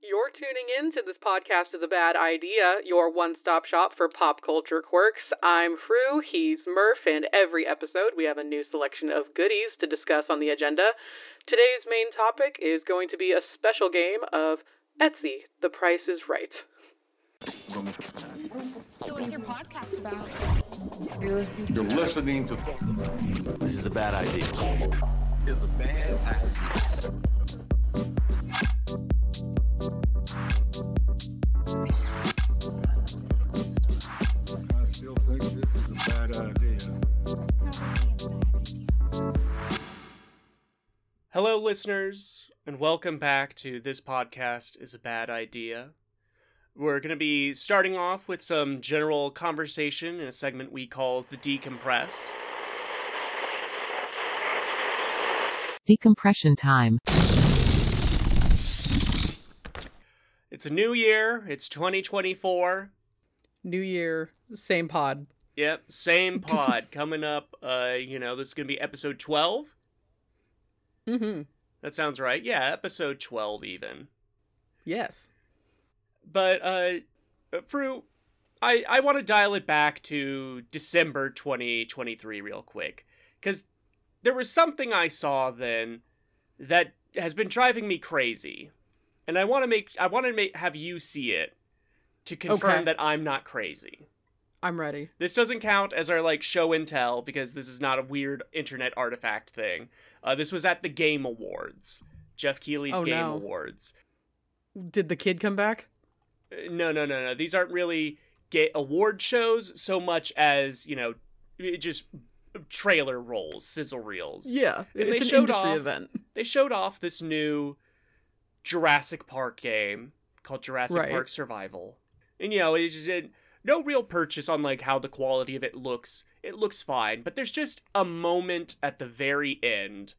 You're tuning in to this podcast is a bad idea, your one-stop shop for pop culture quirks. I'm Froo, he's Murph, and every episode we have a new selection of goodies to discuss on the agenda. Today's main topic is going to be a special game of Etsy, The Price is Right. So what's your podcast about? You're listening to This is a bad idea. is a bad idea. Hello, listeners, and welcome back to This Podcast is a Bad Idea. We're going to be starting off with some general conversation in a segment we call the Decompress. Decompression time. It's a new year, it's 2024. New Year, same pod. Yep, same pod coming up. Uh, you know, this is going to be episode 12. Mm-hmm. That sounds right. Yeah, episode 12 even. Yes. But uh Froo, I I want to dial it back to December 2023 real quick cuz there was something I saw then that has been driving me crazy. And I want to make I want to make have you see it to confirm Okay. that I'm not crazy. I'm ready. This doesn't count as our like show and tell because this is not a weird internet artifact thing. Uh, this was at the Game Awards, Geoff Keighley's Oh, Game no. Awards. Did the kid come back? Uh, No, no, no, no. These aren't really gay award shows so much as you know, just trailer rolls, sizzle reels. Yeah, And it's an industry off- event. They showed off this new Jurassic Park game called Jurassic Right. Park Survival, and you know, it's just no real purchase on like how the quality of it looks. It looks fine, but there's just a moment at the very end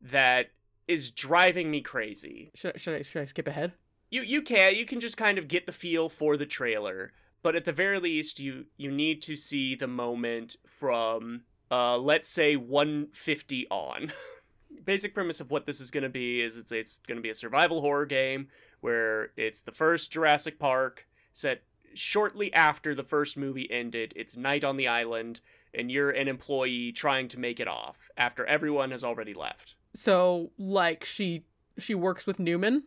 that is driving me crazy. Should, should I should I skip ahead? you you can you can just kind of get the feel for the trailer but at the very least you you need to see the moment from uh let's say 150 on basic premise of what this is going to be is it's it's going to be a survival horror game where it's the first Jurassic Park set shortly after the first movie ended it's night on the island and you're an employee trying to make it off after everyone has already left So like she she works with Newman.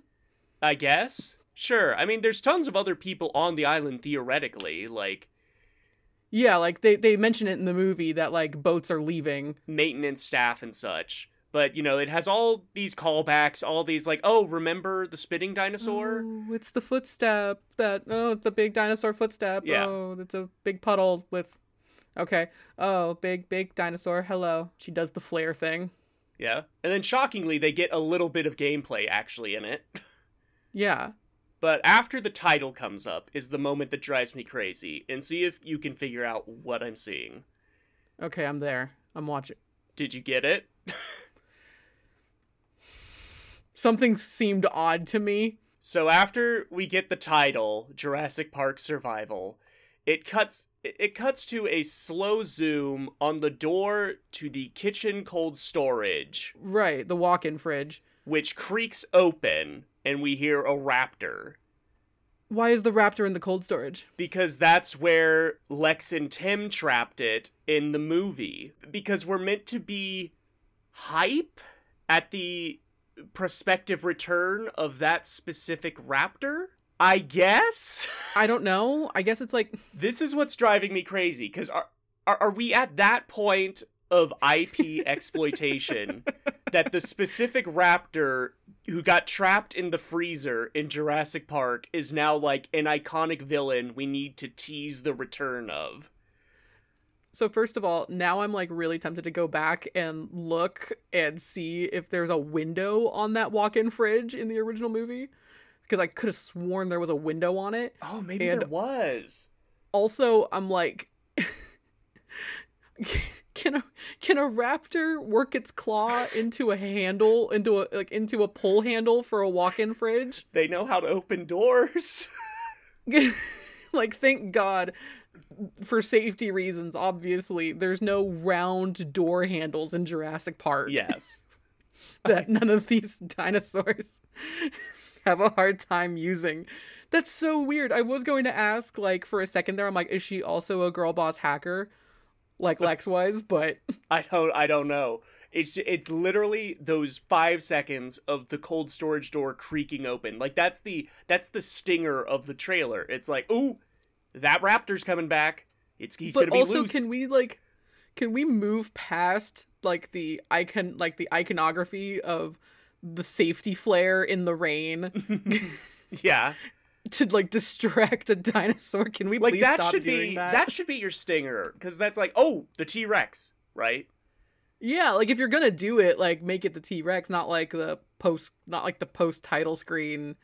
I guess. Sure. I mean, there's tons of other people on the island theoretically, like Yeah, like they they mention it in the movie that like boats are leaving. maintenance staff and such. But, you know, it has all these callbacks, all these, like, oh, remember the spitting dinosaur? Oh, it's the footstep that oh, it's the big dinosaur footstep. Yeah. Oh, it's a big puddle with Okay. Oh, big big dinosaur. Hello. She does the flare thing. Yeah. And then shockingly, they get a little bit of gameplay actually in it. Yeah. But after the title comes up is the moment that drives me crazy. And see if you can figure out what I'm seeing. Okay, I'm there. I'm watching. Did you get it? Something seemed odd to me. So after we get the title Jurassic Park Survival, it cuts it cuts to a slow zoom on the door to the kitchen cold storage, Right, the walk-in fridge. which creaks open and we hear a raptor Why is the raptor in the cold storage? because that's where Lex and Tim trapped it in the movie because we're meant to be hype at the prospective return of that specific raptor. I guess. I don't know. I guess it's like this is what's driving me crazy because are, are are we at that point of IP exploitation that the specific raptor who got trapped in the freezer in Jurassic Park is now like an iconic villain we need to tease the return of? So first of all, now I'm like really tempted to go back and look and see if there's a window on that walk-in fridge in the original movie because I could have sworn there was a window on it. Oh, maybe And- there was. Also, I'm like can a can a raptor work its claw into a handle into a like into a pull handle for a walk-in fridge? They know how to open doors. like thank god for safety reasons obviously there's no round door handles in Jurassic Park yes. that none of these dinosaurs have a hard time using. That's so weird. I was going to ask, like, for a second there, I'm like, is she also a girl boss hacker? Like Lex was, but I don't I don't know. It's ju- it's literally those five seconds of the cold storage door creaking open. Like that's the that's the stinger of the trailer. It's like, ooh, that raptor's coming back. It's he's but gonna be also loose. can we like can we move past like the icon like the iconography of the safety flare in the rain yeah, to like distract a dinosaur? Can we like please that stop should doing be that? should be your stinger because that's like, oh, the T Rex, right? Yeah, like if you're gonna do it, like make it the T Rex, not like the post, not like the post title screen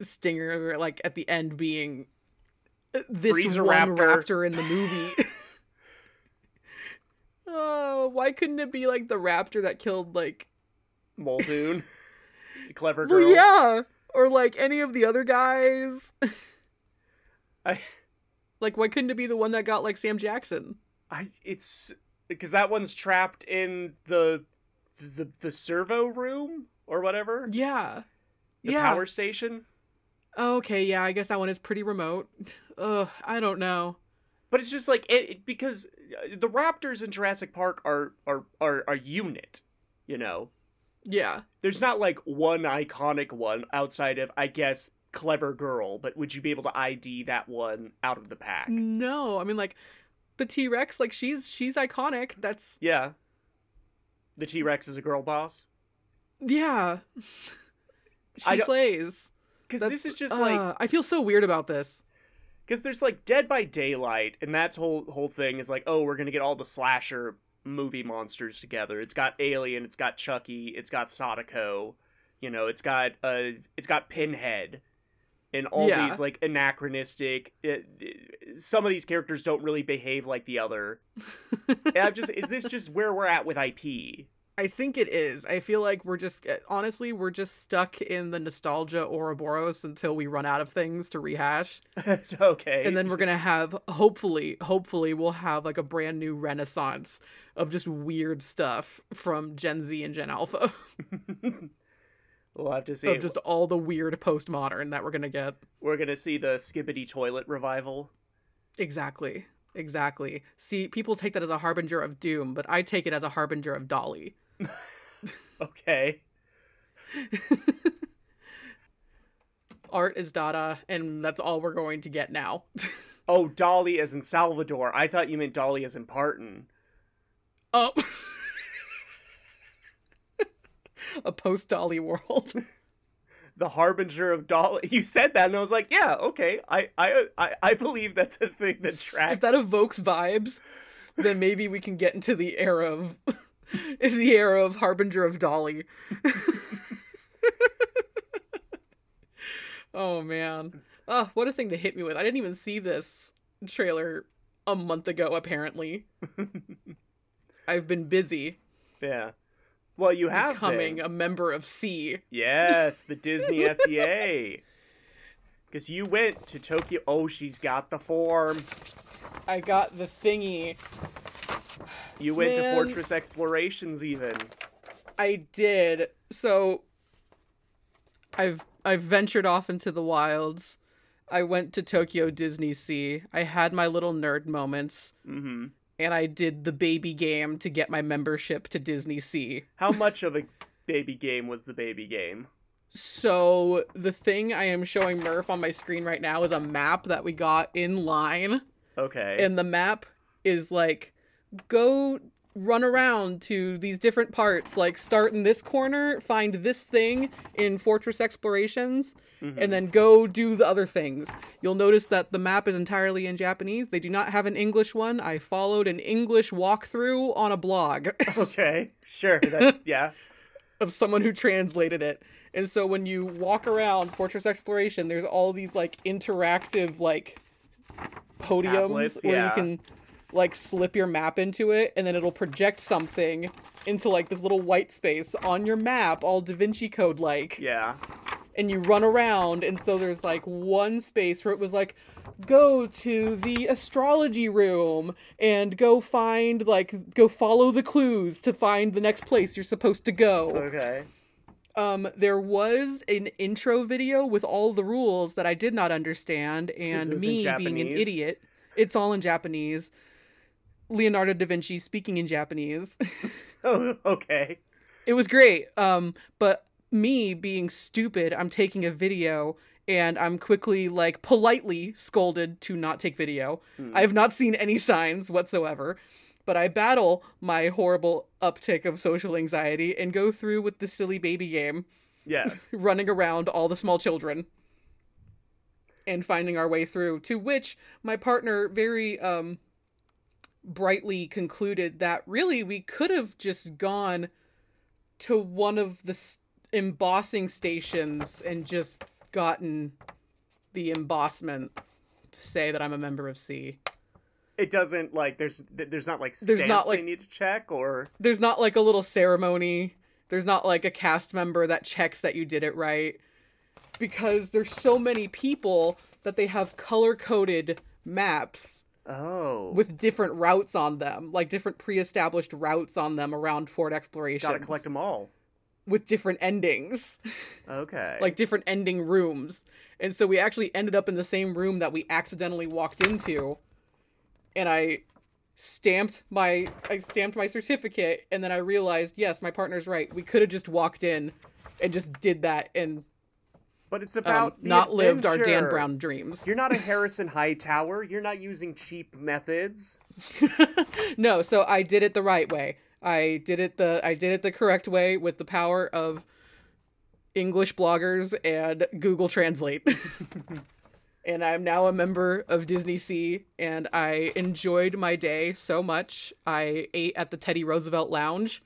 stinger, like at the end being this one raptor. in the movie. oh, why couldn't it be like the raptor that killed like? Muldoon, the clever Well, girl. yeah, or like any of the other guys. I, Like, why couldn't it be the one that got like Sam Jackson? I, it's because that one's trapped in the the the servo room or whatever. Yeah, The yeah. power station. Okay, yeah, I guess that one is pretty remote. Ugh, I don't know. But it's just like it, it- because uh, the Raptors in Jurassic Park are are are a unit, you know. Yeah. There's not like one iconic one outside of I guess Clever Girl, but would you be able to ID that one out of the pack? No, I mean like the T Rex, like she's she's iconic. That's Yeah. The T Rex is a girl boss. yeah. She slays. Because this is just like uh, I feel so weird about this. because there's like Dead by Daylight, and that's whole whole thing is like, oh, we're gonna get all the slasher movie monsters together. It's got Alien, it's got Chucky, it's got Sadako, you know, it's got uh, it's got Pinhead, and all Yeah. these like anachronistic. It, it- some of these characters don't really behave like the other. and I'm just, is this just where we're at with IP? I think it is. I feel like we're just uh, honestly we're just stuck in the nostalgia Ouroboros until we run out of things to rehash. okay, And then we're gonna have hopefully, hopefully we'll have like a brand new renaissance of just weird stuff from Gen Z and Gen Alpha. we'll have to see. of just all the weird postmodern that we're gonna get. We're gonna see the Skibidi Toilet revival. Exactly. Exactly. See, people take that as a harbinger of doom, but I take it as a harbinger of Dolly. Okay. Art is Dada, and that's all we're going to get now. Oh, Dolly as in Salvador. I thought you meant Dolly as in Parton. oh. a post Dolly world. The harbinger of Dolly. You said that, and I was like, yeah, okay. I, I, I, I believe that's a thing that tracks. if that evokes vibes, then maybe we can get into the era of the era of harbinger of Dolly. oh man. Oh, what a thing to hit me with. I didn't even see this trailer a month ago apparently. I've been busy yeah. Well, you have becoming been. a member of SEA. Yes, the Disney SEA. Because you went to Tokyo. Oh, she's got the form. I got the thingy. You went Man. to Fortress Explorations, even. I did. So I've I've ventured off into the wilds. I went to Tokyo Disney Sea. I had my little nerd moments Mm-hmm. and I did the baby game to get my membership to Disney Sea. How much of a baby game was the baby game? So the thing I am showing Murph on my screen right now is a map that we got in line Okay. and the map is like go run around to these different parts like start in this corner find this thing in fortress explorations and then go do the other things you'll notice that the map is entirely in japanese they do not have an english one i followed an english walkthrough on a blog okay. Sure. That's yeah. of someone who translated it. And so when you walk around Fortress Exploration, there's all these like interactive like podiums Tablets, where yeah. you can like slip your map into it and then it'll project something into like this little white space on your map, all Da Vinci Code like. Yeah. And you run around and so there's like one space where it was like go to the astrology room and go find like go follow the clues to find the next place you're supposed to go Okay. Um, there was an intro video with all the rules that I did not understand, and it was in me being an idiot, it's all in Japanese. Leonardo da Vinci speaking in Japanese. Oh, okay. it was great. Um, but me being stupid, I'm taking a video and I'm quickly like politely scolded to not take video. Hmm. I have not seen any signs whatsoever. But I battle my horrible uptick of social anxiety and go through with the silly baby game, Yes. running around all the small children and finding our way through. To which my partner very um brightly concluded that really we could have just gone to one of the s- embossing stations and just gotten the embossment to say that I'm a member of SEA. It doesn't like there's there's not like There's stamps not, they like- need to check or There's not like a little ceremony. There's not like a cast member that checks that you did it right. Because there's so many people that they have color coded maps oh with different routes on them, like different pre-established routes on them around Fort Exploration. gotta collect them all. with different endings, Okay. like different ending rooms. And so we actually ended up in the same room that we accidentally walked into. And I stamped my I stamped my certificate and then I realized, yes, my partner's right. We could have just walked in and just did that and but it's um, about the not lived our Dan. Brown dreams. You're not a Harrison Hightower. You're not using cheap methods. no, so I did it the right way. I did it the I did it the correct way with the power of English bloggers and Google Translate. and I'm now a member of Disney Sea and I enjoyed my day so much. I ate at the Teddy Roosevelt Lounge.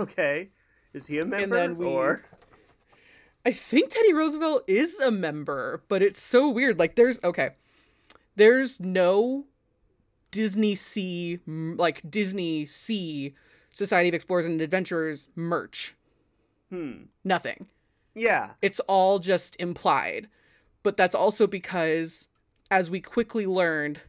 Okay. Is he a member then we- or I think Teddy Roosevelt is a member, but it's so weird. Like there's okay. There's no Disney Sea like Disney Sea Society of Explorers and Adventurers merch. hmm. Nothing. Yeah. It's all just implied. But that's also because as we quickly learned,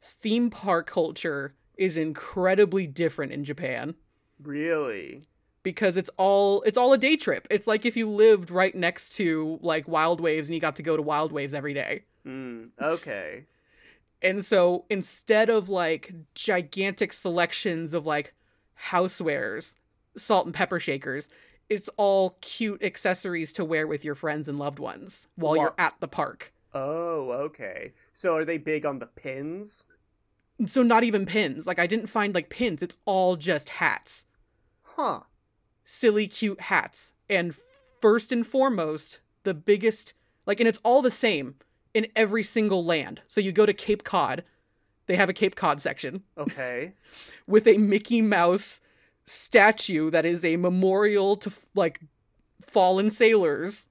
theme park culture is incredibly different in Japan Really. Because it's all it's all a day trip. It's like if you lived right next to like Wild Waves and you got to go to Wild Waves every day. Hmm. Okay. And so instead of like gigantic selections of like housewares, salt and pepper shakers, it's all cute accessories to wear with your friends and loved ones while you're at the park. Oh, okay. So are they big on the pins? So not even pins. Like I didn't find like pins. It's all just hats. Huh. Silly cute hats. And first and foremost, the biggest like and it's all the same in every single land. So you go to Cape Cod, they have a Cape Cod section. Okay. with a Mickey Mouse statue that is a memorial to like fallen sailors.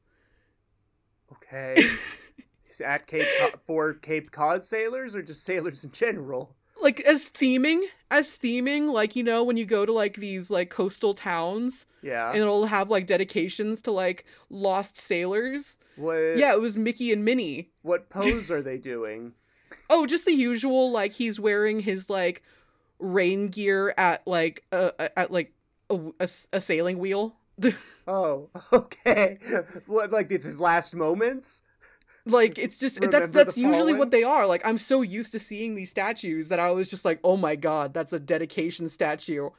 Okay. At Cape Cod, for Cape Cod sailors or just sailors in general? Like as theming, as theming, like you know when you go to like these like coastal towns Yeah. and it'll have like dedications to like lost sailors. what Yeah, it was Mickey and Minnie. what pose are they doing? Oh, just the usual like he's wearing his like rain gear at like a, at like a, a, a sailing wheel. Oh, okay. What like it's his last moments? Like it's just that's Remember that's the usually what they are. Like i'm so used to seeing these statues that i was just like oh my god that's a dedication statue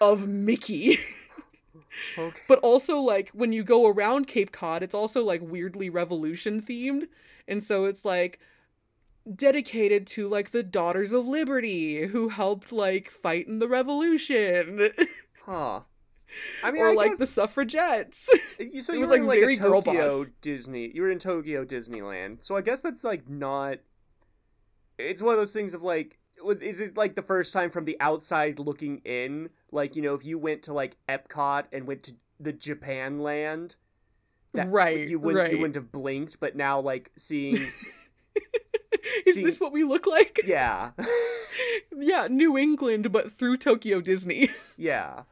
of mickey. Okay. but also like when you go around cape cod it's also like weirdly revolution themed. And so it's like dedicated to like the daughters of liberty who helped like fight in the revolution. Huh. I mean, or I like guess, the suffragettes you, so it you was, were like, in, like very a girl Tokyo boss. Disney. You were in Tokyo Disneyland. So I guess that's like not. It's one of those things of like, is it like the first time from the outside looking in? Like you know, if you went to like Epcot and went to the Japan land, that right you wouldn't right you wouldn't have blinked. But now like seeing, is see- this what we look like yeah, yeah, New England, but through Tokyo Disney. yeah.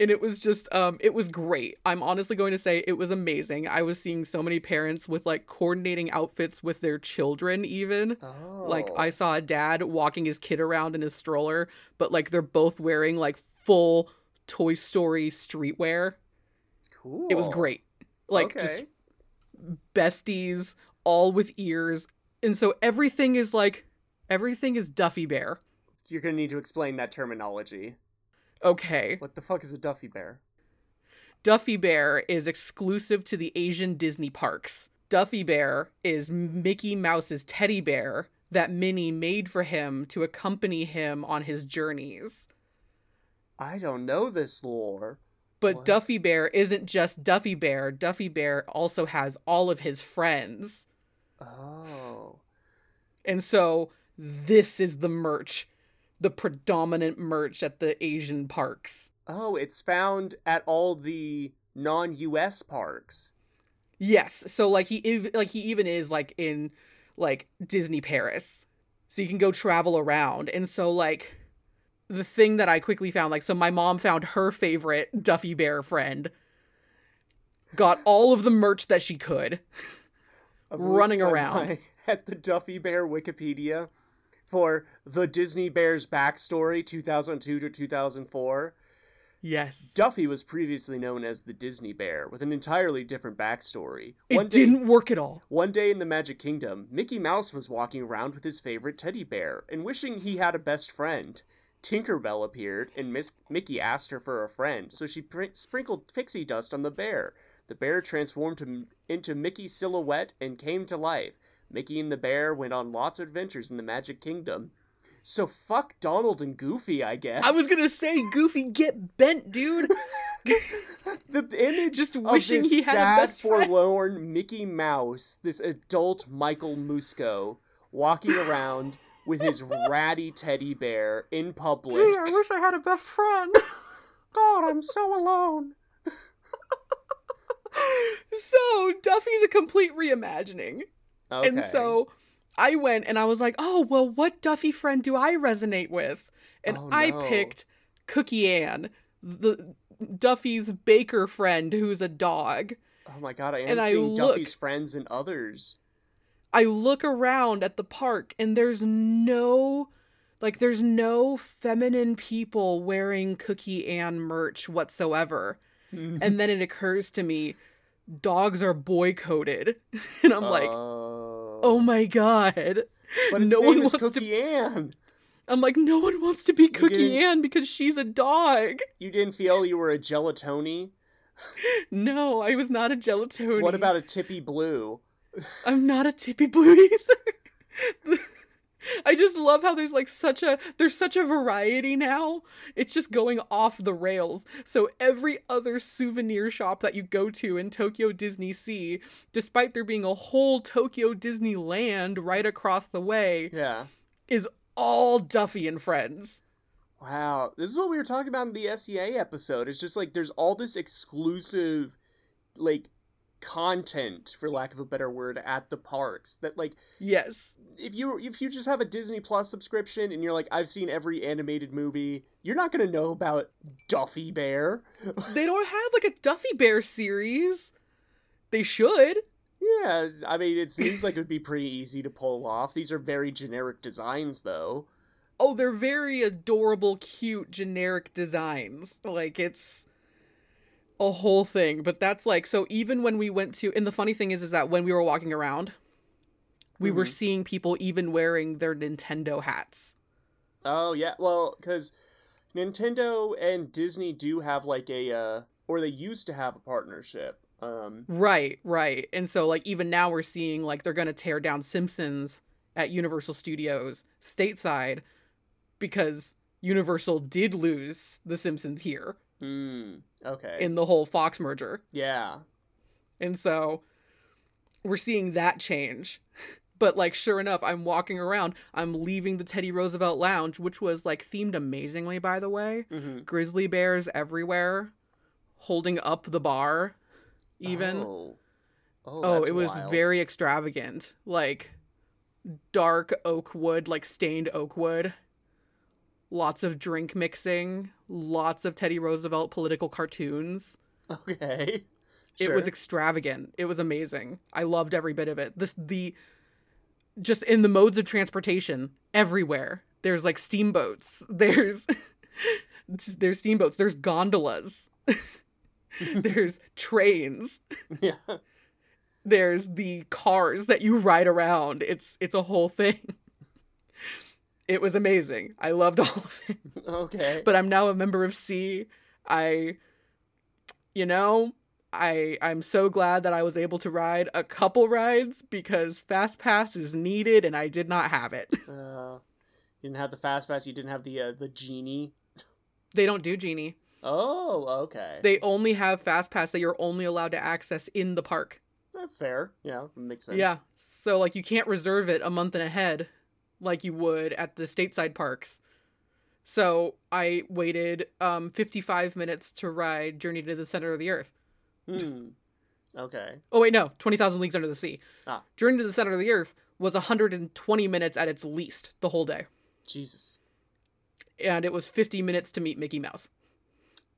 And it was just um it was great. I'm honestly going to say it was amazing. I was seeing so many parents with like coordinating outfits with their children even. Oh. Like I saw a dad walking his kid around in his stroller, but like they're both wearing like full Toy Story streetwear. Cool. It was great. Like just besties, all with ears. And so everything is like everything is Duffy Bear. You're gonna need to explain that terminology. Okay. What the fuck is a Duffy bear? Duffy Bear is exclusive to the Asian Disney parks. Duffy Bear is Mickey Mouse's teddy bear that Minnie made for him to accompany him on his journeys. I don't know this lore. But What? Duffy Bear isn't just Duffy Bear. Duffy Bear also has all of his friends. Oh. And so this is the merch, the predominant merch at the Asian parks. Oh, it's found at all the non-US parks. Yes. So like he ev- like he even is like in like Disney Paris. So you can go travel around. And so like the thing that I quickly found like so my mom found her favorite Duffy Bear friend got all of the merch that she could. Running around. my- at the Duffy Bear Wikipedia for the Disney Bears backstory 2002 to 2004. Yes. Duffy was previously known as the Disney Bear with an entirely different backstory. It One day, didn't work at all. One day in the Magic Kingdom, Mickey Mouse was walking around with his favorite teddy bear and wishing he had a best friend. Tinkerbell appeared, and Miss Mickey asked her for a friend, so she pr- sprinkled pixie dust on the bear. The bear transformed him into Mickey's silhouette and came to life. Mickey and the bear went on lots of adventures in the Magic Kingdom. So fuck Donald and Goofy, I guess. I was gonna say, Goofy, get bent, dude. the image Just of wishing this he had a sad, best friend. forlorn Mickey Mouse, this adult Michael Musco, walking around with his ratty teddy bear in public. Gee, I wish I had a best friend. God, I'm so alone. so Duffy's a complete reimagining. Okay. And so I went and I was like, oh, well, what Duffy friend do I resonate with? And Oh, I picked Cookie Ann, the Duffy's baker friend who's a dog. oh my god, I am and I seeing look- Duffy's friends and others. I look around at the park and there's no like there's no feminine people wearing Cookie Ann merch whatsoever. Mm. and then it occurs to me dogs are boycotted. and I'm like, oh. Oh, "Oh my god." but no one wants to Cookie Ann. I'm like, "No one wants to be Cookie Ann because she's a dog." You didn't feel you were a gelatoni? No, I was not a gelatoni. What about a tippy blue? I'm not a tippy blue either. I just love how there's like such a there's such a variety now. It's just going off the rails. So every other souvenir shop that you go to in Tokyo Disney Sea, despite there being a whole Tokyo Disneyland right across the way, Yeah. is all Duffy and friends. Wow, this is what we were talking about in the SEA episode. It's just like there's all this exclusive, like, content, for lack of a better word, at the parks. That like, Yes. if you if you just have a Disney Plus subscription and you're like, I've seen every animated movie, you're not gonna know about Duffy Bear. They don't have like a Duffy Bear series. They should. yeah, I mean, it seems like it would be pretty easy to pull off. These are very generic designs, though. oh they're very adorable cute generic designs like it's a whole thing but that's like so even when we went to and the funny thing is is that when we were walking around we were Mhm. seeing people even wearing their nintendo hats Oh yeah, well, because Nintendo and Disney do have like a, uh, or they used to have a partnership. Um, right right and so like even now we're seeing like they're gonna tear down simpsons at universal studios stateside because universal did lose the simpsons here hmm, okay, in the whole fox merger yeah, And so we're seeing that change. But like sure enough, I'm walking around, I'm leaving the Teddy Roosevelt Lounge, which was like themed amazingly by the way. hmm Grizzly bears everywhere holding up the bar even. Oh, oh, Oh, it was wild. very extravagant. Like dark oak wood, like stained oak wood. Lots of drink mixing, lots of Teddy Roosevelt political cartoons. okay. It was extravagant. It was amazing. I loved every bit of it. This the just in the modes of transportation everywhere. There's like steamboats. There's there's steamboats. There's gondolas. there's trains, yeah. there's the cars that you ride around. It's it's a whole thing. It was amazing. I loved all of it. Okay. But I'm now a member of SEA. I you know, I I'm so glad that I was able to ride a couple rides because fast pass is needed and I did not have it. Uh, you didn't have the fast pass. You didn't have the uh, the genie. They don't do genie. Oh, okay. They only have fast pass that you're only allowed to access in the park. Eh, fair. Yeah, makes sense. Yeah. So like you can't reserve it a month and ahead like you would at the stateside parks. So I waited um 55 minutes to ride Journey to the Center of the Earth. Hmm. Okay. Oh wait, no, 20,000 Leagues Under the Sea. Ah. Journey to the Center of the Earth was 120 minutes at its least the whole day. Jesus. And it was 50 minutes to meet Mickey Mouse.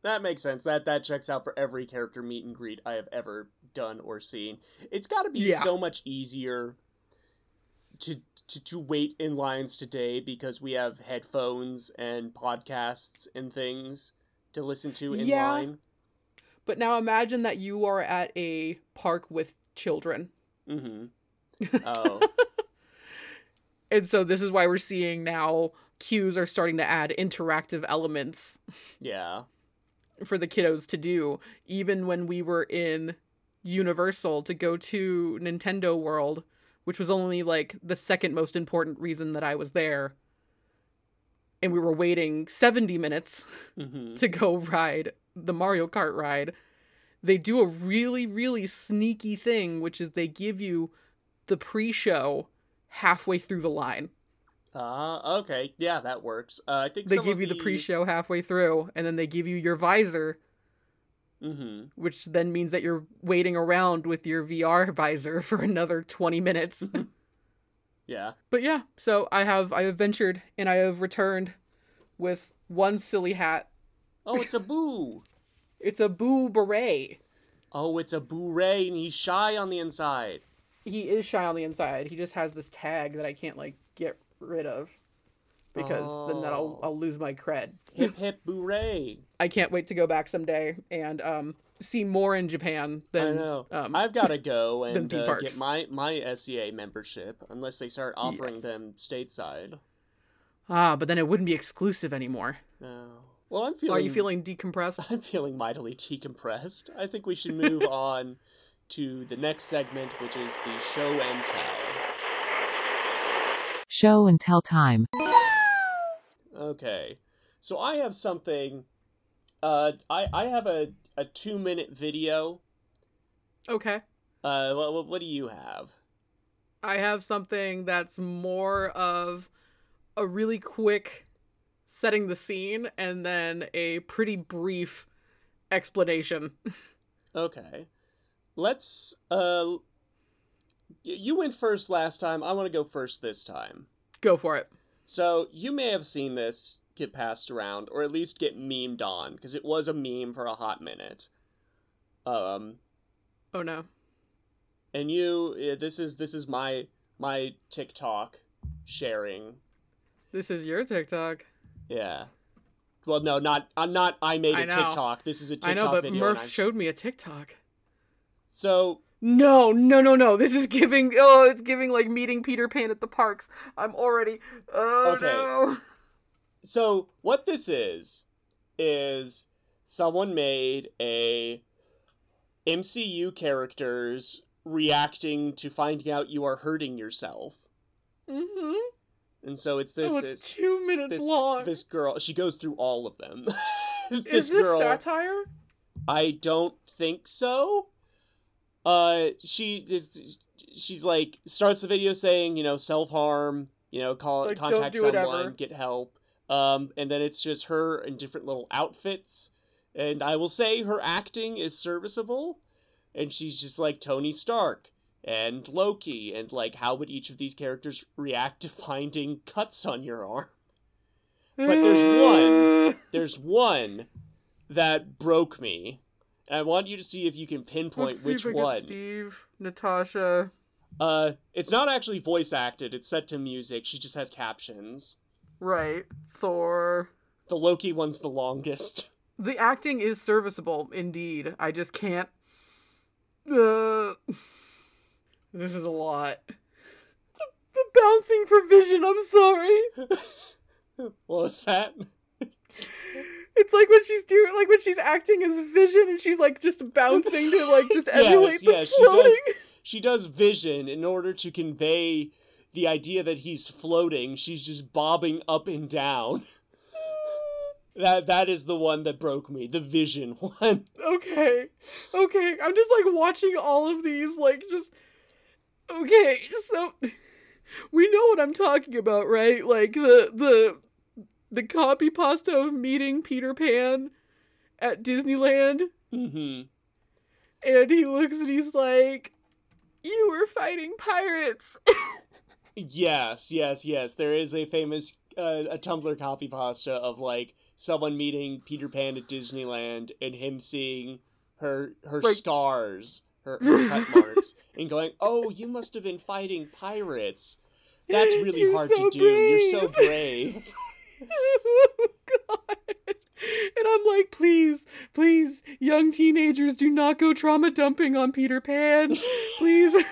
That makes sense. That that checks out for every character meet and greet I have ever done or seen. It's got to be Yeah. so much easier to, to to wait in lines today because we have headphones and podcasts and things to listen to in Yeah. line. But now imagine that you are at a park with children. Mm-hmm. Oh, And so this is why we're seeing now queues are starting to add interactive elements yeah. for the kiddos to do. Even when we were in Universal to go to Nintendo World, which was only like the second most important reason that I was there. And we were waiting 70 minutes Mm-hmm. to go ride the Mario Kart ride. They do a really, really sneaky thing, which is they give you the pre show halfway through the line. Uh, okay. Yeah, that works. Uh, I think They give you the pre show halfway through, and then they give you your visor, Mm-hmm. which then means that you're waiting around with your VR visor for another 20 minutes. Yeah. but yeah, so I have I have ventured and I have returned with one silly hat. Oh, it's a boo. It's a boo beret. Oh, it's a boo-ray, and he's shy on the inside. He is shy on the inside. He just has this tag that I can't like get rid of because then that'll Oh. I'll lose my cred. Hip hip boo-ray. I can't wait to go back someday and um see more in Japan I know. Um, I've got to go and uh, get my my SEA membership unless they start offering Yes. them stateside. ah, but then it wouldn't be exclusive anymore. No. Well, I'm feeling. Are you feeling decompressed? I'm feeling mightily decompressed. I think we should move on to the next segment, which is the show and tell. Show and tell time. Okay. So I have something. Uh, I I have a a two minute video. Okay. Uh, what what do you have? I have something that's more of a really quick setting the scene and then a pretty brief explanation. Okay. Let's uh you went first last time. I want to go first this time. Go for it. So, you may have seen this get passed around or at least get memed on because it was a meme for a hot minute. Um Oh no. and you eh, this is this is my my TikTok sharing. This is your TikTok. Yeah. Well, no, not I'm not I made a I. TikTok. This is a TikTok I know, but. Murph showed me a TikTok. So, No, no, no, no. This is giving. Oh, it's giving like meeting Peter Pan at the parks. I'm already. Oh Okay. no. So what this is is someone made a MCU characters reacting to finding out you are hurting yourself. Mm-hmm. And so it's this oh, it's it's- two minutes this, long. this girl she goes through all of them. is this satire? I don't think so. Uh, she is. She's like starts the video saying, you know, self harm. You know, call Like, contact do someone, get help. Um, and then it's just her in different little outfits. And I will say her acting is serviceable. And she's just like Tony Stark and Loki, and like how would each of these characters react to finding cuts on your arm? But there's one. There's one that broke me. And I want you to see if you can pinpoint which if I get one. Steve, Natasha. Uh, it's not actually voice acted. It's set to music. She just has captions. Right. Thor. The Loki one's the longest. the acting is serviceable indeed. I just can't. Uh, this is a lot. The, the bouncing for Vision. I'm sorry. What was that? It's like when she's doing, like when she's acting as Vision, and she's like just bouncing to like just emulate the yes, she floating. does. She does vision in order to convey the idea that he's floating. She's just bobbing up and down. That that is the one that broke me. The vision one. Okay, okay. I'm just like watching all of these, like just. Okay, so we know what I'm talking about, right? Like the the the copy pasta of meeting Peter Pan at Disneyland, hmm and he looks and he's like, "You were fighting pirates." Yes, yes, yes. There is a famous uh, a Tumblr copy pasta of like someone meeting Peter Pan at Disneyland and him seeing her her Like- scars, her, her cut marks, and going, "Oh, you must have been fighting pirates." That's really You're hard so to do. You're so brave." Oh God. And I'm like, please, please, young teenagers, do not go trauma dumping on Peter Pan. Please.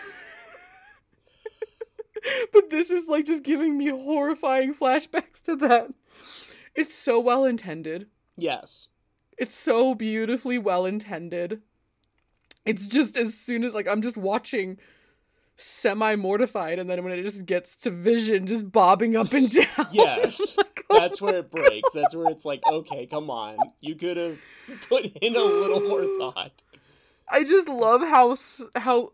but this is like just giving me horrifying flashbacks to that. It's so well intended. yes. It's so beautifully well intended. It's just as soon as like I'm just watching semi mortified and then when it just gets to vision just bobbing up and down. Yes. Like, That's where it breaks. That's where it's like, okay, come on. You could have put in a little more thought. I just love how how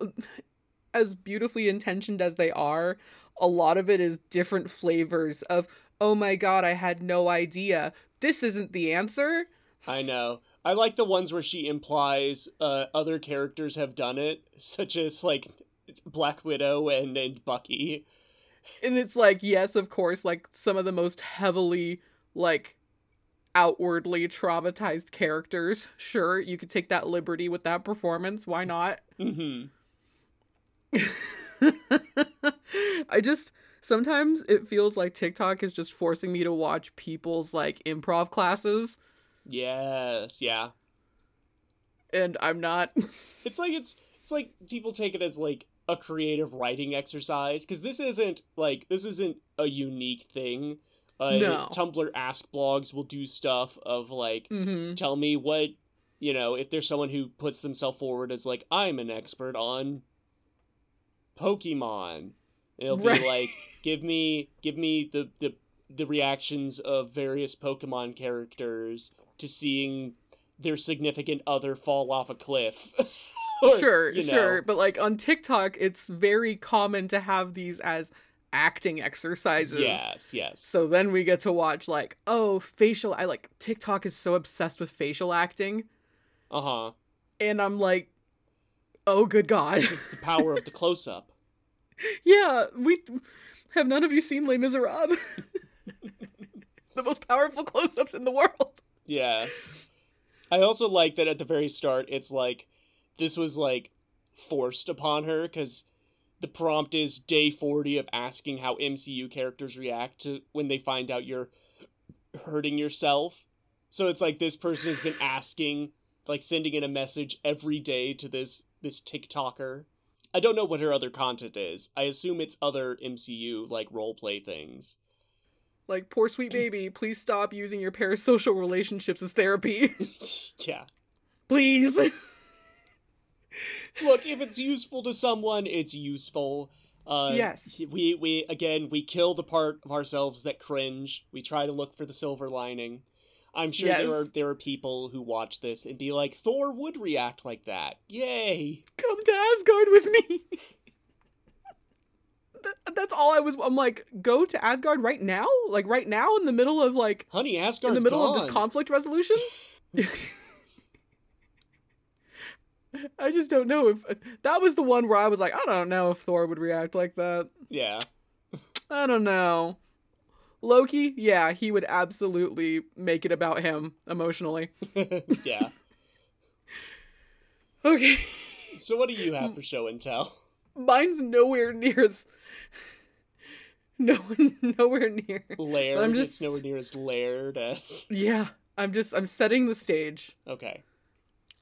as beautifully intentioned as they are, a lot of it is different flavors of oh my god, I had no idea. This isn't the answer. I know. I like the ones where she implies uh, other characters have done it, such as like Black Widow and, and Bucky. And it's like, yes, of course, like some of the most heavily like outwardly traumatized characters. Sure, you could take that liberty with that performance. Why not? hmm I just sometimes it feels like TikTok is just forcing me to watch people's like improv classes Yes, yeah. and I'm not It's like it's it's like people take it as like a creative writing exercise because this isn't like this isn't a unique thing. Uh, No. Tumblr Ask blogs will do stuff of like hmm tell me what you know if there's someone who puts themselves forward as like i'm an expert on pokemon it'll be Right. like give me give me the the the reactions of various pokemon characters to seeing their significant other fall off a cliff Or, sure, you know, sure. But like on TikTok, it's very common to have these as acting exercises. yes yes So then we get to watch like, oh, facial I like TikTok is so obsessed with facial acting. uh-huh And I'm like, oh good god. it's the power of the close-up yeah, we have none of you seen Les Miserables? the most powerful close-ups in the world. Yes. I also like that at the very start, it's like this was like forced upon her because the prompt is day 40 of asking how MCU characters react to when they find out you're hurting yourself. So it's like this person has been asking, like sending in a message every day to this this TikToker. I don't know what her other content is. I assume it's other MCU like role play things. Like, poor sweet baby, please stop using your parasocial relationships as therapy. yeah. please. look if it's useful to someone it's useful uh Yes. we we again we kill the part of ourselves that cringe we try to look for the silver lining i'm sure Yes. there are there are people who watch this and be like thor would react like that yay Come to Asgard with me. That- That's all I was. I'm like, go to Asgard right now? Like, right now in the middle of, like, honey Asgard, in the middle of this conflict resolution? I just don't know if that was the one where I was like, I don't know if Thor would react like that. yeah I don't know. Loki, yeah, he would absolutely make it about him emotionally. yeah Okay, so what do you have for show and tell mine's nowhere near as no nowhere near. laird I'm it's just- nowhere near as laird as Yeah, I'm just I'm setting the stage. Okay.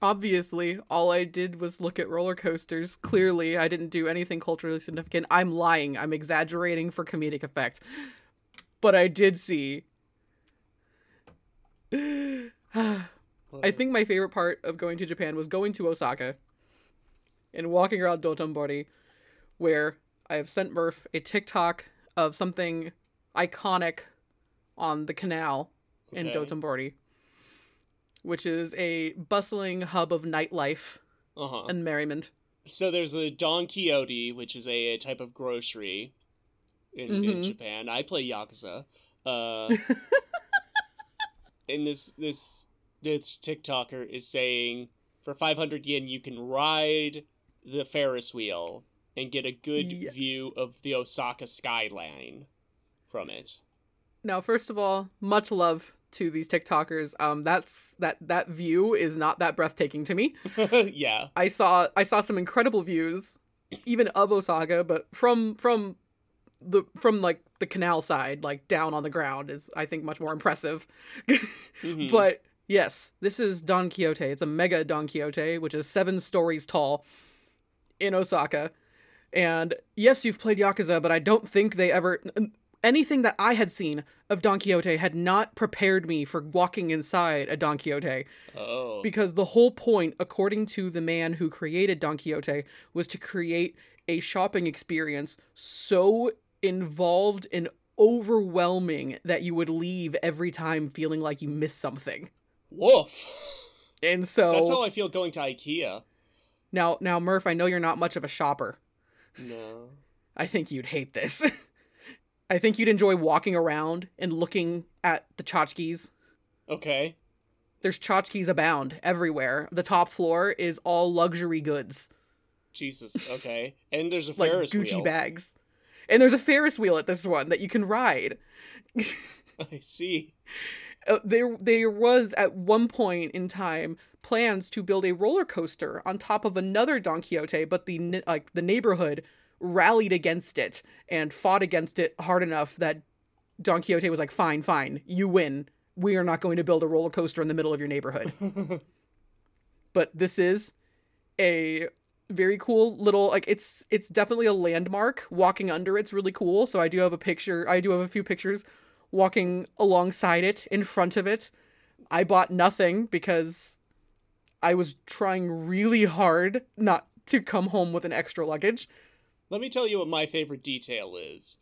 Obviously, all I did was look at roller coasters. Clearly, I didn't do anything culturally significant. I'm lying. I'm exaggerating for comedic effect. But I did see. I think my favorite part of going to Japan was going to Osaka and walking around Dotonbori, where I have sent Murph a TikTok of something iconic on the canal in Okay. Dotonbori, which is a bustling hub of nightlife Uh huh. and merriment. So there's a Don Quijote, which is a, a type of grocery in, in Mhm. Japan. I play Yakuza. Uh, and this this this TikToker is saying for 500 yen you can ride the Ferris wheel and get a good Yes. view of the Osaka skyline from it. Now, first of all, much love to these TikTokers. Um, that's that that view is not that breathtaking to me. yeah. I saw I saw some incredible views, even of Osaka, but from from the from like the canal side, like down on the ground, is I think much more impressive. Mhm. But yes, this is Don Quijote. It's a mega Don Quijote, which is seven stories tall in Osaka. And yes, you've played Yakuza, but I don't think they ever. Anything that I had seen of Don Quijote had not prepared me for walking inside a Don Quijote oh. because the whole point, according to the man who created Don Quijote, was to create a shopping experience so involved and overwhelming that you would leave every time feeling like you missed something. Woof. And so That's how I feel going to IKEA. now now Murph, I know you're not much of a shopper. No. I think you'd hate this. I think you'd enjoy walking around and looking at the tchotchkes. Okay. There's tchotchkes abound everywhere. The top floor is all luxury goods. Jesus. Okay. And there's a like Ferris Gucci wheel. bags. And there's a Ferris wheel at this one that you can ride. I see. Uh, there, there was at one point in time plans to build a roller coaster on top of another Don Quijote, but the like the neighborhood rallied against it and fought against it hard enough that Don Quijote was like, "Fine, fine, you win. We are not going to build a roller coaster in the middle of your neighborhood." but this is a very cool little like it's it's definitely a landmark walking under it's really cool so i do have a picture i do have a few pictures walking alongside it in front of it i bought nothing because i was trying really hard not to come home with an extra luggage Let me tell you what my favorite detail is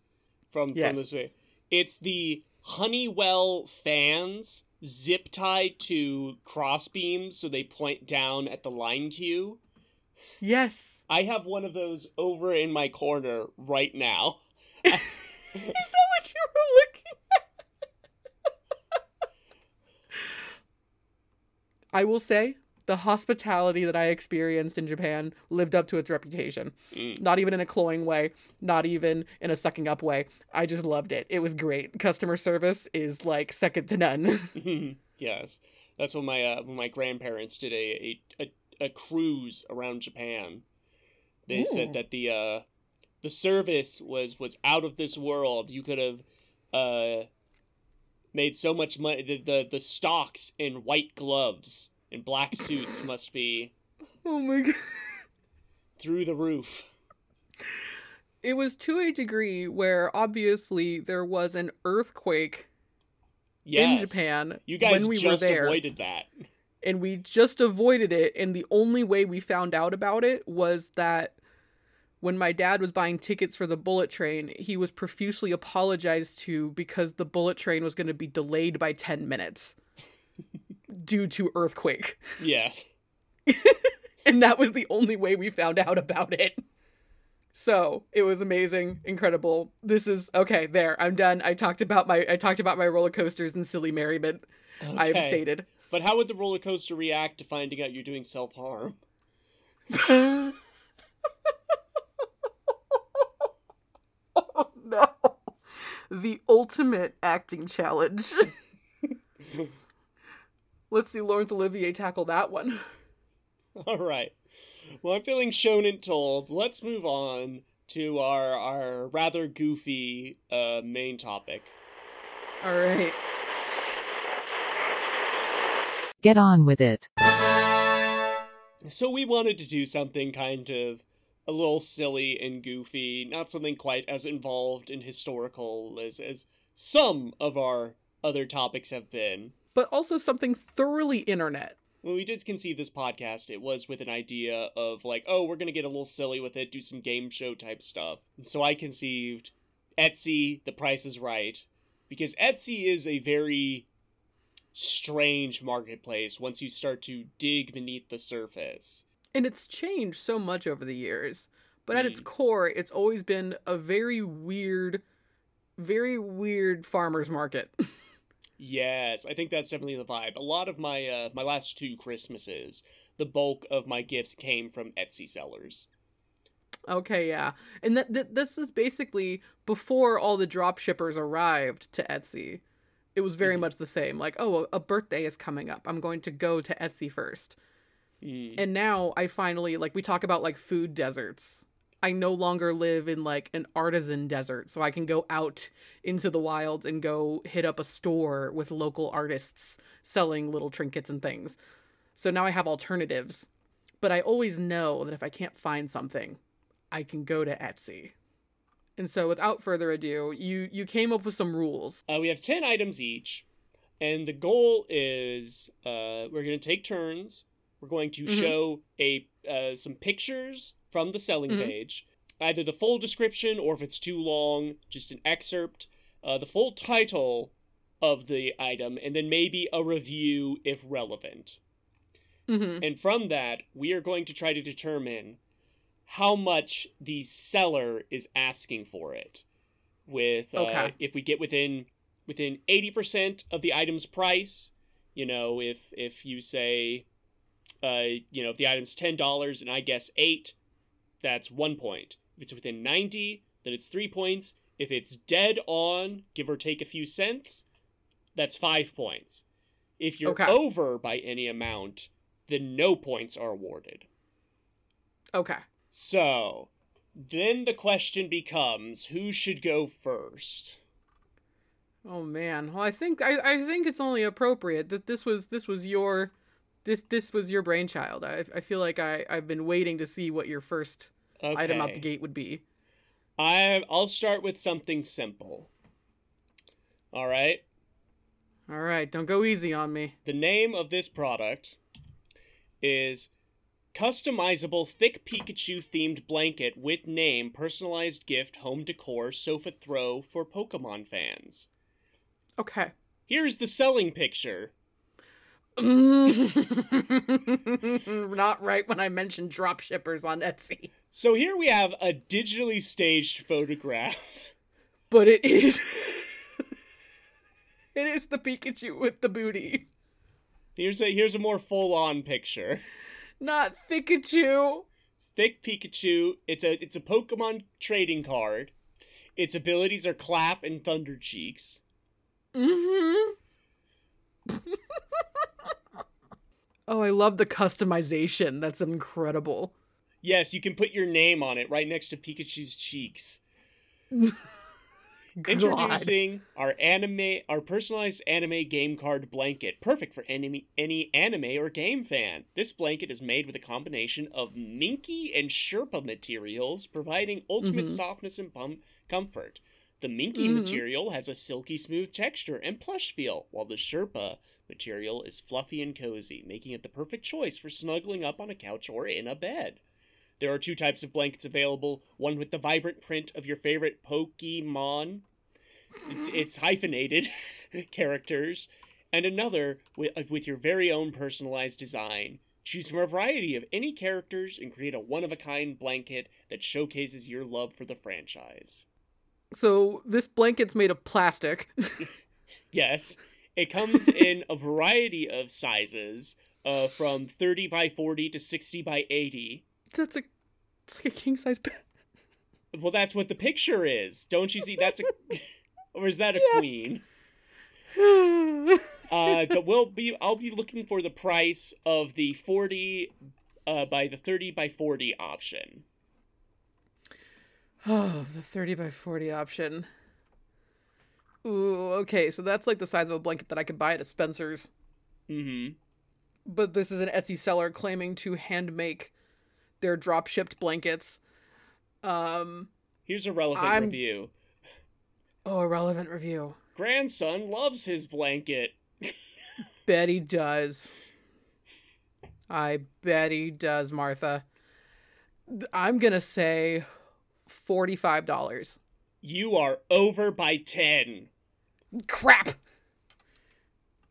from Yes. from this video. It's the Honeywell fans zip tied to crossbeams so they point down at the line queue. yes I have one of those over in my corner right now. is that what you were looking at i will say the hospitality that i experienced in japan lived up to its reputation Mm. not even in a cloying way, not even in a sucking up way. I just loved it. It was great. Customer service is like second to none. yes, that's when my uh, when my grandparents did a a, a, a cruise around Japan. They Ooh. said that the uh, the service was was out of this world. You could have uh, made so much money. The, the the stocks in white gloves and black suits must be oh my god. through the roof. It was to a degree where obviously there was an earthquake Yes. in Japan You guys when we just were there. avoided that. and we just avoided it and the only way we found out about it was that when my dad was buying tickets for the bullet train he was profusely apologized to because the bullet train was going to be delayed by 10 minutes due to earthquake Yes. and that was the only way we found out about it so it was amazing incredible this is okay there i'm done i talked about my i talked about my roller coasters and silly merriment i am Okay. sated But how would the roller coaster react to finding out you're doing self harm? oh no. The ultimate acting challenge. Let's see Laurence Olivier tackle that one. All right. Well, I'm feeling shown and told. Let's move on to our our rather goofy uh, main topic. All right. Get on with it. So we wanted to do something kind of a little silly and goofy, not something quite as involved and historical as as some of our other topics have been. But also something thoroughly internet. When we did conceive this podcast, it was with an idea of like, oh, we're gonna get a little silly with it, do some game show type stuff. And so I conceived Etsy, The Price is Right, because Etsy is a very strange marketplace once you start to dig beneath the surface. And it's changed so much over the years. But at its Mm. core, it's always been a very weird, very weird farmer's market. Yes, I think that's definitely the vibe. A lot of my uh, my last two Christmases, the bulk of my gifts came from Etsy sellers. okay, yeah. And that, that this is basically before all the drop shippers arrived to Etsy. It was very Mhm. much the same. Like, oh, a birthday is coming up. I'm going to go to Etsy first. Mm. And now I finally like we talk about like food deserts. I no longer live in like an artisan desert, so I can go out into the wild and go hit up a store with local artists selling little trinkets and things. So now I have alternatives. But I always know that if I can't find something, I can go to Etsy. And so without further ado, you you came up with some rules. Uh, we have 10 items each, and the goal is uh, we're going to take turns. We're going to Mhm. show a uh, some pictures from the selling Mhm. page, either the full description or if it's too long, just an excerpt, uh, the full title of the item, and then maybe a review if relevant. Mhm. And from that, we are going to try to determine how much the seller is asking for it. With uh, Okay. if we get within within eighty percent of the item's price, you know, if if you say, uh, you know, if the item's ten dollars and I guess eight, that's one point. If it's within ninety, then it's three points. If it's dead on, give or take a few cents, that's five points. If you're Okay. over by any amount, then no points are awarded. Okay. So, then the question becomes who should go first? Oh man. Well, I think I, I think it's only appropriate that this was this was your this this was your brainchild. I I feel like I I've been waiting to see what your first Okay. item out the gate would be. I I'll start with something simple. All right. All right, don't go easy on me. The name of this product is customizable thick Pikachu themed blanket with name personalized gift home decor sofa throw for Pokemon fans. Okay. Here's the selling picture. Not right when I mentioned drop shippers on Etsy. So here we have a digitally staged photograph. But it is It is the Pikachu with the booty. Here's a here's a more full-on picture. Not Pikachu. It's thick Pikachu. It's a it's a Pokemon trading card. Its abilities are Clap and Thunder Cheeks. Mm-hmm. Oh, I love the customization. That's incredible. Yes, you can put your name on it right next to Pikachu's cheeks. Introducing our anime, our personalized anime game card blanket, perfect for any any anime or game fan. This blanket is made with a combination of Minky and Sherpa materials, providing ultimate Mhm. softness and pum- comfort. The Minky Mhm. material has a silky smooth texture and plush feel, while the Sherpa material is fluffy and cozy, making it the perfect choice for snuggling up on a couch or in a bed. There are two types of blankets available one with the vibrant print of your favorite Pokemon. It's, it's hyphenated characters, and another with, with your very own personalized design. Choose from a variety of any characters and create a one of a kind blanket that showcases your love for the franchise. So this blanket's made of plastic. Yes, it comes in a variety of sizes, uh, from 30 by 40 to 60 by 80. That's a it's like a king size bed. Well, that's what the picture is. Don't you see? That's a. or is that a queen? Uh, but we'll be. I'll be looking for the price of the forty, uh, by the thirty by forty option. Oh, the 30 by 40 option. Ooh, okay, so that's like the size of a blanket that I could buy at a Spencer's. Mm-hmm. but this is an Etsy seller claiming to hand make their drop shipped blankets. Um, Here's a relevant I'm- review. oh, a relevant review. Grandson loves his blanket. Bet he does. I bet he does, Martha. I'm gonna say forty-five dollars. You are over by 10. Crap.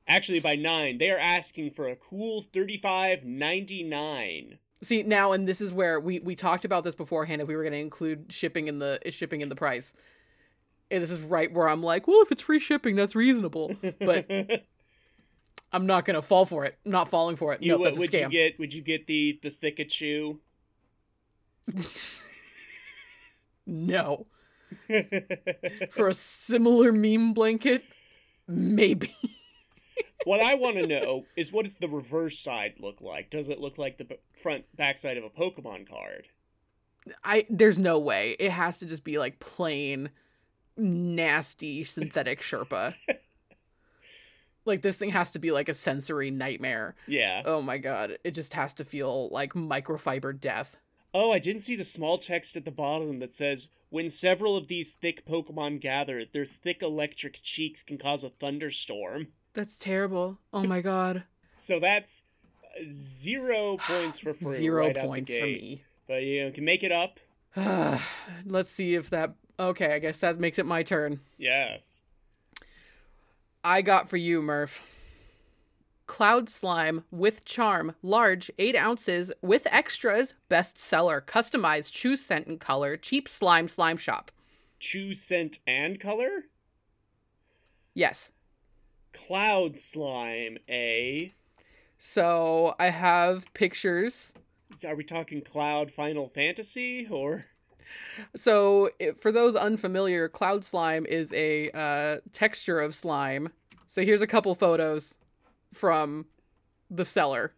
Actually, by 9. They are asking for a cool 35.99. See now, and this is where we we talked about this beforehand. If we were gonna include shipping in the shipping in the price, and this is right where I'm like, well, if it's free shipping, that's reasonable. But I'm not gonna fall for it. I'm not falling for it. you, no, that's a would you get would you get the the Thickachew? No, for a similar meme blanket, maybe. what I want to know is what does the reverse side look like? Does it look like the front backside of a Pokemon card? I there's no way. It has to just be like plain nasty synthetic Sherpa. like this thing has to be like a sensory nightmare. Yeah. Oh my god. It just has to feel like microfiber death. Oh, I didn't see the small text at the bottom that says when several of these thick Pokemon gather, their thick electric cheeks can cause a thunderstorm. That's terrible. Oh my god. So that's zero points for free. Zero right points for me. But you know, can make it up. Let's see if that Okay, I guess that makes it my turn. Yes. I got for you, Murph. Cloud Slime with Charm, large, 8 ounces, with extras, best seller, customized, choose scent and color, cheap slime slime shop. Choose scent and color. Yes. Cloud slime. A. So I have pictures. Are we talking Cloud Final Fantasy or? So for those unfamiliar, Cloud Slime is a uh, texture of slime. So here's a couple photos from the seller.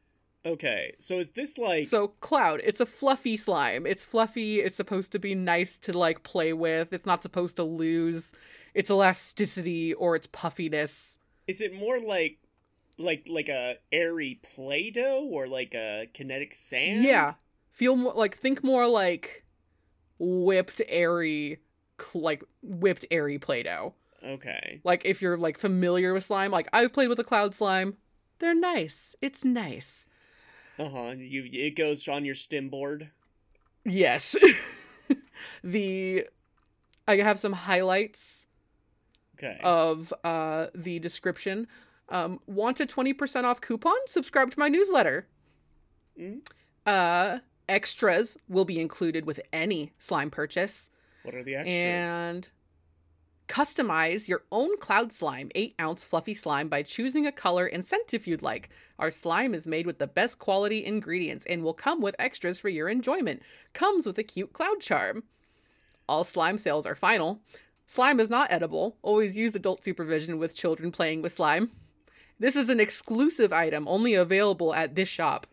Okay, so is this like? So cloud, it's a fluffy slime. It's fluffy. It's supposed to be nice to like play with. It's not supposed to lose its elasticity or its puffiness. Is it more like, like like a airy Play-Doh or like a kinetic sand? Yeah, feel more like think more like whipped airy, like whipped airy Play-Doh. Okay. Like if you're like familiar with slime, like I've played with a cloud slime. They're nice. It's nice. Uh huh. You it goes on your stim board. Yes. the I have some highlights Okay. of uh the description. Um want a 20% off coupon? Subscribe to my newsletter. Mm. Uh extras will be included with any slime purchase what are the extras? and customize your own cloud slime 8 ounce fluffy slime by choosing a color and scent if you'd like. Our slime is made with the best quality ingredients and will come with extras for your enjoyment. Comes with a cute cloud charm. All slime sales are final. Slime is not edible. Always use adult supervision with children playing with slime. This is an exclusive item only available at this shop.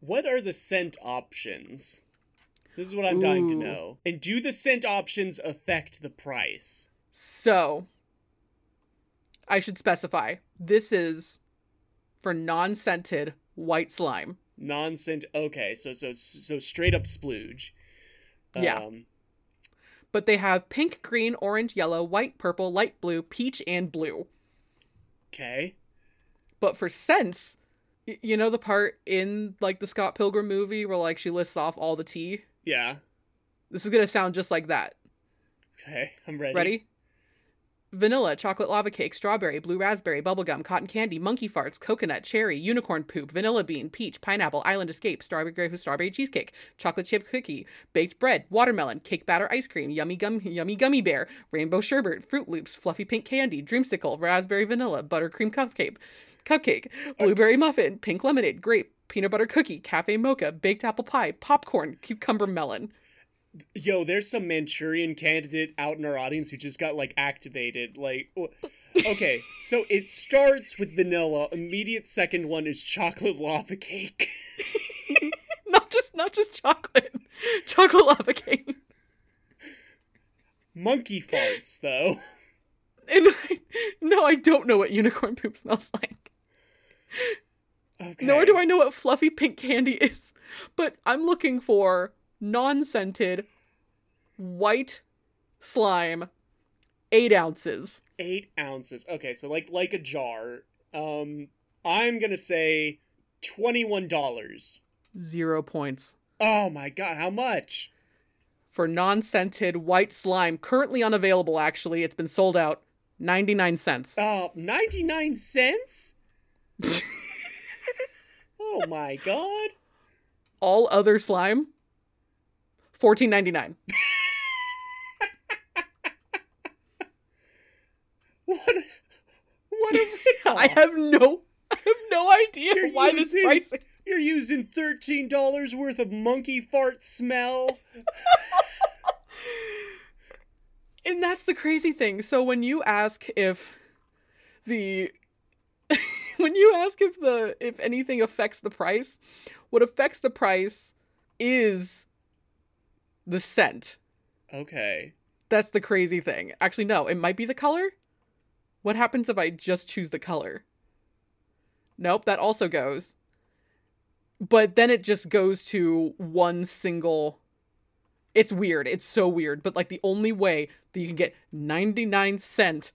What are the scent options? This is what I'm dying to know. And do the scent options affect the price? So, I should specify this is for non scented white slime. Non-scent. Okay, so so so straight up splooge. Yeah. Um, But they have pink, green, orange, yellow, white, purple, light blue, peach, and blue. okay. But for scents, y- you know the part in like the Scott Pilgrim movie where like she lists off all the tea? Yeah. This is gonna sound just like that. Okay. I'm ready. Ready? Vanilla, chocolate lava cake, strawberry, blue raspberry, bubblegum, cotton candy, monkey farts, coconut, cherry, unicorn poop, vanilla bean, peach, pineapple, island escape, strawberry grape, strawberry cheesecake, chocolate chip cookie, baked bread, watermelon, cake batter ice cream, yummy gum, yummy gummy bear, rainbow sherbet, fruit loops, fluffy pink candy, dreamsicle, raspberry vanilla, buttercream cupcake, cupcake, blueberry muffin, pink lemonade, grape, peanut butter cookie, cafe mocha, baked apple pie, popcorn, cucumber melon. Yo, there's some Manchurian candidate out in our audience who just got like activated. Like, okay, so it starts with vanilla. Immediate second one is chocolate lava cake. not just not just chocolate, chocolate lava cake. Monkey farts, though. And I, no, I don't know what unicorn poop smells like. Okay. Nor do I know what fluffy pink candy is. But I'm looking for non scented white slime, eight ounces. Eight ounces. Okay, so like like a jar. Um, I'm gonna say twenty-one dollars. Zero points. Oh my god, how much? For non scented white slime, currently unavailable, actually. It's been sold out. 99 cents. Uh, 99 cents? oh my god. All other slime, 14.99. What what a ripoff. I have no I have no idea You're why this using- pricing. You're using $13 worth of monkey fart smell? And that's the crazy thing. So when you ask if the when you ask if the if anything affects the price, what affects the price is the scent. Okay. That's the crazy thing. Actually no, it might be the color. What happens if I just choose the color? Nope, that also goes. But then it just goes to one single it's weird. It's so weird. But like the only way that you can get 99 cent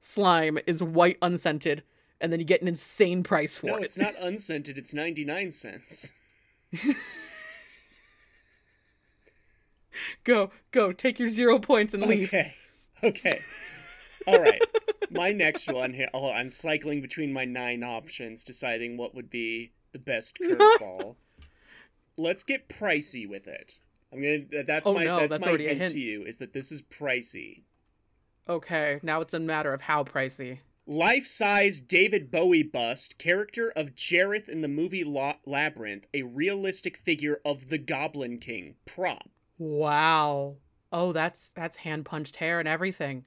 slime is white unscented, and then you get an insane price for No, it. No, it's not unscented, it's 99 cents. Go, go, take your zero points and leave. Okay. Okay. All right. My next one here. Oh, I'm cycling between my nine options, deciding what would be the best curveball. Let's get pricey with it. I'm gonna. That's Oh, my. no, that's, that's my hint, hint. to you is that this is pricey. Okay, now it's a matter of how pricey. Life-size David Bowie bust, character of Jareth in the movie La- Labyrinth, a realistic figure of the Goblin King. Prop. Wow. Oh, that's that's hand punched hair and everything.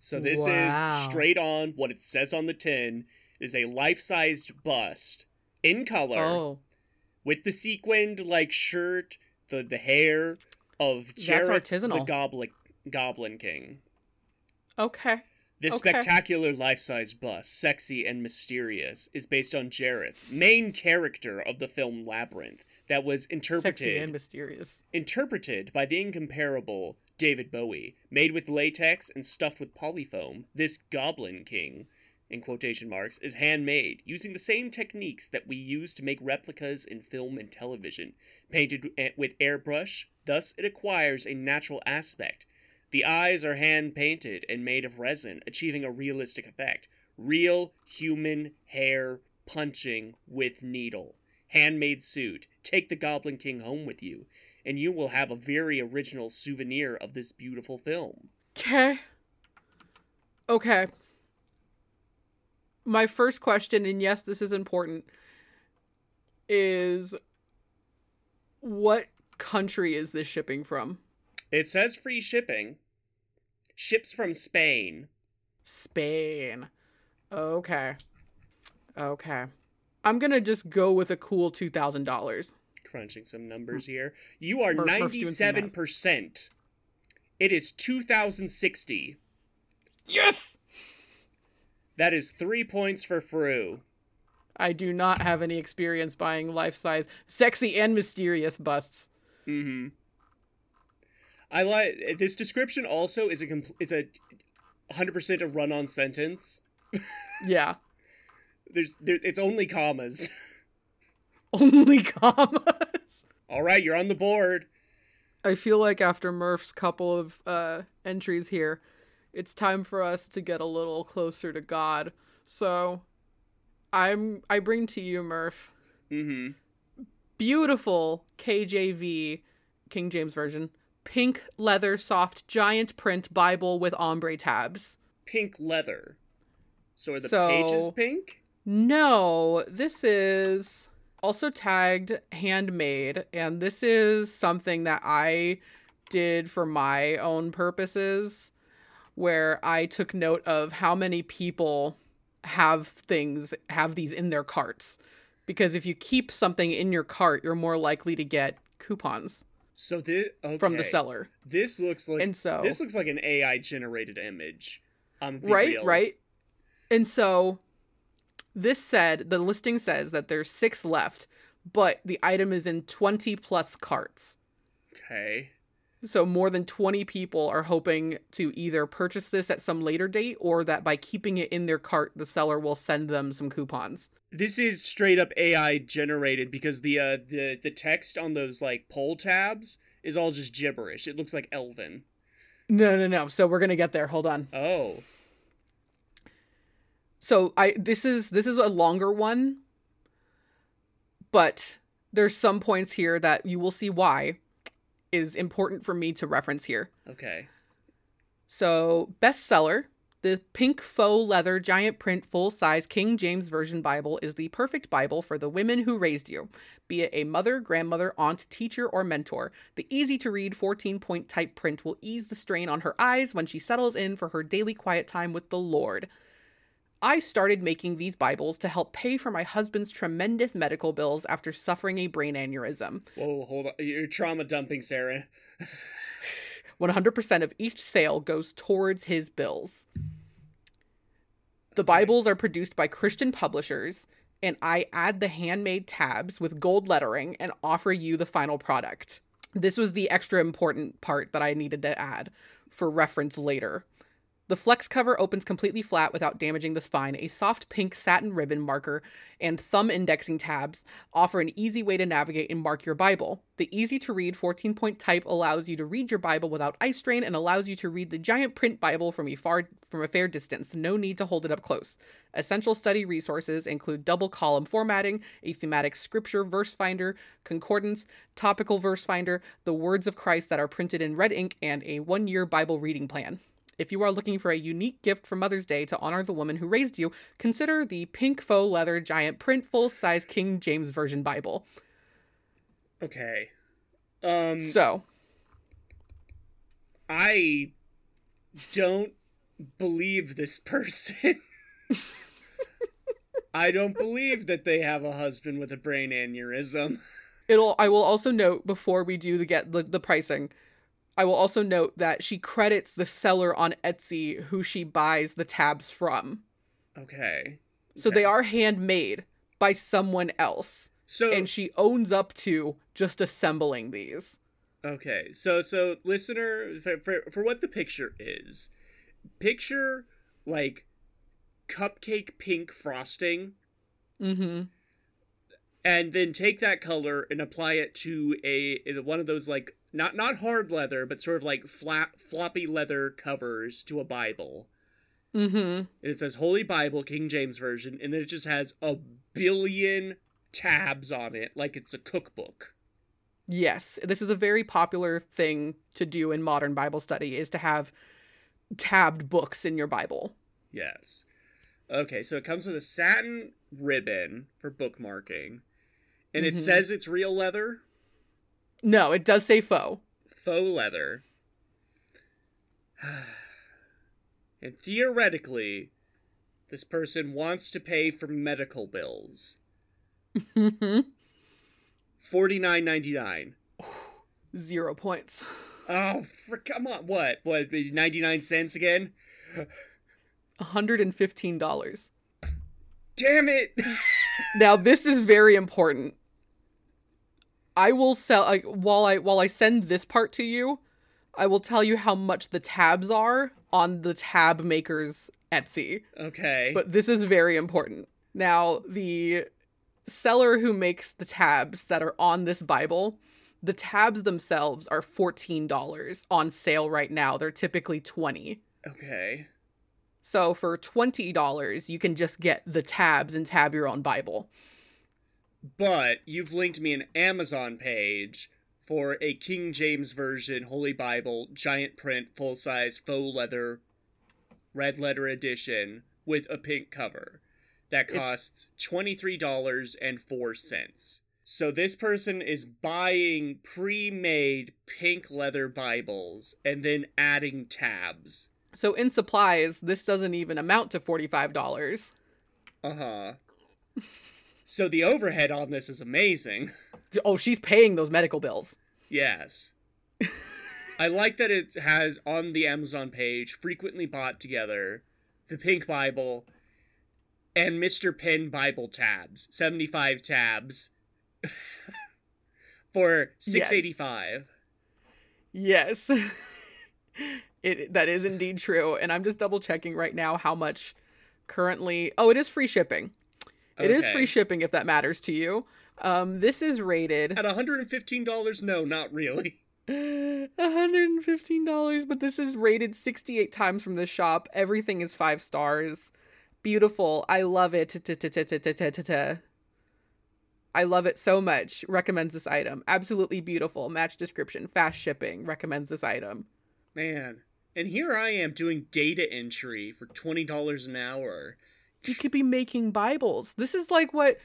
So this Wow. is straight on what it says on the tin. Is a life-sized bust in color Oh, with the sequined like shirt, the the hair of Jareth the. Goblin Goblin King. okay. This Okay. spectacular life-size bust, sexy and mysterious, is based on Jareth, main character of the film Labyrinth, that was interpreted Sexy and mysterious. interpreted by the incomparable David Bowie, made with latex and stuffed with polyfoam, this Goblin King, in quotation marks, is handmade, using the same techniques that we use to make replicas in film and television, painted eh, with airbrush, thus it acquires a natural aspect. The eyes are hand painted and made of resin, achieving a realistic effect. Real human hair punching with needle. Handmade suit. Take the Goblin King home with you and you will have a very original souvenir of this beautiful film. Okay. Okay. My first question, and yes, this is important, is what country is this shipping from? It says free shipping. Ships from Spain. Spain. Okay. Okay. I'm gonna just go with a cool two thousand dollars. Crunching some numbers here. You are Murph- Murph's doing some math. 97%. It is 2060. Yes. That is three points for Froo. I do not have any experience buying life size, sexy and mysterious busts. Mm-hmm. I like this description. Also, is a compl- is a 100% a run-on sentence. Yeah. There's there, it's only commas. Only commas. All right, you're on the board. I feel like after Murph's couple of uh, entries here, it's time for us to get a little closer to God. So, I'm I bring to you Murph Mm-hmm. beautiful KJV King James version pink leather soft giant print Bible with ombre tabs. Pink leather. So are the So- pages pink? No, this is also tagged handmade, and this is something that I did for my own purposes, where I took note of how many people have things, have these in their carts. Because if you keep something in your cart, you're more likely to get coupons So this okay. from the seller. This looks like And so- this looks like an AI generated image. Um, right real. right and so This said, the listing says that there's six left, but the item is in 20 plus carts. Okay. So more than 20 people are hoping to either purchase this at some later date or that by keeping it in their cart, the seller will send them some coupons. This is straight up AI generated because the uh the the text on those like poll tabs is all just gibberish. It looks like Elven. No, no, no. So we're going to get there. Hold on. Oh. So I this is this is a longer one, but there's some points here that you will see why is important for me to reference here. Okay. So, bestseller, the pink faux leather giant print full size King James Version Bible is the perfect Bible for the women who raised you, be it a mother, grandmother, aunt, teacher, or mentor. The easy to read 14 point type print will ease the strain on her eyes when she settles in for her daily quiet time with the Lord. I started making these Bibles to help pay for my husband's tremendous medical bills after suffering a brain aneurysm. Whoa, hold on. You're trauma dumping, Sarah. 100% of each sale goes towards his bills. The Bibles are produced by Christian publishers, and I add the handmade tabs with gold lettering and offer you the final product. This was the extra important part that I needed to add for reference later. The flex cover opens completely flat without damaging the spine. A soft pink satin ribbon marker and thumb indexing tabs offer an easy way to navigate and mark your Bible. The easy to read 14 point type allows you to read your Bible without eye strain and allows you to read the giant print Bible from a far from a fair distance. No need to hold it up close. Essential study resources include double column formatting, a thematic scripture verse finder, concordance, topical verse finder, the words of Christ that are printed in red ink, and a one year Bible reading plan. If you are looking for a unique gift for Mother's Day to honor the woman who raised you, consider the pink faux leather giant print full size King James Version Bible. Okay. Um So, I don't believe this person. I don't believe that they have a husband with a brain aneurysm. it'll I will also note before we do the get the, the pricing, I will also note that she credits the seller on Etsy who she buys the tabs from. Okay. So they are handmade by someone else. So And she owns up to just assembling these. Okay, so so listener, for, for for what the picture is, picture like cupcake pink frosting, Mm-hmm. and then take that color and apply it to a one of those like not not hard leather, but sort of like flat floppy leather covers to a Bible. Mm-hmm. And it says Holy Bible, King James Version, and then it just has a billion tabs on it, like it's a cookbook. Yes, this is a very popular thing to do in modern Bible study is to have tabbed books in your Bible. Yes. Okay, so it comes with a satin ribbon for bookmarking. And it Mhm. says it's real leather, No, it does say faux. faux leather. and theoretically, this person wants to pay for medical bills. Forty nine ninety nine. Zero points. Oh, for, come on! What? What? Ninety nine cents again? $115. Damn it! Now this is very important. I will sell like while I while I send this part to you, I will tell you how much the tabs are on the tab maker's Etsy. okay. But this is very important. Now, the seller who makes the tabs that are on this Bible, the tabs themselves are $14 on sale right now. They're typically 20. okay. So for $20, you can just get the tabs and tab your own Bible. But you've linked me an Amazon page for a King James Version Holy Bible giant print full size faux leather red letter edition with a pink cover that costs $23.04. So this person is buying pre-made pink leather Bibles and then adding tabs. So in supplies, this doesn't even amount to $45. Uh-huh. So the overhead on this is amazing. Oh, she's paying those medical bills. Yes. I like that it has on the Amazon page frequently bought together the Pink Bible and Mr. Pen Bible tabs, 75 tabs for 685. Yes. it that is indeed true and I'm just double checking right now how much currently Oh, it is free shipping. It is Okay. free shipping if that matters to you. Um this is rated At $115, no, not really. $115, but this is rated 68 times from the shop. Everything is 5 stars. Beautiful. I love it. I love it so much. Recommends this item. Absolutely beautiful. Match description. Fast shipping. Recommends this item. Man. And here I am doing data entry for $20 an hour. You could be making Bibles. This is like what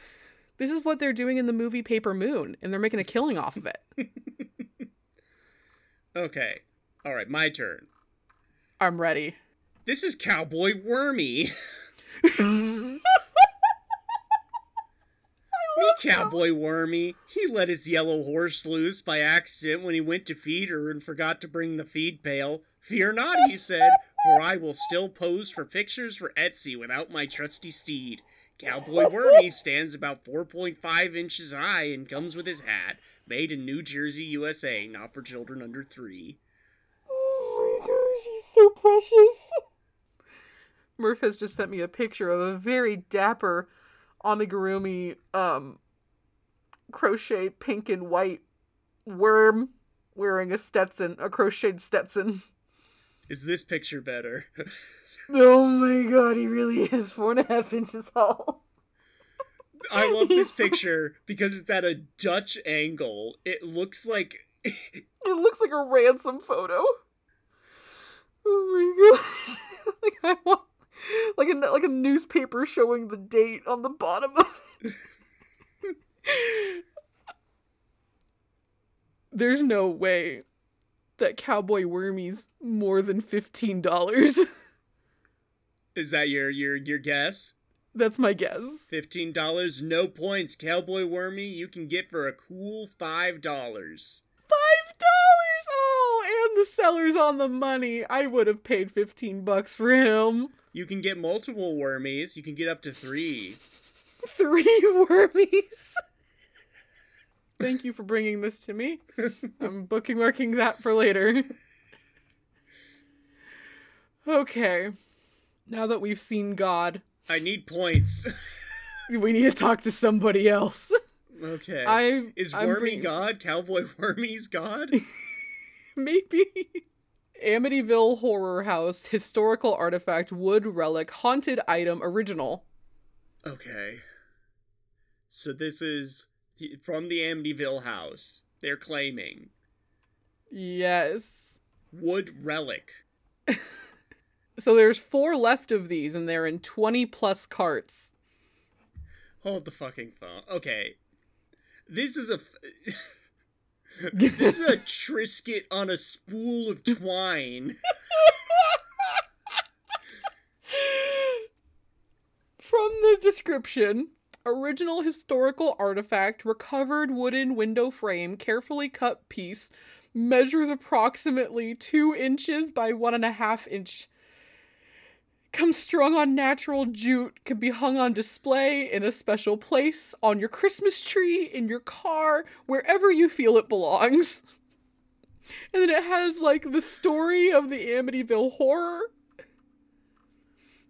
this is what they're doing in the movie Paper Moon, and they're making a killing off of it. Okay. All right, my turn. I'm ready. This is Cowboy Wormy. Me, Cowboy Wormy. He let his yellow horse loose by accident when he went to feed her and forgot to bring the feed pail. Fear not, he said, for I will still pose for pictures for Etsy without my trusty steed. Cowboy Wormy stands about 4.5 inches high and comes with his hat, made in New Jersey, USA, not for children under three. Oh my gosh, he's so precious. Murph has just sent me a picture of a very dapper amigurumi um crocheted pink and white worm wearing a Stetson, a crocheted Stetson. Is this picture better? Oh my god, he really is four and a half inches tall. I love this picture because it's at a Dutch angle. It looks like It looks like a ransom photo. Oh my gosh. like I want like a like a newspaper showing the date on the bottom of it. There's no way that Cowboy Wormy's more than fifteen dollars. is that your your your guess? That's my guess. Fifteen dollars, no points. Cowboy Wormy, you can get for a cool five dollars. Five dollars! Oh, and the seller's on the money. I would have paid fifteen bucks for him. You can get multiple wormies. You can get up to three. Three wormies. Thank you for bringing this to me. I'm bookmarking that for later. okay. Now that we've seen God, I need points. we need to talk to somebody else. okay. I is I'm Wormy bringing- God? Cowboy Wormy's God? Maybe. Amityville Horror House historical artifact wood relic haunted item original. Okay. So this is from the Amityville house. They're claiming Yes. wood relic. So there's four left of these and they're in 20 plus carts. Hold the fucking phone. Okay. This is a. f- this is a Triscuit on a spool of twine. From the description, original historical artifact, recovered wooden window frame, carefully cut piece, measures approximately two inches by one and a half inch. Comes strung on natural jute, can be hung on display in a special place, on your Christmas tree, in your car, wherever you feel it belongs. And then it has like the story of the Amityville horror.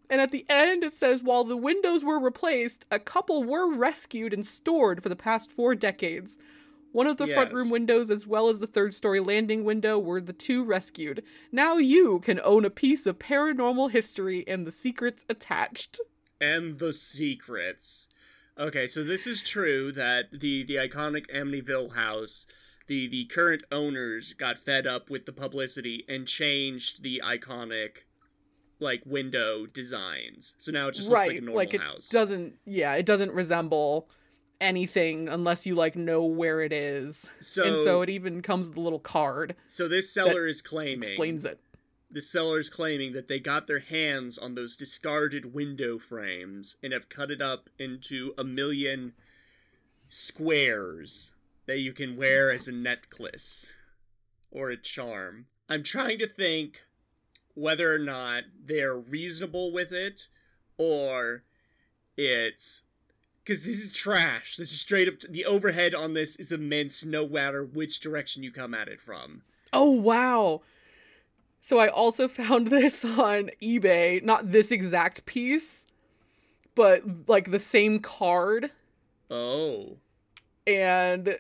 And at the end, it says while the windows were replaced, a couple were rescued and stored for the past four decades. One of the front room windows, as well as the third story landing window, were the two rescued. Now you can own a piece of paranormal history and the secrets attached. and the secrets. Okay, so this is true that the the iconic Amityville house, the the current owners got fed up with the publicity and changed the iconic like window designs. So now it just looks like a normal like it house. doesn't. Yeah, it doesn't resemble anything unless you like know where it is. so and so it even comes with a little card so this seller is claiming explains it. the seller's claiming that they got their hands on those discarded window frames and have cut it up into a million squares that you can wear as a necklace or a charm. I'm trying to think whether or not they're reasonable with it or it's because this is trash. This is straight up. The overhead on this is immense, no matter which direction you come at it from. Oh wow. So I also found this on eBay, not this exact piece, but like the same card Oh, and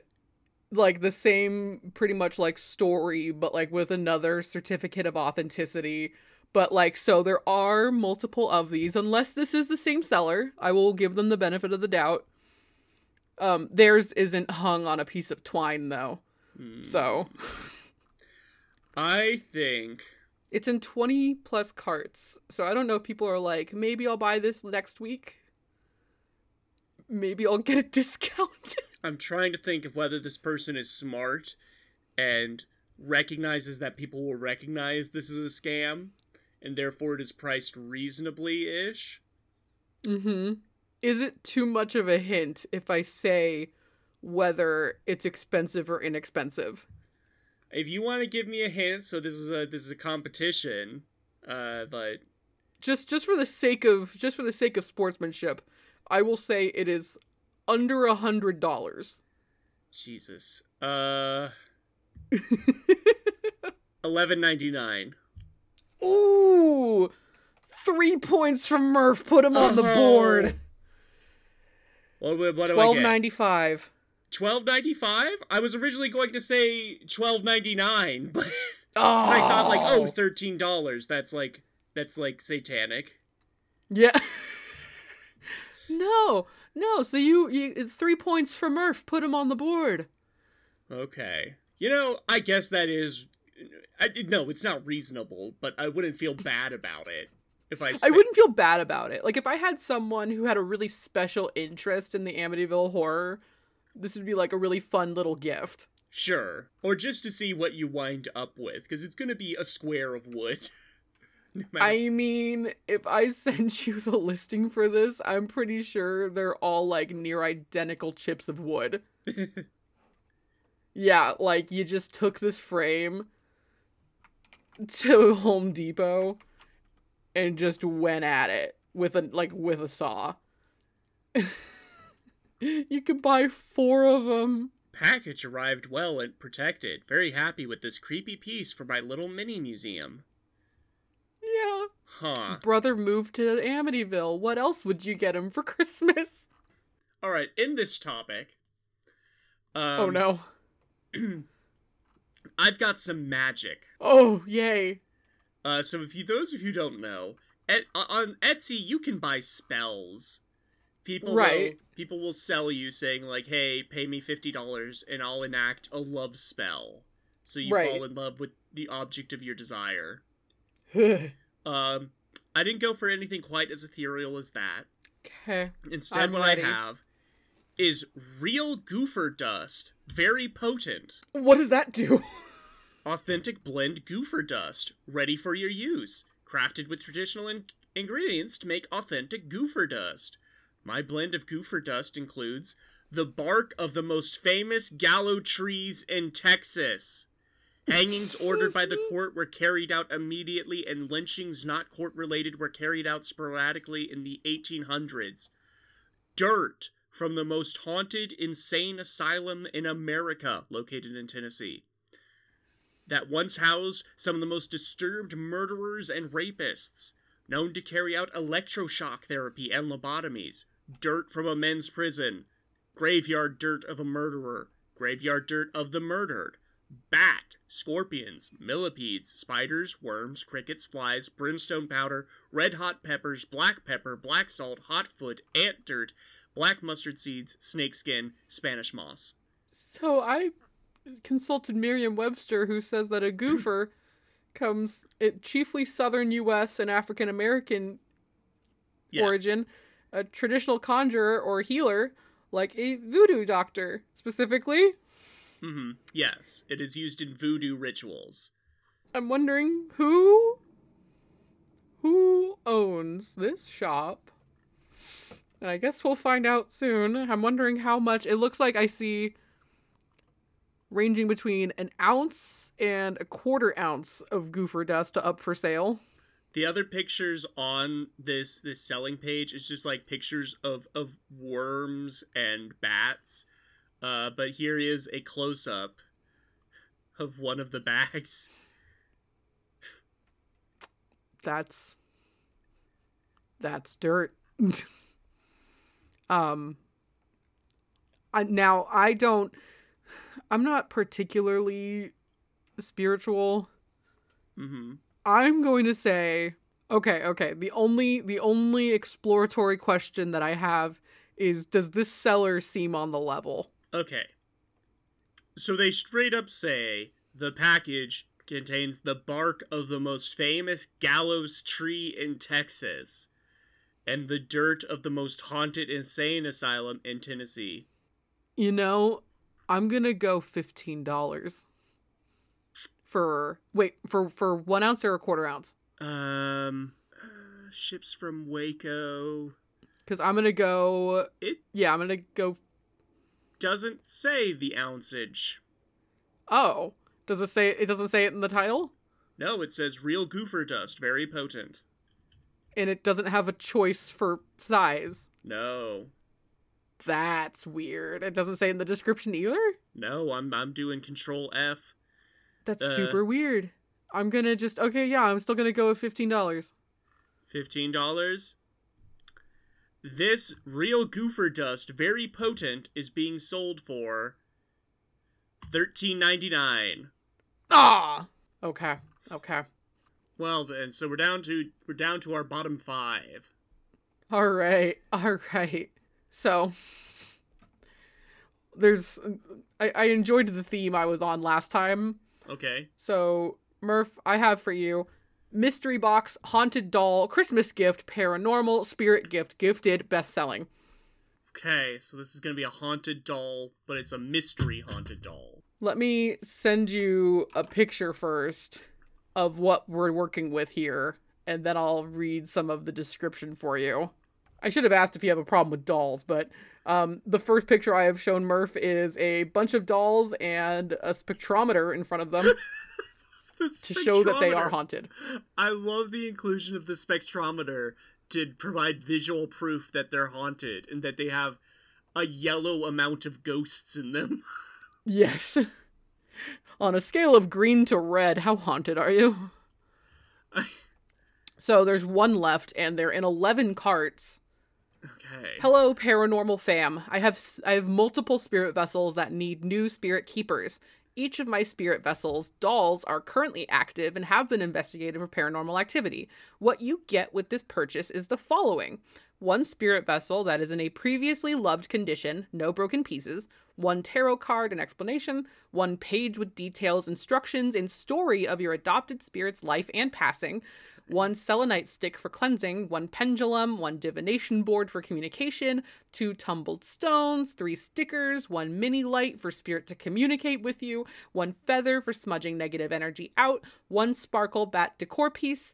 like the same pretty much like story but like with another certificate of authenticity. But like so there are multiple of these unless this is the same seller. I will give them the benefit of the doubt. Um theirs isn't hung on a piece of twine though. So I think It's in 20 plus carts. So I don't know if people are like, maybe I'll buy this next week. Maybe I'll get a discount. I'm trying to think of whether this person is smart and recognizes that people will recognize this is a scam, and therefore it is priced reasonably ish. mm-hmm. Is it too much of a hint if I say whether it's expensive or inexpensive? If you want to give me a hint, so this is a this is a competition, uh, but Just just for the sake of just for the sake of sportsmanship, I will say it is under a hundred dollars. Jesus, uh, eleven ninety nine. Ooh, three points from Murph. Put him on the board. What, what, what do I Twelve ninety five. Twelve ninety five. I was originally going to say twelve ninety nine, but Oh, I thought like, oh, thirteen dollars. That's like that's like satanic. yeah. no, no. So you, you, it's three points for Murph. Put him on the board. Okay. You know, I guess that is. I, no, it's not reasonable, but I wouldn't feel bad about it if I. I wouldn't feel bad about it. Like if I had someone who had a really special interest in the Amityville horror, this would be like a really fun little gift. Sure, or just to see what you wind up with, because it's gonna be a square of wood. I mean, if I send you the listing for this, I'm pretty sure they're all like near identical chips of wood. Yeah, like you just took this frame to Home Depot and just went at it with a like with a saw. you could buy four of them. Package arrived well and protected. Very happy with this creepy piece for my little mini museum. Yeah. Huh. Brother moved to Amityville. What else would you get him for Christmas? All right, in this topic. Um, oh no. I've got some magic. Oh, yay. Uh, so if you, those of you don't know, et, on Etsy you can buy spells. People Right. will, people will sell you saying like, "Hey, pay me fifty dollars and I'll enact a love spell." So you Right. fall in love with the object of your desire. Um, I didn't go for anything quite as ethereal as that. Okay. Instead, I'm what ready. I have is real goofer dust, very potent. What does that do? Authentic blend goofer dust, ready for your use. Crafted with traditional in- ingredients to make authentic goofer dust. My blend of goofer dust includes the bark of the most famous gallow trees in Texas. Hangings ordered by the court were carried out immediately, and lynchings not court related were carried out sporadically in the 1800s. Dirt from the most haunted insane asylum in America, located in Tennessee that once housed some of the most disturbed murderers and rapists, known to carry out electroshock therapy and lobotomies, dirt from a men's prison, graveyard dirt of a murderer, graveyard dirt of the murdered, bat, scorpions, millipedes, spiders, worms, crickets, flies, brimstone powder, red hot peppers, black pepper, black salt, hot foot, ant dirt, black mustard seeds, snakeskin, Spanish moss. So I consulted Merriam-Webster, who says that a goofer comes it chiefly southern U.S. and African American Yes. origin, a traditional conjurer or healer, like a voodoo doctor, specifically. Hmm Yes, it is used in voodoo rituals. I'm wondering who who owns this shop. And I guess we'll find out soon. I'm wondering how much it looks like I see ranging between an ounce and a quarter ounce of goofer dust up for sale. The other pictures on this this selling page is just like pictures of of worms and bats. Uh, but here is a close up of one of the bags. That's that's dirt. um I, now I don't I'm not particularly spiritual. Mm-hmm. I'm going to say okay, okay. The only the only exploratory question that I have is does this seller seem on the level? Okay. So they straight up say the package contains the bark of the most famous gallows tree in Texas and the dirt of the most haunted insane asylum in Tennessee. You know, I'm going to go $15 for wait, for for 1 ounce or a quarter ounce. Um uh, ships from Waco. Cuz I'm going to go It Yeah, I'm going to go doesn't say the ounceage. Oh, does it say it doesn't say it in the title? No, it says real goofer dust, very potent. And it doesn't have a choice for size. No. That's weird. It doesn't say in the description either? No, I'm I'm doing control F. That's Uh. super weird. I'm going to just Okay, yeah, I'm still going to go with $15. $15. This real goofer dust, very potent, is being sold for $13.99. Ah. Okay. Okay. Well, then, so we're down to we're down to our bottom five. All right. All right. So there's I, I enjoyed the theme I was on last time. Okay. So Murph, I have for you mystery box, haunted doll, Christmas gift, paranormal, spirit gift, gifted, best selling. Okay, so this is gonna be a haunted doll, but it's a mystery haunted doll. Let me send you a picture first of what we're working with here, and then I'll read some of the description for you. I should have asked if you have a problem with dolls, but um, the first picture I have shown Murph is a bunch of dolls and a spectrometer in front of them The to show that they are haunted. I love the inclusion of the spectrometer to provide visual proof that they're haunted and that they have a yellow amount of ghosts in them. Yes. On a scale of green to red, how haunted are you? So there's one left, and they're in 11 carts. Okay. Hello, paranormal fam. I have I have multiple spirit vessels that need new spirit keepers. Each of my spirit vessels, dolls, are currently active and have been investigated for paranormal activity. What you get with this purchase is the following. One spirit vessel that is in a previously loved condition, no broken pieces, one tarot card and explanation, one page with details, instructions, and story of your adopted spirit's life and passing, one selenite stick for cleansing, one pendulum, one divination board for communication, two tumbled stones, three stickers, one mini light for spirit to communicate with you, one feather for smudging negative energy out, one sparkle bat decor piece.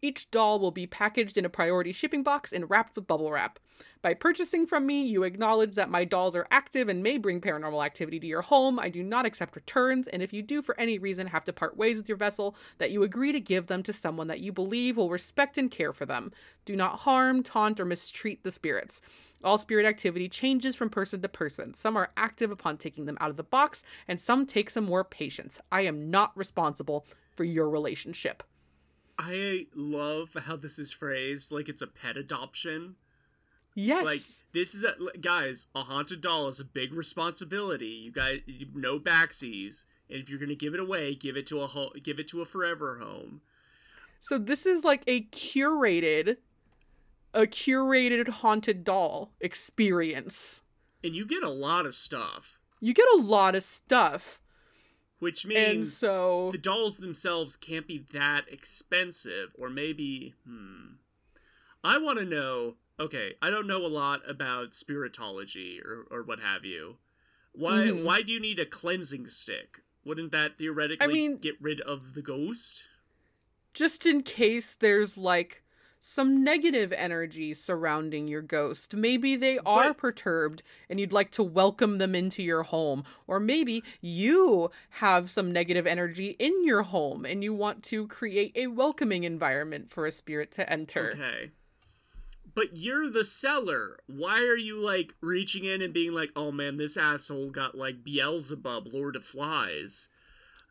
Each doll will be packaged in a priority shipping box and wrapped with bubble wrap. By purchasing from me, you acknowledge that my dolls are active and may bring paranormal activity to your home. I do not accept returns, and if you do for any reason have to part ways with your vessel, that you agree to give them to someone that you believe will respect and care for them. Do not harm, taunt, or mistreat the spirits. All spirit activity changes from person to person. Some are active upon taking them out of the box, and some take some more patience. I am not responsible for your relationship. I love how this is phrased like it's a pet adoption. Yes. Like this is a guys, a haunted doll is a big responsibility. You guys no backsies. And if you're gonna give it away, give it to a ho- give it to a forever home. So this is like a curated a curated haunted doll experience. And you get a lot of stuff, You get a lot of stuff. Which And means so the dolls themselves can't be that expensive or maybe hmm. I want to know okay i don't know a lot about spiritology or, or what have you. Why Mhm. why do you need a cleansing stick? Wouldn't that theoretically mean- get rid of the ghost? Just in case there's like some negative energy surrounding your ghost. Maybe they are But- perturbed and you'd like to welcome them into your home. Or maybe you have some negative energy in your home and you want to create a welcoming environment for a spirit to enter. Okay. But you're the seller. Why are you like reaching in and being like, "Oh man, this asshole got like Beelzebub, Lord of Flies."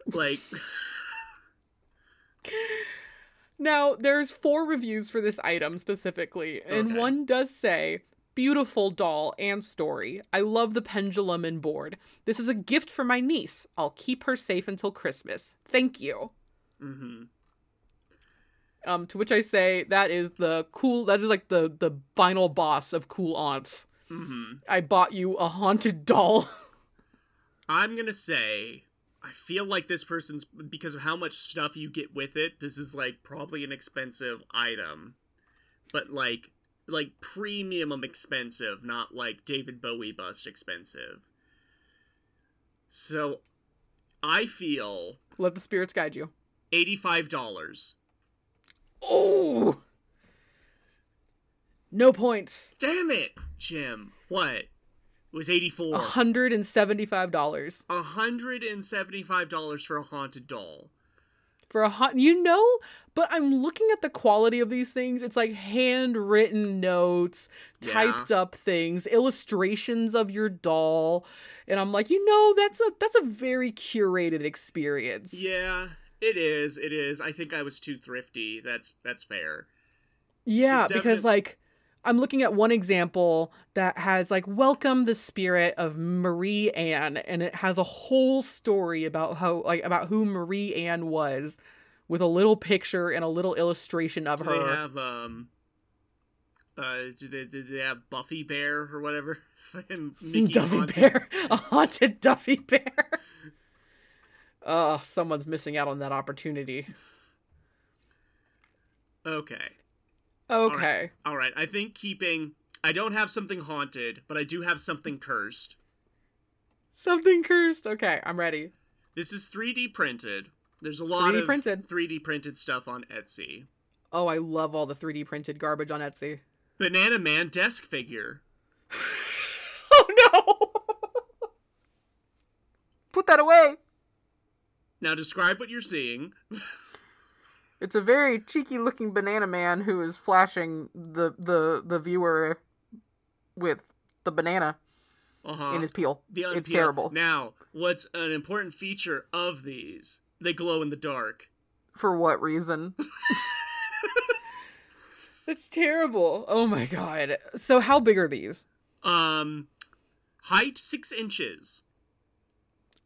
Like Now, there's four reviews for this item specifically, and Okay. one does say, Beautiful doll and story. I love the pendulum and board. This is a gift for my niece. I'll keep her safe until Christmas. Thank you. mhm. Um, to which I say that is the cool that is like the the final boss of cool aunts. Mhm. I bought you a haunted doll. I'm going to say I feel like this person's because of how much stuff you get with it, this is like probably an expensive item. But like like premium expensive, not like David Bowie bust expensive. So I feel Let the spirits guide you. $85. Oh. No points. Damn it, Jim. What? It was 84. hundred and seventy-five dollars. $175 for a haunted doll. for a hot you know but i'm looking at the quality of these things it's like handwritten notes Yeah. typed up things illustrations of your doll and i'm like you know that's a that's a very curated experience Yeah, it is. It is. I think I was too thrifty. That's that's fair. yeah because like i'm looking at one example that has like welcome the spirit of marie anne and it has a whole story about how like about who marie anne was with a little picture and a little illustration of Do her they have um uh do they do they have Buffy Bear or whatever? Fucking Duffy haunted- Bear, a haunted Duffy Bear. Oh, someone's missing out on that opportunity. Okay. Okay. All right. I think keeping I don't have something haunted, but I do have something cursed. Something cursed. Okay, I'm ready. This is 3D printed. There's a lot 3D of printed. 3D printed stuff on Etsy. Oh, I love all the 3D printed garbage on Etsy. Banana Man desk figure. Oh no! Put that away. Now describe what you're seeing. It's a very cheeky looking banana man who is flashing the the the viewer with the banana Uh-huh. in his peel. The it's terrible. Now, what's an important feature of these? They glow in the dark. For what reason? That's terrible. Oh my god. So how big are these? Um, height six inches.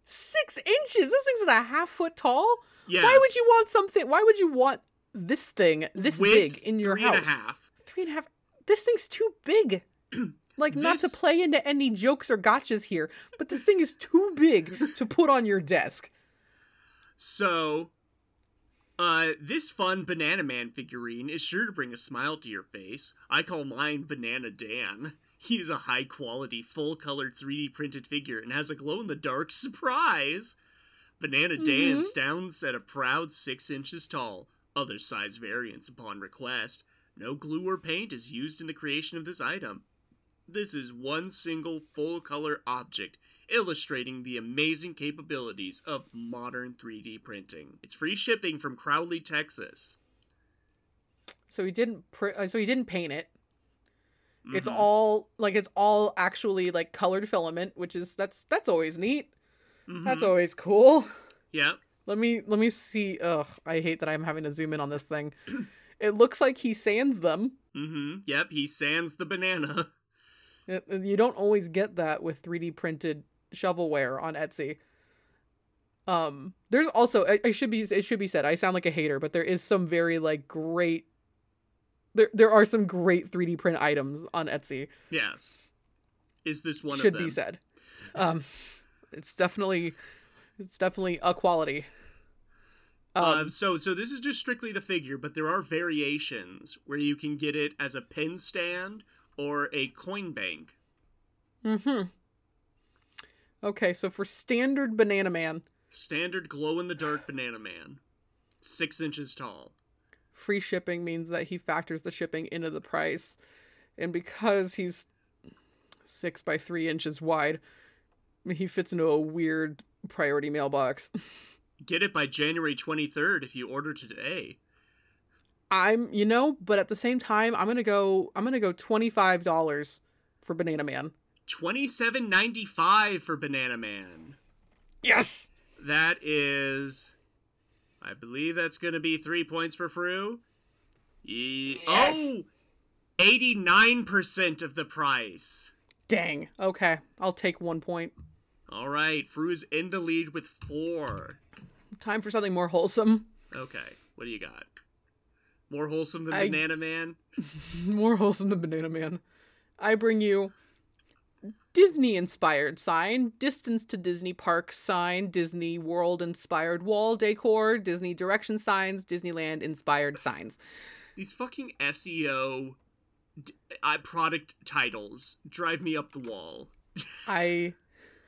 Six inches. This thing's a half foot tall. Yes. Why would you want something? Why would you want this thing this Width, big in your three house? and a half. Three and a half. This thing's too big. like not to play into any jokes or gotchas here, but this thing is too big to put on your desk. So, uh, this fun Banana Man figurine is sure to bring a smile to your face. I call mine Banana Dan. He is a high quality, full colored 3D printed figure and has a glow in the dark surprise. Banana Dan Mhm. stands at a proud six inches tall. Other size variants upon request. No glue or paint is used in the creation of this item. This is one single full color object illustrating the amazing capabilities of modern 3D printing. It's free shipping from Crowley, Texas. So he didn't. Pr- uh, so he didn't paint it. It's Mhm. all like it's all actually like colored filament, which is that's that's always neat. That's Mhm. always cool. Yeah. Let me let me see. Ugh, I hate that I'm having to zoom in on this thing. It looks like he sands them. Mm-hmm. Yep. He sands the banana. It- it- You don't always get that with 3D printed shovelware on Etsy. Um, there's also I, I should be it should be said I sound like a hater, but there is some very like great. There there are some great 3D print items on Etsy. yes. Is this one should of them? be said. Um, it's definitely it's definitely a quality. Um, uh, so so this is just strictly the figure, but there are variations where you can get it as a pin stand or a coin bank. Mm hmm Okay, so for standard Banana Man, Standard glow in the dark banana man. Six inches tall. free shipping means that he factors the shipping into the price. And because he's six by three inches wide, he fits into a weird priority mailbox. Get it by January 23rd if you order today. I'm, you know, but at the same time, I'm gonna go. I'm gonna go twenty five dollars for Banana Man. 27.95 for Banana Man. Yes. That is I believe that's going to be 3 points for Froo. Ye- Yes. Oh! 89% of the price. Dang. Okay, I'll take one point. All right, Froo's in the lead with 4. Time for something more wholesome. Okay, what do you got? More wholesome than I- Banana Man? More wholesome than Banana Man. I bring you Disney inspired sign, distance to Disney park sign, Disney World inspired wall decor, Disney direction signs, Disneyland inspired signs. These fucking SEO d- uh, product titles drive me up the wall. I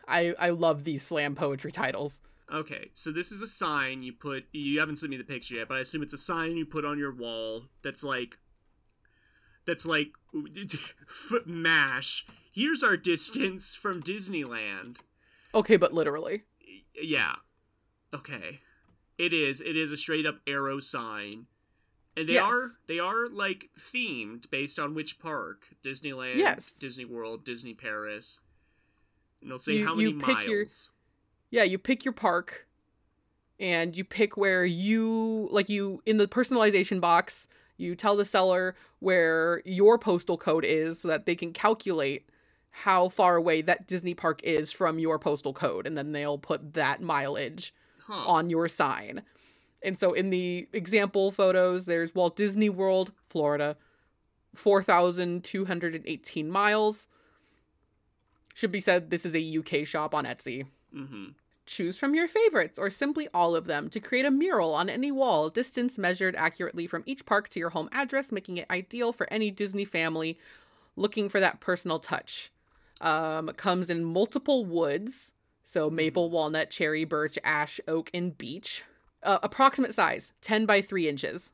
I I love these slam poetry titles. Okay, so this is a sign you put. You haven't sent me the picture yet, but I assume it's a sign you put on your wall that's like. That's like. Foot mash. Here's our distance from Disneyland. Okay, but literally. Yeah. Okay. It is. It is a straight up arrow sign. And they Yes. are they are like themed based on which park. Disneyland, Yes. Disney World, Disney Paris. And they'll say You- how many you pick miles. your- Yeah, you pick your park and you pick where you like you in the personalization box, you tell the seller where your postal code is so that they can calculate how far away that Disney park is from your postal code and then they'll put that mileage Huh. on your sign. And so in the example photos, there's Walt Disney World, Florida, 4,218 miles. Should be said, this is a UK shop on Etsy. mm-hmm. Choose from your favorites or simply all of them to create a mural on any wall, distance measured accurately from each park to your home address, making it ideal for any Disney family looking for that personal touch. Um, it comes in multiple woods, so maple, walnut, cherry, birch, ash, oak, and beech. Uh, approximate size 10 by 3 inches.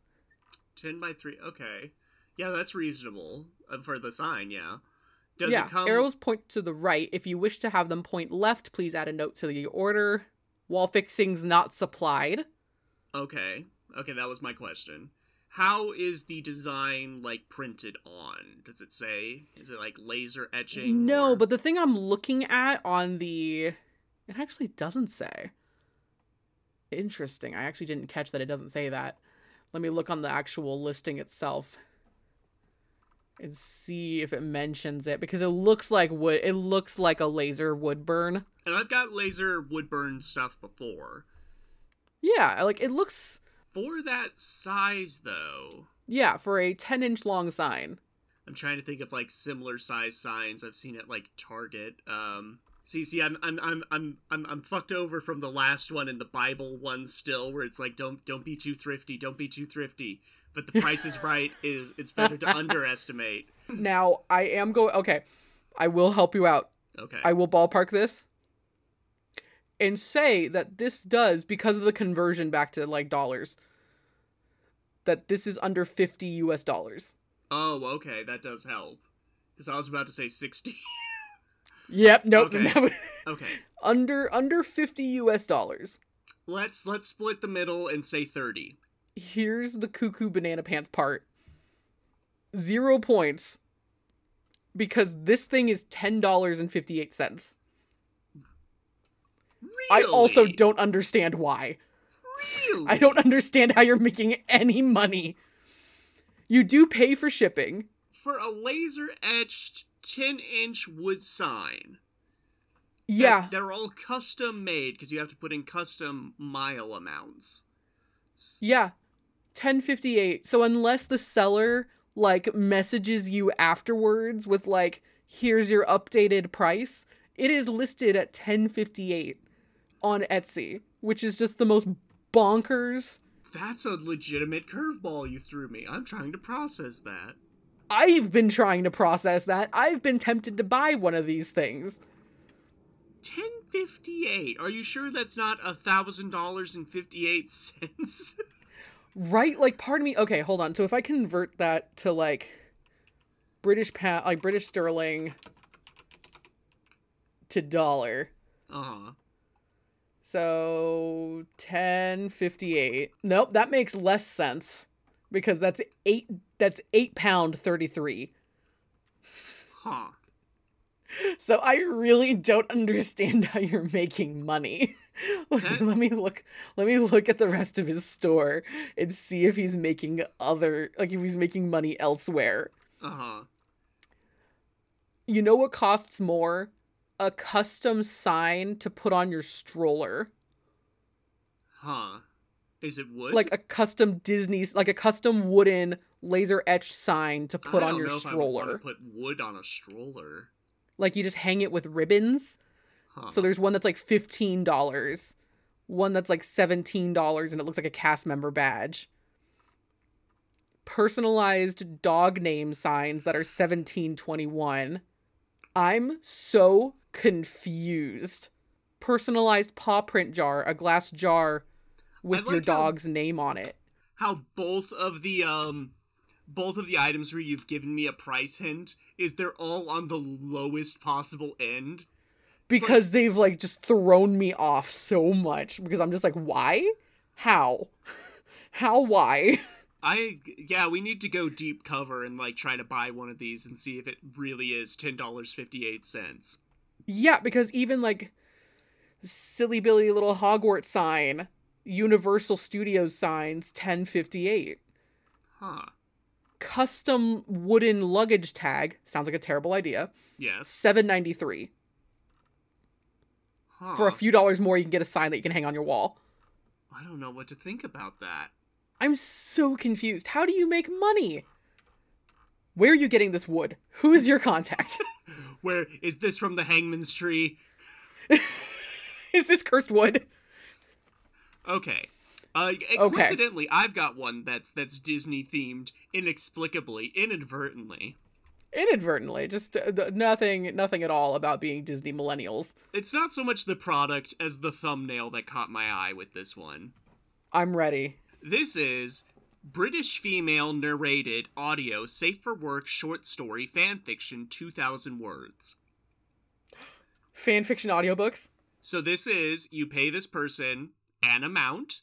10 by 3 okay yeah that's reasonable uh, for the sign yeah does yeah, it come arrows point to the right. If you wish to have them point left, please add a note to the order. Wall fixings not supplied. okay okay that was my question how is the design like printed on does it say is it like laser etching No, or- but the thing I'm looking at on the it actually doesn't say. Interesting. I actually didn't catch that it doesn't say that. Let me look on the actual listing itself and see if it mentions it because it looks like wood it looks like a laser wood burn. and i've got laser wood burn stuff before Yeah, like it looks for that size though yeah, for a 10 inch long sign. i'm trying to think of like similar size signs i've seen at like target um See, see, I'm, I'm, I'm, I'm, I'm, I'm fucked over from the last one and the Bible one still, where it's like, don't, don't be too thrifty, don't be too thrifty. But the Price is Right is, it's better to underestimate. Now, I am going okay. I will help you out. Okay. I will ballpark this and say that this does because of the conversion back to like dollars that this is under 50 US dollars. Oh, okay, that does help. Because I was about to say sixty. Yep, nope. Okay. would- okay, under under 50 US dollars. let's let's split the middle and say thirty. Here's the cuckoo banana pants part. 0 points because this thing is $10.58. Really? I also don't understand why. Really? I don't understand how you're making any money. You do pay for shipping. For a laser etched ten inch wood sign. that- Yeah. they're all custom made because you have to put in custom mile amounts. Yeah. 1058. So unless the seller like messages you afterwards with like here's your updated price, it is listed at 1058 on Etsy, which is just the most bonkers. That's a legitimate curveball you threw me. I'm trying to process that. I've been trying to process that. I've been tempted to buy one of these things. 1058. Are you sure that's not a $1,000.58? Right? Like, pardon me. Okay, hold on. So if I convert that to like British pound, like British sterling to dollar, Uh huh. so ten fifty eight. Nope, that makes less sense because that's eight. That's eight pound thirty three. Huh. So I really don't understand how you're making money. Let me look let me look at the rest of his store and see if he's making other like if he's making money elsewhere. Uh huh. You know what costs more? A custom sign to put on your stroller. Huh. Is it wood? Like a custom Disney like a custom wooden laser etched sign to put on your know if I would stroller. put wood on a stroller. Like you just hang it with ribbons. Huh. So there's one that's like fifteen dollars, one that's like seventeen dollars, and it looks like a cast member badge. Personalized dog name signs that are seventeen twenty one. I'm so confused. Personalized paw print jar, a glass jar with your like how- dog's name on it. how both of the um both of the items where you've given me a price hint is they're all on the lowest possible end. Because they've like just thrown me off so much. Because I'm just like, why? How? How why? I yeah, we need to go deep cover and like try to buy one of these and see if it really is ten dollars fifty eight cents. Yeah, because even like silly Billy little Hogwarts sign, Universal Studios signs, ten fifty eight. Huh. Custom wooden luggage tag sounds like a terrible idea. Yes. Seven ninety three. Huh. For a few dollars more, you can get a sign that you can hang on your wall. I don't know what to think about that. I'm so confused. How do you make money? Where are you getting this wood? Who is your contact? Where is this from the hangman's tree? is this cursed wood? Okay. Uh, Okay. coincidentally, I've got one that's that's Disney themed, inexplicably, inadvertently. Inadvertently, just uh, nothing, nothing at all about being Disney millennials. It's not so much the product as the thumbnail that caught my eye with this one. I'm ready. This is British female narrated audio safe for work short story fan fiction 2000 words. Fan fiction audiobooks. So this is you pay this person an amount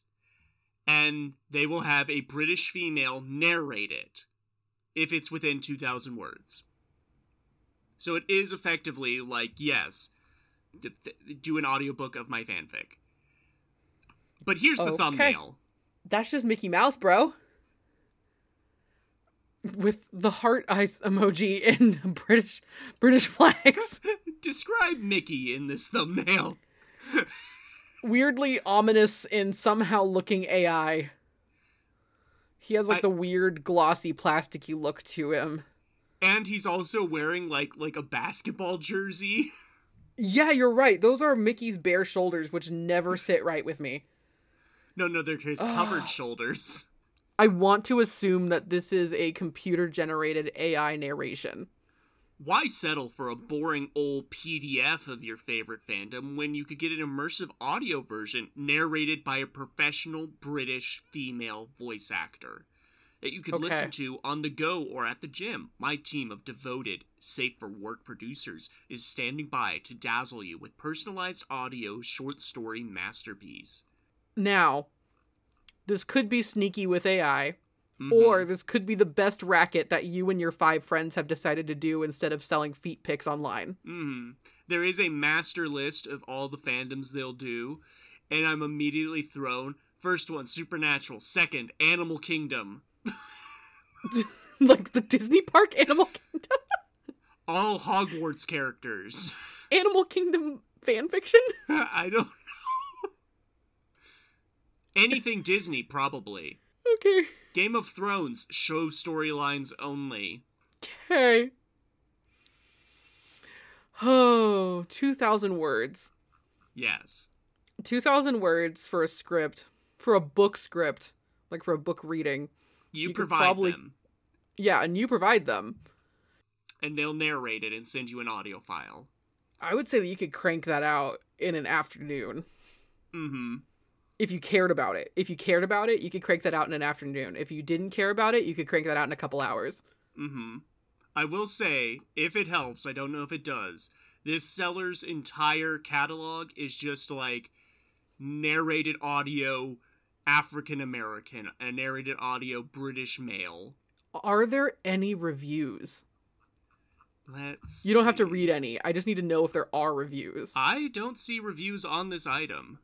and they will have a British female narrate it if it's within 2000 words. So it is effectively like yes, th- th- do an audiobook of my fanfic. But here's the Okay. thumbnail. That's just Mickey Mouse, bro. With the heart eyes emoji and British British flags. Describe Mickey in this thumbnail. Weirdly ominous and somehow looking AI. He has like I- the weird glossy plasticky look to him. And he's also wearing like like a basketball jersey. Yeah, you're right. Those are Mickey's bare shoulders, which never sit right with me. No, no, they're his covered shoulders. I want to assume that this is a computer generated AI narration. Why settle for a boring old PDF of your favorite fandom when you could get an immersive audio version narrated by a professional British female voice actor that you could Okay. listen to on the go or at the gym? My team of devoted, safe for work producers is standing by to dazzle you with personalized audio short story masterpiece. Now, this could be sneaky with AI, Mhm. or this could be the best racket that you and your five friends have decided to do instead of selling feet pics online. Mm. There is a master list of all the fandoms they'll do, and I'm immediately thrown. First one, Supernatural. Second, Animal Kingdom. like the Disney Park Animal Kingdom, All Hogwarts characters. Animal Kingdom fan fiction. I don't know. Anything Disney, probably. Okay. Game of Thrones, show storylines only. Okay. Oh, 2,000 words. Yes. 2,000 words for a script, for a book script, like for a book reading. You, You provide probably- them, Yeah, and you provide them. and they'll narrate it and send you an audio file. I would say that you could crank that out in an afternoon. Mm-hmm. If you cared about it. If you cared about it, you could crank that out in an afternoon. If you didn't care about it, you could crank that out in a couple hours. Mm-hmm. I will say, if it helps, I don't know if it does. This seller's entire catalog is just like narrated audio African American, a narrated audio British male. Are there any reviews? Let's. You don't have to read any. I just need to know if there are reviews I don't see reviews on this item.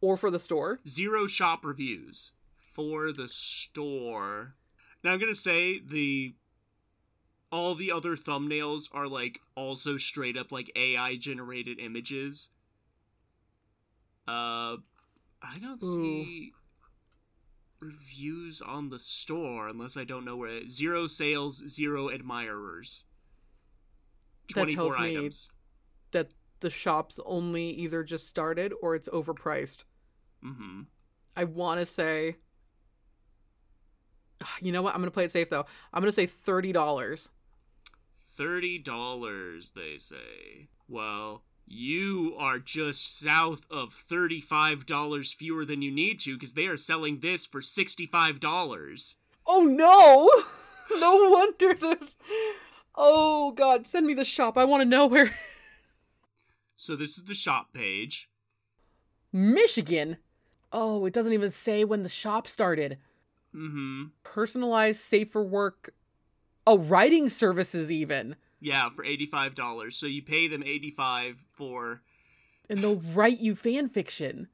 Or for the store. Zero shop reviews for the store. Now I'm gonna say the all the other thumbnails are like also straight up like AI generated images. Uh, I don't Ooh. see reviews on the store unless I don't know where. It, zero sales, zero admirers. That Twenty tells me- items. That the shop's only either just started or it's overpriced. Mm-hmm. I want to say. You know what? I'm gonna play it safe though. I'm gonna say thirty dollars. Thirty dollars, they say. Well, you are just south of thirty-five dollars fewer than you need to, because they are selling this for sixty-five dollars. Oh no! No wonder the. Oh god, send me the shop. I want to know where. So this is the shop page. Michigan. Oh, it doesn't even say when the shop started. Mm-hmm. Personalized, safer work. Oh, writing services even. Yeah, for eighty-five dollars. So you pay them eighty-five for And they'll write you fan fiction.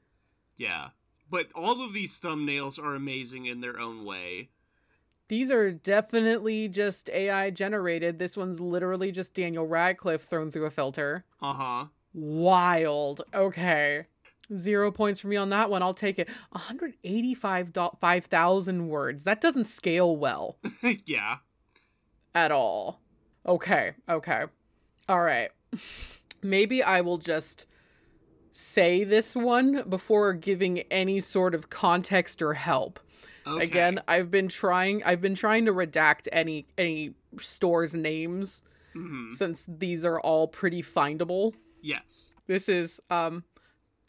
yeah. But all of these thumbnails are amazing in their own way. These are definitely just AI generated. This one's literally just Daniel Radcliffe thrown through a filter. Uh huh. Wild. Okay. Zero points for me on that one. I'll take it. 185 5,000 words. That doesn't scale well yeah. at all. Okay. Okay. All right. Maybe I will just say this one before giving any sort of context or help. Okay. Again, I've been trying I've been trying to redact any any stores names hmm since these are all pretty findable. Yes. This is um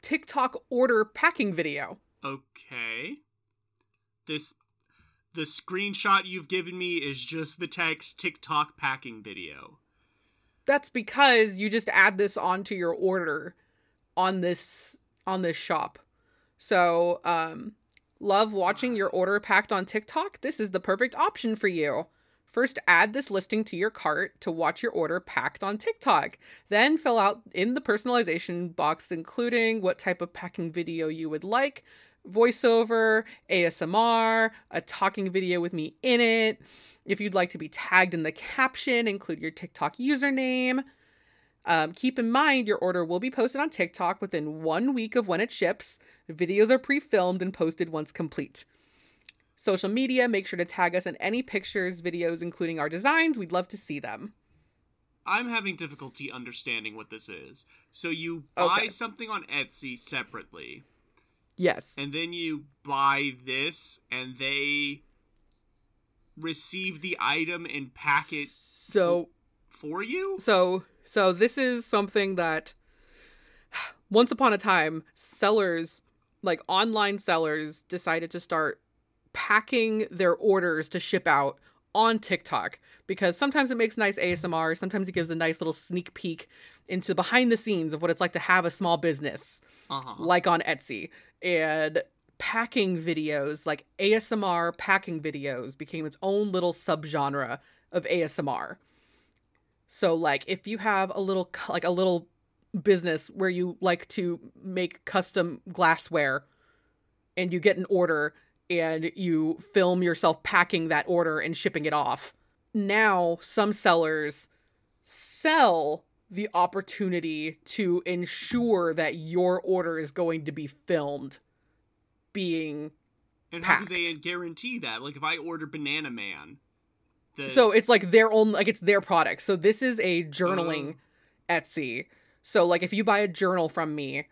TikTok order packing video. Okay. This the screenshot you've given me is just the text TikTok packing video. That's because you just add this onto your order on this on this shop. So, um love watching your order packed on TikTok? This is the perfect option for you. First, add this listing to your cart to watch your order packed on TikTok. Then, fill out in the personalization box, including what type of packing video you would like voiceover, ASMR, a talking video with me in it. If you'd like to be tagged in the caption, include your TikTok username. Um, keep in mind your order will be posted on TikTok within one week of when it ships. Videos are pre filmed and posted once complete. Social media, make sure to tag us in any pictures, videos, including our designs. We'd love to see them. I'm having difficulty understanding what this is. So you buy Okay. something on Etsy separately, Yes. and then you buy this, and they receive the item and pack it So, for you? so, so this is something that once upon a time, sellers, like online sellers, decided to start packing their orders to ship out on TikTok because sometimes it makes nice ASMR, sometimes it gives a nice little sneak peek into behind the scenes of what it's like to have a small business. Uh-huh. like on Etsy. And packing videos, like ASMR packing videos, became its own little subgenre of ASMR. So like if you have a little like a little business where you like to make custom glassware and you get an order and you film yourself packing that order and shipping it off. Now some sellers sell the opportunity to ensure that your order is going to be filmed being and how do they guarantee that? Like if I order Banana Man, the so it's like their own like it's their product so this is a journaling oh. etsy so like if you buy a journal from me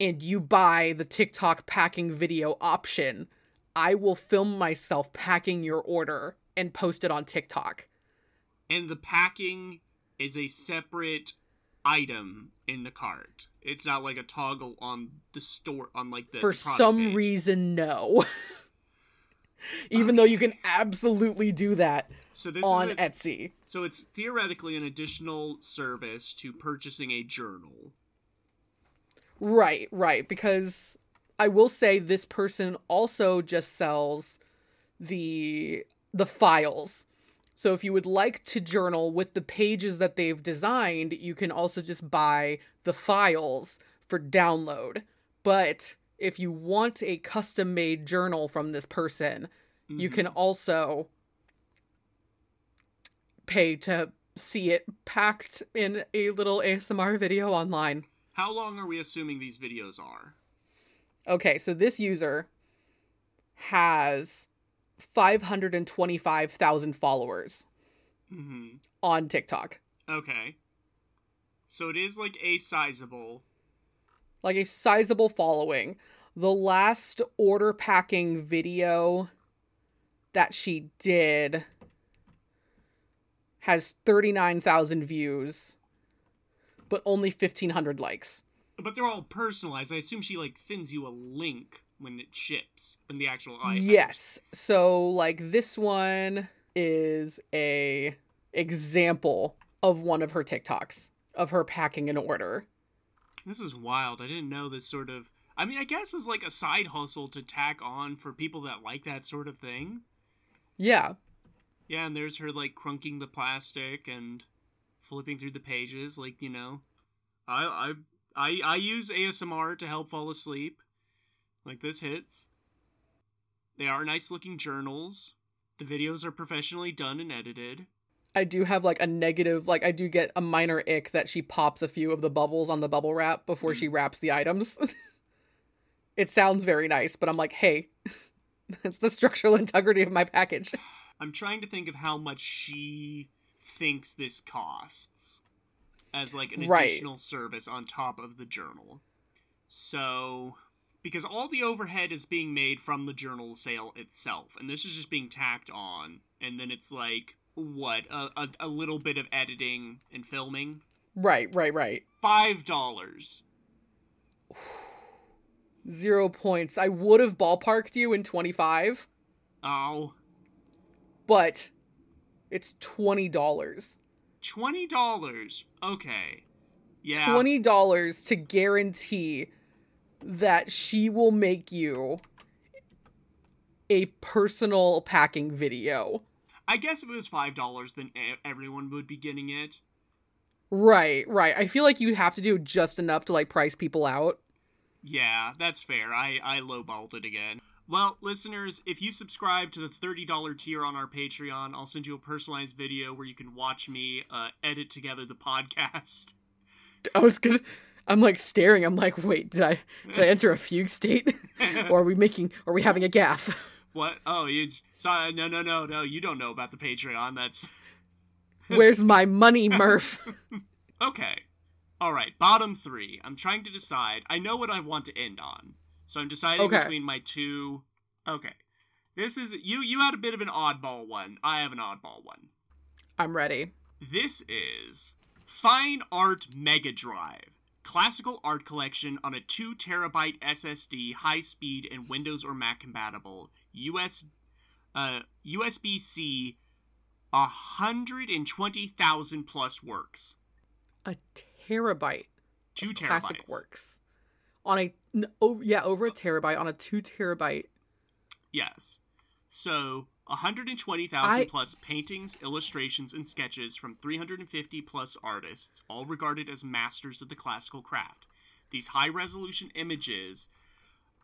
and you buy the tiktok packing video option i will film myself packing your order and post it on tiktok and the packing is a separate item in the cart. It's not like a toggle on the store on like the For the some page. reason, no. Even though you can absolutely do that So this on a, Etsy. so it's theoretically an additional service to purchasing a journal. Right, right. Because I will say this person also just sells the the files. So if you would like to journal with the pages that they've designed, you can also just buy the files for download. But if you want a custom made journal from this person, you Mhm. can also pay to see it packed in a little ASMR video online. How long are we assuming these videos are? Okay, so this user has 525,000 followers Mm-hmm. on TikTok. Okay. So it is like a sizable. Like a sizable following. The last order packing video that she did has 39,000 views, but only 1,500 likes. But they're all personalized. I assume she like sends you a link when it ships, when the actual item. Yes. So like this one is a example of one of her TikToks of her packing an order. This is wild. I didn't know this sort of. I mean, I guess it's like a side hustle to tack on for people that like that sort of thing. Yeah. Yeah, and there's her like crunking the plastic and flipping through the pages, like you know. I I I I use ASMR to help fall asleep. Like this hits. They are nice looking journals. The videos are professionally done and edited. I do have like a negative like I do get a minor ick that she pops a few of the bubbles on the bubble wrap before she mm. wraps the items. it sounds very nice, but I'm like, "Hey, it's the structural integrity of my package." I'm trying to think of how much she thinks this costs as like an Right. additional service on top of the journal. So, because all the overhead is being made from the journal sale itself, and this is just being tacked on, and then it's like what a, a, a little bit of editing and filming. Right, right, right. Five dollars. 0 points. I would have ballparked you in 25, Oh, but it's $20. twenty dollars. Okay. Yeah. $20 to guarantee that she will make you a personal packing video. I guess if it was five dollars, then everyone would be getting it. Right, right. I feel like you have to do just enough to like price people out. Yeah, that's fair. I I lowballed it again. Well, listeners, if you subscribe to the $30 tier on our Patreon, I'll send you a personalized video where you can watch me uh, edit together the podcast. I was gonna I'm like staring. I'm like, wait, did I did I enter a fugue state? or are we making are we having a gaff? what? Oh, it's sorry. No, no, no, no. You don't know about the Patreon. That's Where's my money, Murph? okay. All right, bottom three. I'm trying to decide. I know what I want to end on, so I'm deciding Okay. between my two. Okay, this is you. You had a bit of an oddball one. I have an oddball one. I'm ready. This is Fine Art Mega Drive. Classical art collection on a 2 terabyte SSD, high speed, and Windows or Mac compatible. US, uh, USB C, 120,000 plus works. A terabyte. 2 of terabytes. classic works on a oh yeah over a terabyte on a two terabyte Yes. So, 120,000 I- plus paintings, illustrations, and sketches from 350 plus artists, all regarded as masters of the classical craft. These high resolution images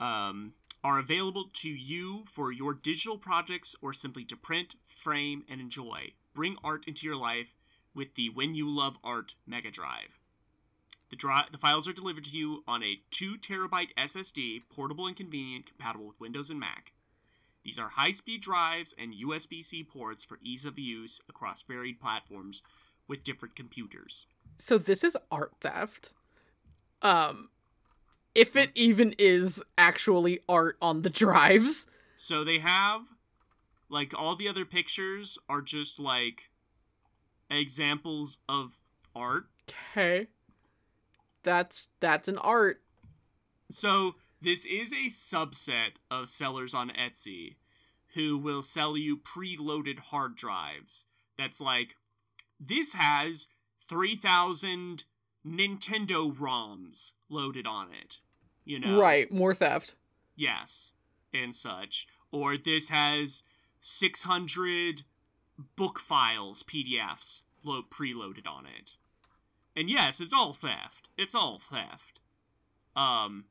um, are available to you for your digital projects or simply to print, frame, and enjoy. Bring art into your life with the When You Love Art Mega Drive. The, dri- the files are delivered to you on a 2 terabyte SSD, portable and convenient, compatible with Windows and Mac. These are high speed drives and USB C ports for ease of use across varied platforms with different computers. so this is art theft um if it even is actually art on the drives So they have, like, all the other pictures are just like examples of art. okay that's that's an art. So this is a subset of sellers on Etsy who will sell you preloaded hard drives. That's like this has 3000 Nintendo ROMs loaded on it. You know. Right, more theft. Yes, and such. Or this has 600 book files, PDFs, lo- preloaded on it. And yes, it's all theft. It's all theft. Um,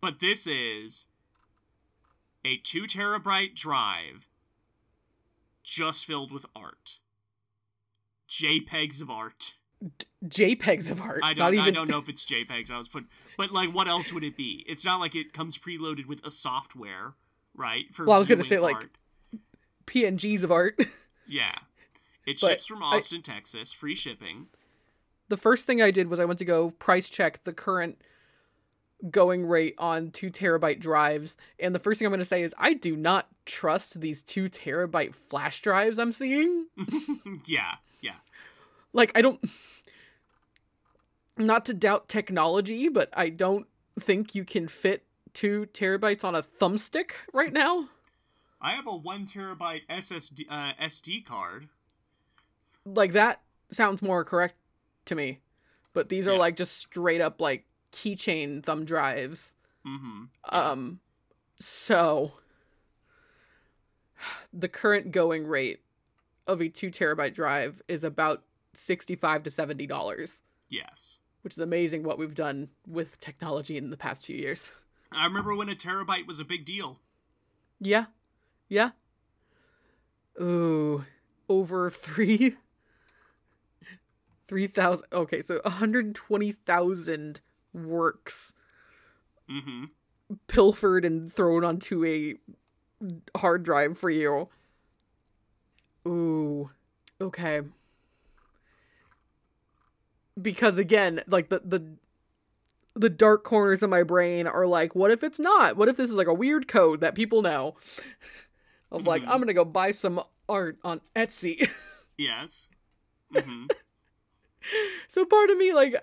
but this is a two terabyte drive just filled with art. JPEGs of art. JPEGs of art. I don't. even I don't know if it's JPEGs. I was put, but like, what else would it be? It's not like it comes preloaded with a software, right? For Well, I was gonna viewing say, like. PNGs of art. yeah, it but ships from I- Austin, Texas, free shipping. The first thing I did was I went to go price check the current going rate on two terabyte drives. And the first thing I'm going to say is I do not trust these two terabyte flash drives I'm seeing. yeah, yeah, Like, I don't. Not to doubt technology, but I don't think you can fit two terabytes on a thumbstick right now. I have a one terabyte SSD uh, SD card. Like, that sounds more correct to me. But these are Yeah. like just straight up like keychain thumb drives. Mm-hmm. Um, so the current going rate of a two terabyte drive is about sixty-five to seventy dollars, Yes, which is amazing what we've done with technology in the past few years. I remember when a terabyte was a big deal. Yeah, yeah. Ooh, over three. Three thousand. Okay, so one hundred twenty thousand works Mm-hmm. pilfered and thrown onto a hard drive for you. Ooh. Okay. Because again, like the the the dark corners of my brain are like, what if it's not? What if this is like a weird code that people know? Of like, Mhm. I'm gonna go buy some art on Etsy. Yes. Mm-hmm. so part of me, like,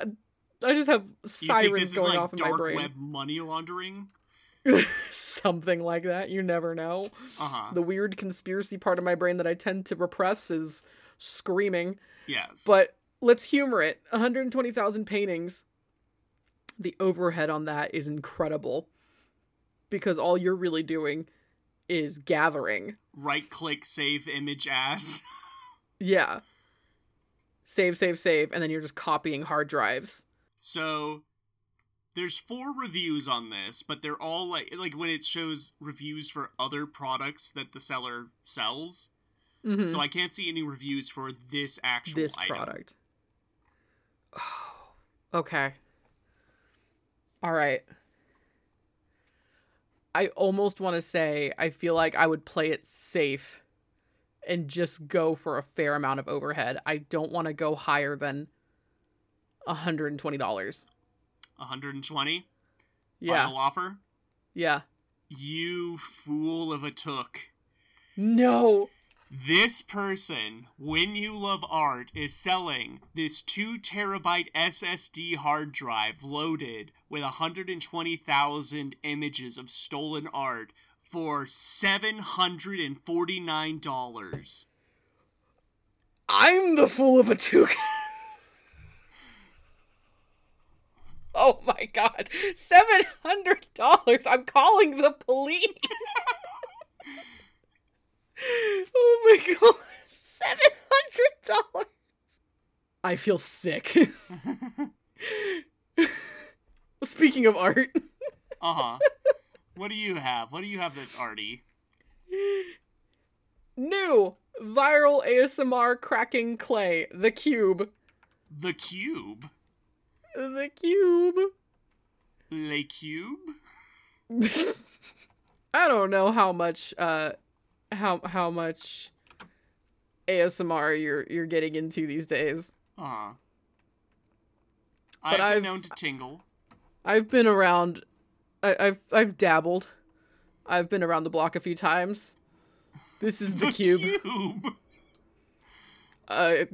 I just have sirens is going like off in my dark brain. web money laundering? Something like that. You never know. Uh huh. the weird conspiracy part of my brain that I tend to repress is screaming. yes. But let's humor it. 120,000 paintings. The overhead on that is incredible because all you're really doing is gathering. right click, save image as. Yeah. Save, save, save, and then you're just copying hard drives. So there's four reviews on this, but they're all like like when it shows reviews for other products that the seller sells. Mhm. So I can't see any reviews for this actual this item. product. okay. All right. I almost want to say I feel like I would play it safe and just go for a fair amount of overhead. I don't want to go higher than $120. 120. Yeah. Final offer. Yeah. You fool of a Took. No. This person, when you love art, is selling this 2 terabyte SSD hard drive loaded with 120,000 images of stolen art for $749. I'm the fool of a Took. oh my god. $700. I'm calling the police. oh my god. $700. I feel sick. Speaking of art, Uh huh. What do you have? What do you have that's arty? new viral ASMR cracking clay, the cube. The Cube. The cube. Le Cube? I don't know how much uh how how much ASMR you're you're getting into these days. Uh huh. I've I've- been known to tingle. I've been around I, I've I've dabbled. I've been around the block a few times. This is the, cube. Cube. Uh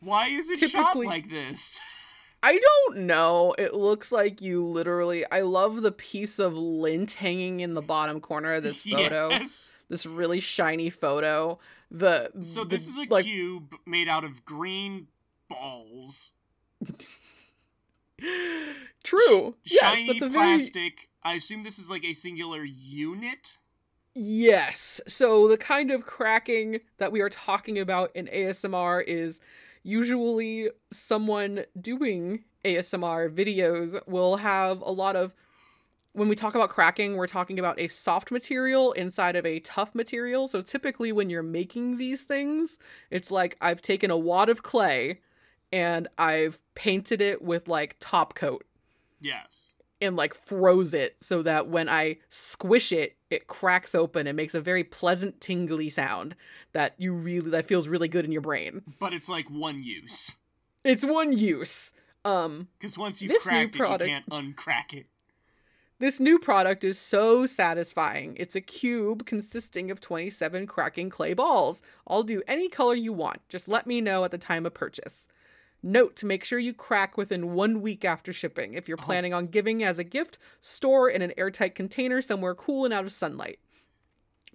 Why is it shot like this? I don't know. It looks like you literally. I love the piece of lint hanging in the bottom corner of this photo. Yes. This really shiny photo. The So the- this is a like cube made out of green balls. true. yes, Shiny that's a very plastic. I assume this is like a singular unit. Yes. So the kind of cracking that we are talking about in ASMR is usually someone doing ASMR videos will have a lot of when we talk about cracking, we're talking about a soft material inside of a tough material. So typically when you're making these things, it's like I've taken a wad of clay and I've painted it with like top coat Yes. and like froze it so that when I squish it, it cracks open and makes a very pleasant tingly sound that you really that feels really good in your brain. But it's like one use. It's one use. Um Because once you've cracked it, you can't uncrack it. this new product is so satisfying. It's a cube consisting of 27 cracking clay balls. I'll do any color you want. Just let me know at the time of purchase. Note to make sure you crack within one week after shipping. If you're Oh. planning on giving as a gift, store in an airtight container somewhere cool and out of sunlight.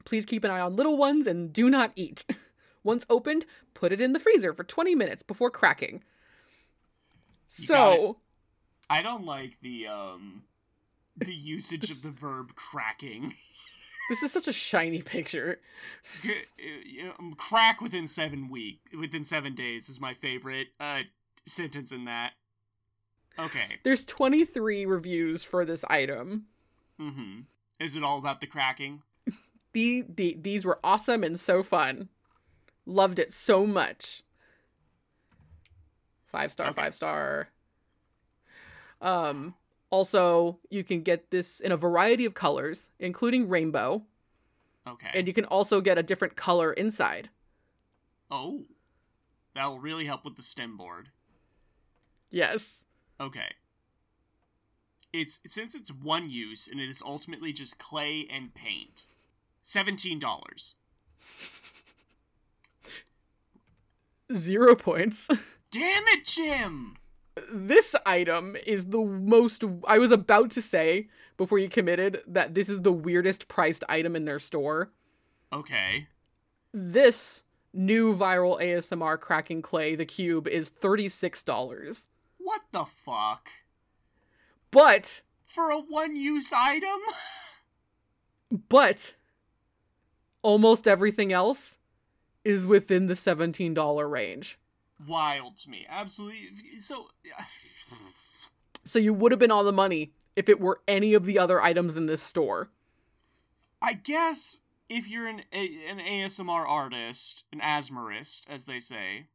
Please keep an eye on little ones and do not eat. Once opened, put it in the freezer for 20 minutes before cracking. You So, I don't like the um the usage of the verb cracking. this is such a shiny picture. Uh, um, Crack within seven week within seven days is my favorite uh sentence in that. Okay. There's 23 reviews for this item. Mm-hmm. Is it all about the cracking? The, the these were awesome and so fun. Loved it so much. Five star, Okay. five star. Um also you can get this in a variety of colors, including rainbow, Okay. and you can also get a different color inside. oh. That will really help with the stem board. Yes. Okay. It's since it's one use and it is ultimately just clay and paint. Seventeen dollars. Zero points. Damn it, Jim! this item is the most I was about to say before you committed that this is the weirdest priced item in their store. Okay. This new viral ASMR cracking clay, the cube, is $36. What the fuck? But, For a one use item? but, almost everything else is within the $17 range. Wild to me. Absolutely. So. So you would have been on the money if it were any of the other items in this store. I guess if you're an a, an ASMR artist, an asmerist, as they say,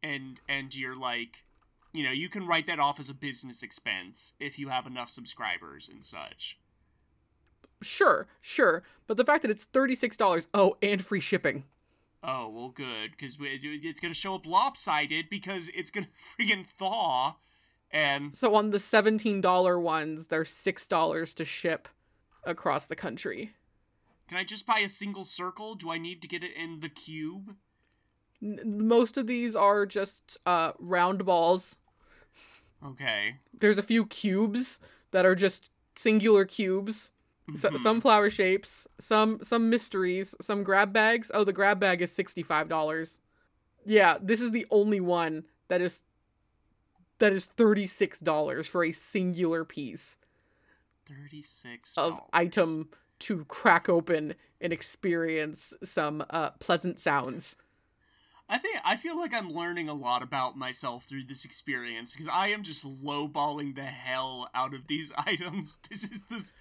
and and you're like, you know, you can write that off as a business expense if you have enough subscribers and such. Sure, sure. But the fact that it's $36, oh, and free shipping. Oh well, good because it's gonna show up lopsided because it's gonna friggin' thaw, and So on the $17 ones, they're $6 to ship across the country. can I just buy a single circle? Do I need to get it in the cube? N- most of these are just uh, round balls. Okay. There's a few cubes that are just singular cubes. So, Mhm. some flower shapes, some some mysteries, some grab bags. Oh, the grab bag is sixty five dollars. Yeah, this is the only one that is that is thirty six dollars for a singular piece thirty-six of item to crack open and experience some uh, pleasant sounds. I think I feel like I'm learning a lot about myself through this experience because I am just lowballing the hell out of these items. This is this.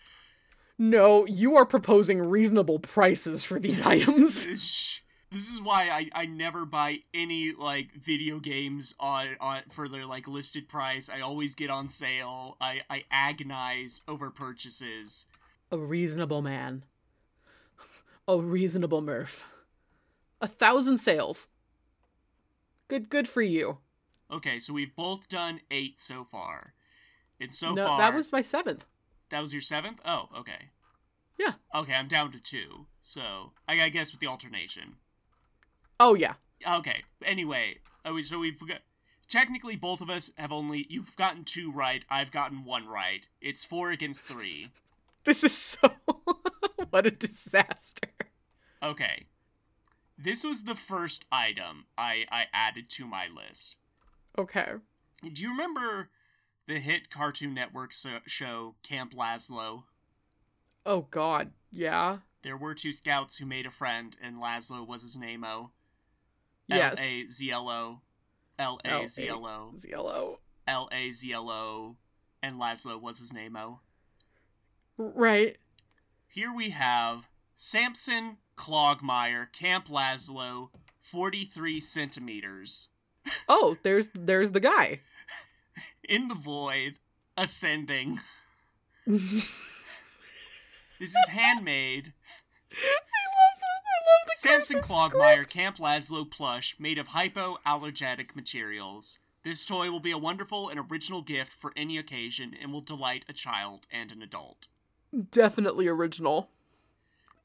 No, you are proposing reasonable prices for these items. This, this is why I, I never buy any like video games on, on for their like listed price. I always get on sale. I, I agonize over purchases. A reasonable man. A reasonable Murph. A thousand sales. Good good for you. Okay, so we've both done eight so far. And so far no, far that was my seventh. that was your seventh? Oh, okay. Yeah. Okay, I'm down to two. So I, I guess with the alternation. Oh yeah. Okay. Anyway, oh, so we've got technically both of us have only you've gotten two right. I've gotten one right. It's four against three. This is so. what a disaster. Okay. This was the first item I, I added to my list. Okay. Do you remember the hit Cartoon Network so- show Camp Lazlo? Oh, God. Yeah. There were two scouts who made a friend, and Lazlo was his name-o. Yes. L-A-Z-L-O. L-A-Z-L-O. Yellow. L-A-Z-L-O. And Lazlo was his name-o. Right. Here we have Samson Clogmeyer, Camp Lazlo, 43 centimeters. Oh, there's there's the guy. In the void, ascending. this is handmade. I love the, I love the Samson Clogmeyer. Camp Lazlo plush made of hypoallergenic materials. This toy will be a wonderful and original gift for any occasion and will delight a child and an adult. Definitely original.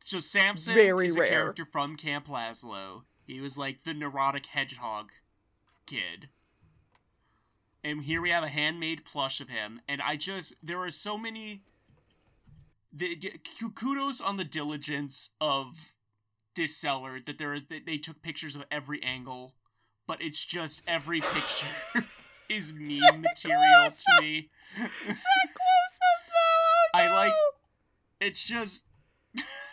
So Samson Very is a character from Camp Lazlo. He was like the neurotic hedgehog kid. And here we have a handmade plush of him, and I just there are so many. The, kudos on the diligence of this seller that there that they took pictures of every angle, but it's just every picture is meme material to me. I like it's just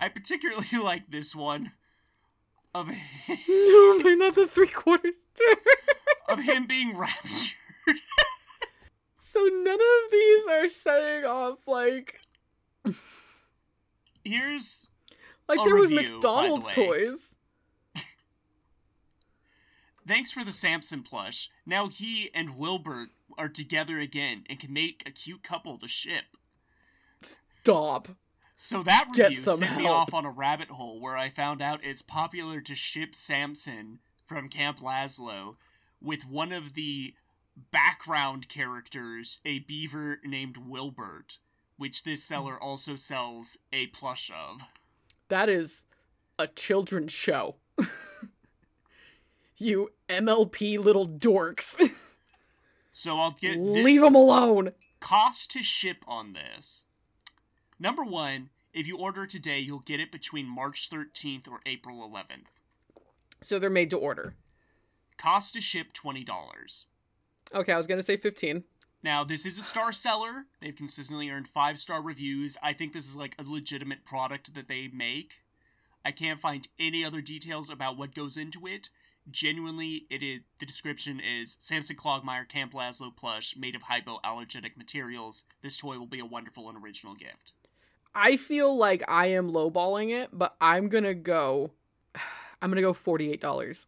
I particularly like this one of him, No, not the three quarters. of him being raptured. so none of these are setting off like Here's like there was review, the McDonald's way. toys. thanks for the Samson plush. Now he and Wilbert are together again and can make a cute couple to ship. Stop. So that review sent me help. off on a rabbit hole where I found out it's popular to ship Samson from Camp Lazlo with one of the background characters, a beaver named Wilbert, which this seller also sells a plush of. That is a children's show. you MLP little dorks. So I'll get Leave them alone. cost to ship on this. Number one, if you order today, you'll get it between March 13th or April 11th. So they're made to order. Cost to ship $20. Okay, I was gonna say 15. Now, this is a star seller. They've consistently earned five star reviews. I think this is like a legitimate product that they make. I can't find any other details about what goes into it. Genuinely, it is the description is Samson Clogmeyer Camp Lazlo plush made of hypoallergenic materials. This toy will be a wonderful and original gift. I feel like I am lowballing it, but I'm gonna go. I'm gonna go forty-eight dollars.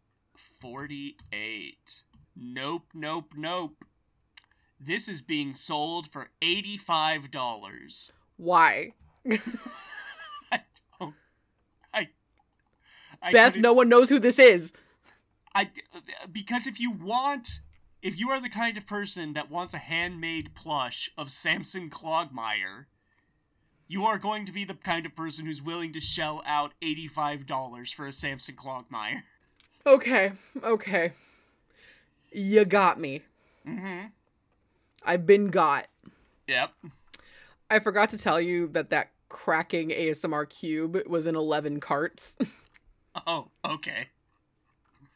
48. Nope, nope, nope. This is being sold for $85. Why? I don't. I. I Beth, no one knows who this is. I because if you want if you are the kind of person that wants a handmade plush of Samson Clogmeyer, you are going to be the kind of person who's willing to shell out $85 for a Samson Clogmeyer. Okay, okay. You got me. Mhm. I've been got. Yep. I forgot to tell you that that cracking ASMR cube was in 11 carts. Oh, okay.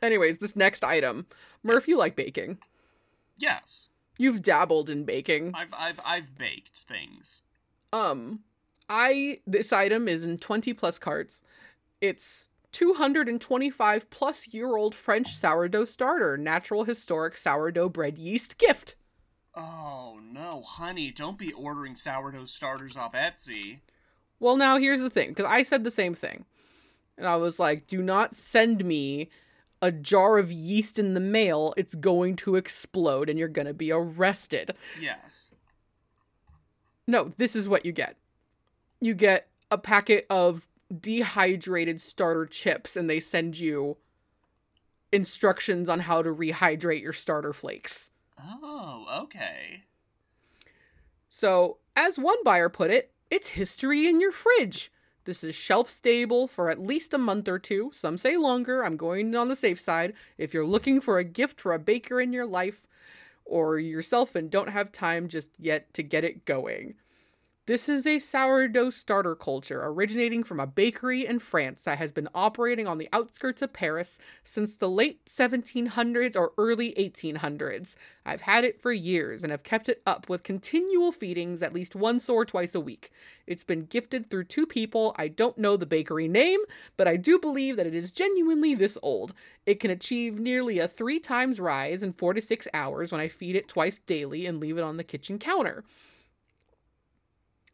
Anyways, this next item. Murph, you like baking. Yes. You've dabbled in baking. I've I've I've baked things. Um, I this item is in 20 plus carts. It's 225 plus year old French sourdough starter, natural historic sourdough bread yeast gift. Oh no, honey, don't be ordering sourdough starters off Etsy. Well, now here's the thing, because I said the same thing. And I was like, do not send me a jar of yeast in the mail. It's going to explode and you're going to be arrested. Yes. No, this is what you get. You get a packet of dehydrated starter chips, and they send you instructions on how to rehydrate your starter flakes. Oh, okay. So, as one buyer put it, it's history in your fridge. This is shelf stable for at least a month or two. Some say longer. I'm going on the safe side. If you're looking for a gift for a baker in your life or yourself and don't have time just yet to get it going. This is a sourdough starter culture originating from a bakery in France that has been operating on the outskirts of Paris since the late 1700s or early 1800s. I've had it for years and have kept it up with continual feedings at least once or twice a week. It's been gifted through two people. I don't know the bakery name, but I do believe that it is genuinely this old. It can achieve nearly a three times rise in four to six hours when I feed it twice daily and leave it on the kitchen counter.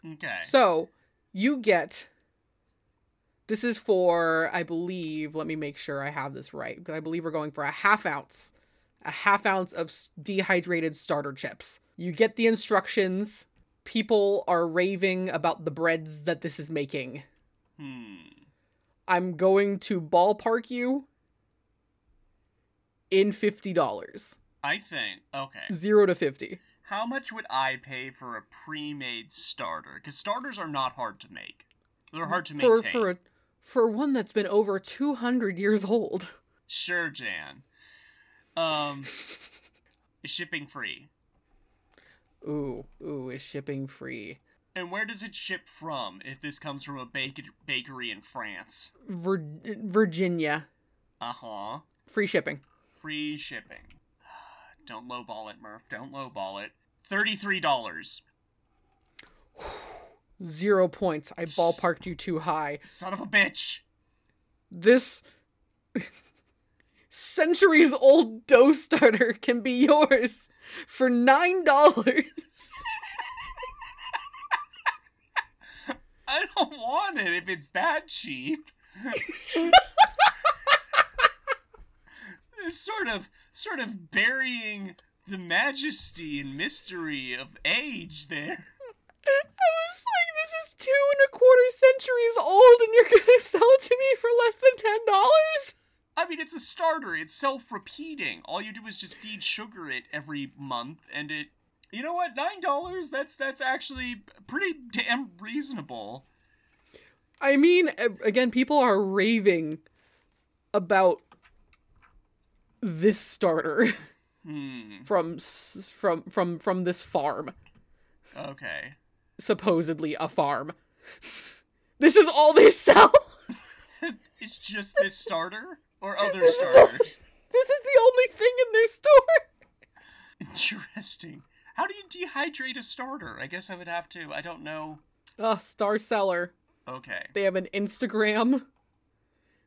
Okay. So you get. This is for, I believe, let me make sure I have this right, because I believe we're going for a half ounce, a half ounce of dehydrated starter chips. You get the instructions. People are raving about the breads that this is making. Hmm. I'm going to ballpark you in $50. I think. Okay. Zero to 50. How much would I pay for a pre-made starter? Because starters are not hard to make. They're hard to For, maintain. for, a, for one that's been over 200 years old. Sure, Jan. Um, is shipping free. Ooh, ooh, is shipping free. And where does it ship from? If this comes from a bake- bakery in France. Vir- Virginia. Uh huh. Free shipping. Free shipping. Don't lowball it, Murph. Don't lowball it. Thirty-three dollars. Zero points. I ballparked you too high. Son of a bitch. This centuries old dough starter can be yours for $9. I don't want it if it's that cheap. it's sort of sort of burying the majesty and mystery of age there. I was like, this is two and a quarter centuries old, and you're gonna sell it to me for less than ten dollars? I mean, it's a starter. It's self-repeating. All you do is just feed sugar it every month, and it. You know what? Nine dollars. That's that's actually pretty damn reasonable. I mean, again, people are raving about this starter Hmm. from from from from this farm, Okay. supposedly a farm. this is all they sell. It's just this starter or other starters. This is the only thing in their store. Interesting. How do you dehydrate a starter? I guess I would have to. I don't know. Ugh, Star Seller. Okay. They have an Instagram.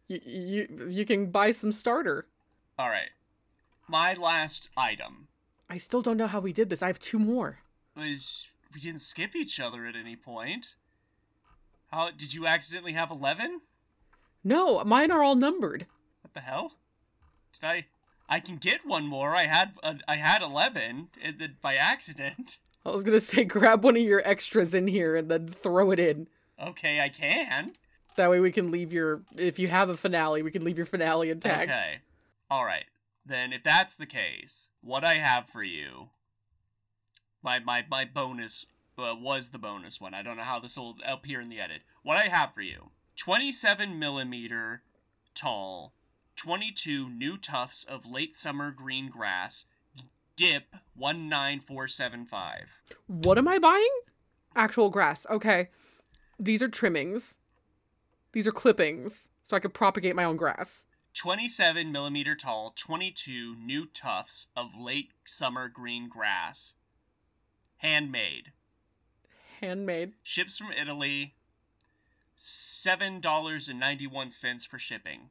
You, you you can buy some starter. All right. My last item I still don't know how we did this. I have two more. was we didn't skip each other at any point. How did you accidentally have 11? No, mine are all numbered. What the hell? Did I I can get one more. I had uh, I had 11 and then by accident. I was gonna say grab one of your extras in here and then throw it in. Okay, I can. That way we can leave your if you have a finale, we can leave your finale intact. Okay. All right. Then if that's the case, what I have for you my my my bonus uh, was the bonus one. I don't know how this will appear in the edit. What I have for you: 27 millimeter tall, 22 new tufts of late summer green grass. Dip 19475. What am I buying? Actual grass. Okay. These are trimmings. These are clippings, so I could propagate my own grass. 27 millimeter tall, 22 new tufts of late summer green grass. Handmade. Handmade. Ships from Italy. $7.91 for shipping.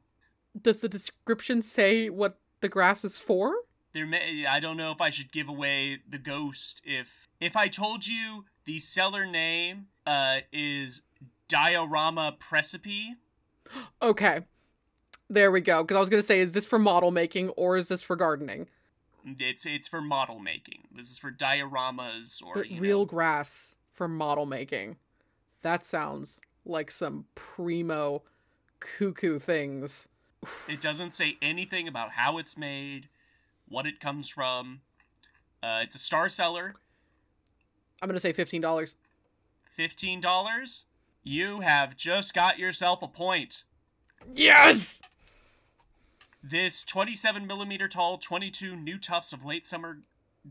Does the description say what the grass is for? There may I don't know if I should give away the ghost if if I told you the seller name uh is Diorama Precipe. Okay. There we go. Because I was gonna say, is this for model making or is this for gardening? It's it's for model making. This is for dioramas or real know, grass for model making. That sounds like some primo cuckoo things. It doesn't say anything about how it's made, what it comes from. Uh, it's a star seller. I'm gonna say fifteen dollars. Fifteen dollars. You have just got yourself a point. Yes! This 27 millimeter tall, 22 new tufts of late summer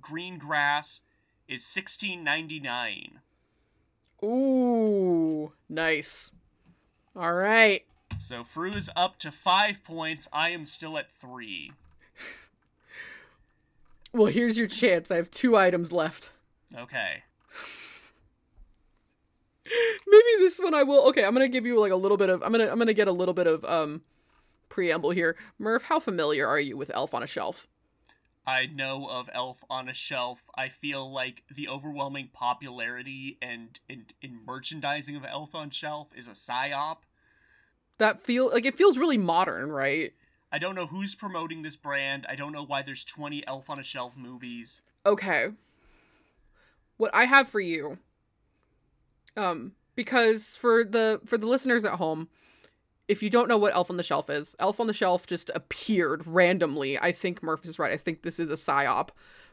green grass is 16.99. Ooh, nice. All right. So Froo is up to five points. I am still at three. Well, here's your chance. I have two items left. Okay. Maybe this one I will. Okay, I'm gonna give you like a little bit of. I'm gonna. I'm gonna get a little bit of um preamble here. Murph, how familiar are you with Elf on a Shelf? I know of Elf on a Shelf. I feel like the overwhelming popularity and, and, and merchandising of Elf on Shelf is a psyop. That feel like it feels really modern, right? I don't know who's promoting this brand. I don't know why there's 20 Elf on a Shelf movies. Okay. What I have for you um because for the for the listeners at home, if you don't know what Elf on the Shelf is, Elf on the Shelf just appeared randomly. I think Murph is right. I think this is a psyop.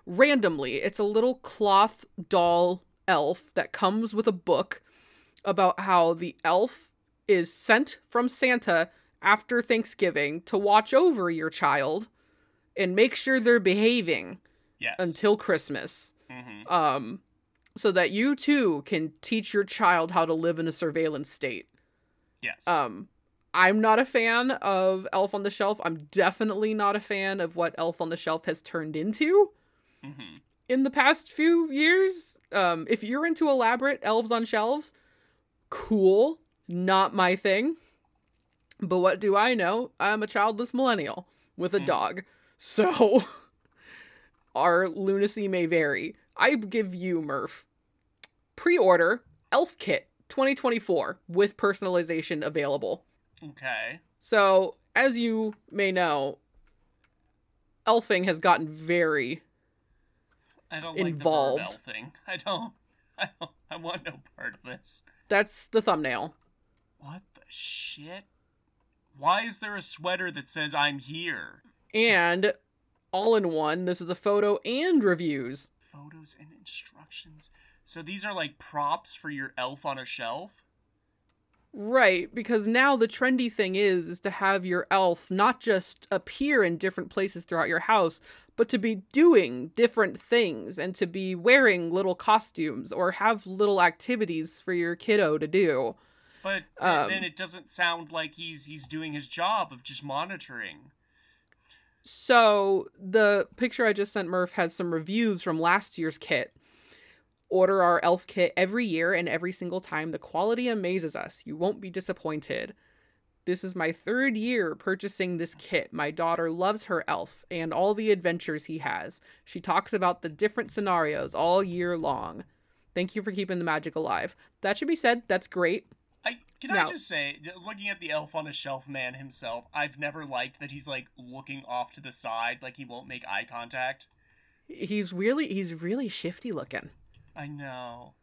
Randomly, it's a little cloth doll elf that comes with a book about how the elf is sent from Santa after Thanksgiving to watch over your child and make sure they're behaving Yes. until Christmas. hmm Um so that you too can teach your child how to live in a surveillance state. Yes. Um I'm not a fan of Elf on the Shelf. I'm definitely not a fan of what Elf on the Shelf has turned into hmm in the past few years. Um if you're into elaborate elves on shelves, cool, not my thing. But what do I know? I'm a childless millennial with a Mm. dog. So our lunacy may vary. I give you, Murph, pre order Elf Kit 2024 with personalization available. Okay. So, as you may know, elfing has gotten very. I don't Involved. like the thing. I don't. I don't. I want no part of this. That's the thumbnail. What the shit? Why is there a sweater that says I'm here? And all in one, this is a photo and reviews. Photos and instructions. So these are like props for your elf on a shelf? Right, because now the trendy thing is is to have your elf not just appear in different places throughout your house, but to be doing different things and to be wearing little costumes or have little activities for your kiddo to do. But Um, then it doesn't sound like he's he's doing his job of just monitoring. So the picture I just sent Murph has some reviews from last year's kit. Order our elf kit every year, and every single time the quality amazes us. You won't be disappointed. This is my third year purchasing this kit. My daughter loves her elf and all the adventures he has. She talks about the different scenarios all year long. Thank you for keeping the magic alive. That should be said. That's great. I can I Now- just say, looking at the elf on a shelf man himself, I've never liked that he's like looking off to the side, like he won't make eye contact. He's really he's really shifty looking. I know.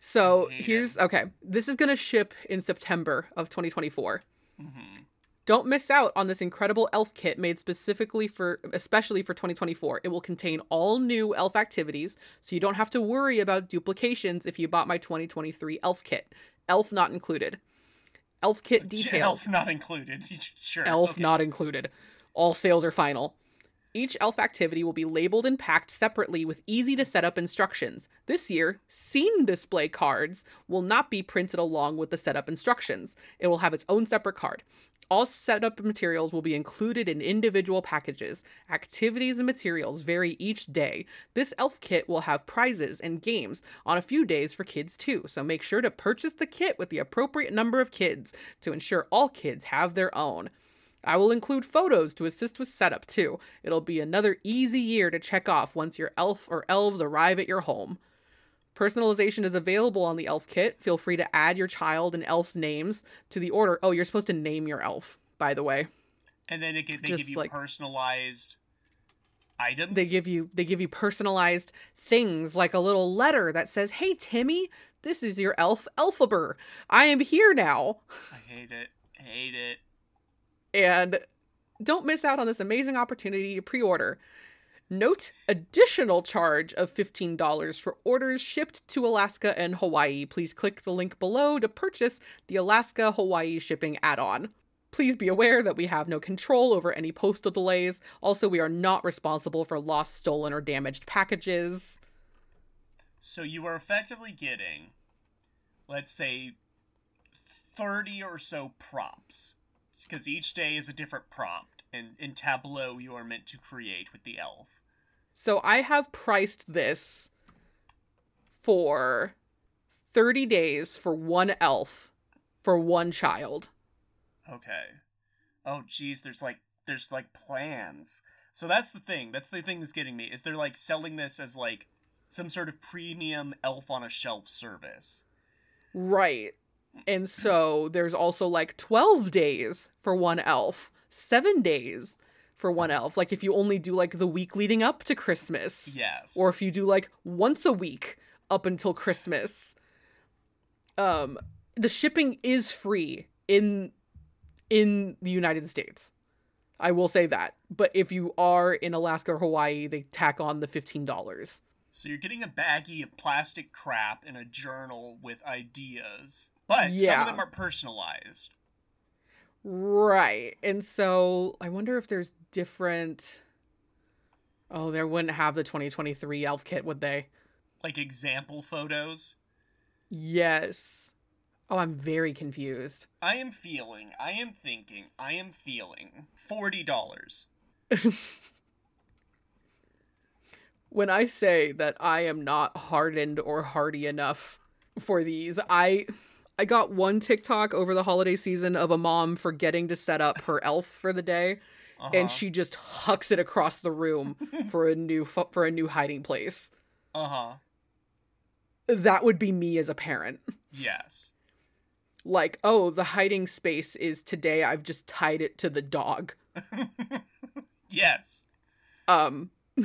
So I here's okay. This is gonna ship in September of 2024. hmm Don't miss out on this incredible elf kit made specifically for especially for 2024. It will contain all new elf activities, so you don't have to worry about duplications if you bought my 2023 elf kit. Elf not included. Elf kit details. Elf not included. sure. Elf okay. not included. All sales are final. Each elf activity will be labeled and packed separately with easy to set up instructions. This year, scene display cards will not be printed along with the setup instructions. It will have its own separate card. All setup materials will be included in individual packages. Activities and materials vary each day. This elf kit will have prizes and games on a few days for kids too, so make sure to purchase the kit with the appropriate number of kids to ensure all kids have their own. I will include photos to assist with setup too. It'll be another easy year to check off once your elf or elves arrive at your home. Personalization is available on the elf kit. Feel free to add your child and elf's names to the order. Oh, you're supposed to name your elf, by the way. And then they Just give you like- personalized items. They give you they give you personalized things like a little letter that says, "Hey Timmy, this is your elf Elphaba. I am here now." I hate it. I hate it. And don't miss out on this amazing opportunity to pre-order Note additional charge of $15 for orders shipped to Alaska and Hawaii. Please click the link below to purchase the Alaska Hawaii shipping add on. Please be aware that we have no control over any postal delays. Also, we are not responsible for lost, stolen, or damaged packages. So you are effectively getting, let's say, 30 or so prompts. Because each day is a different prompt. And in Tableau, you are meant to create with the elf. So I have priced this for 30 days for one elf for one child. Okay. Oh, geez, there's like, there's like plans. So that's the thing. That's the thing that's getting me. Is they're like selling this as like some sort of premium elf on a shelf service. Right. And so there's also like 12 days for one elf, seven days for one elf. Like if you only do like the week leading up to Christmas, Yes. or if you do like once a week up until Christmas. Um, the shipping is free in in the United States. I will say that. But if you are in Alaska or Hawaii, they tack on the fifteen dollars. So you're getting a baggie of plastic crap in a journal with ideas. But some of them are personalized. Right. And so I wonder if there's different Oh, they wouldn't have the 2023 elf kit, would they? Like example photos. Yes. Oh, I'm very confused. I am feeling, I am thinking, I am feeling $40. when I say that I am not hardened or hardy enough for these, I I got one TikTok over the holiday season of a mom forgetting to set up her elf for the day Uh-huh. and she just hucks it across the room for a new for a new hiding place. Uh-huh. That would be me as a parent. Yes. Like, oh, the hiding space is today. I've just tied it to the dog. Yes. Um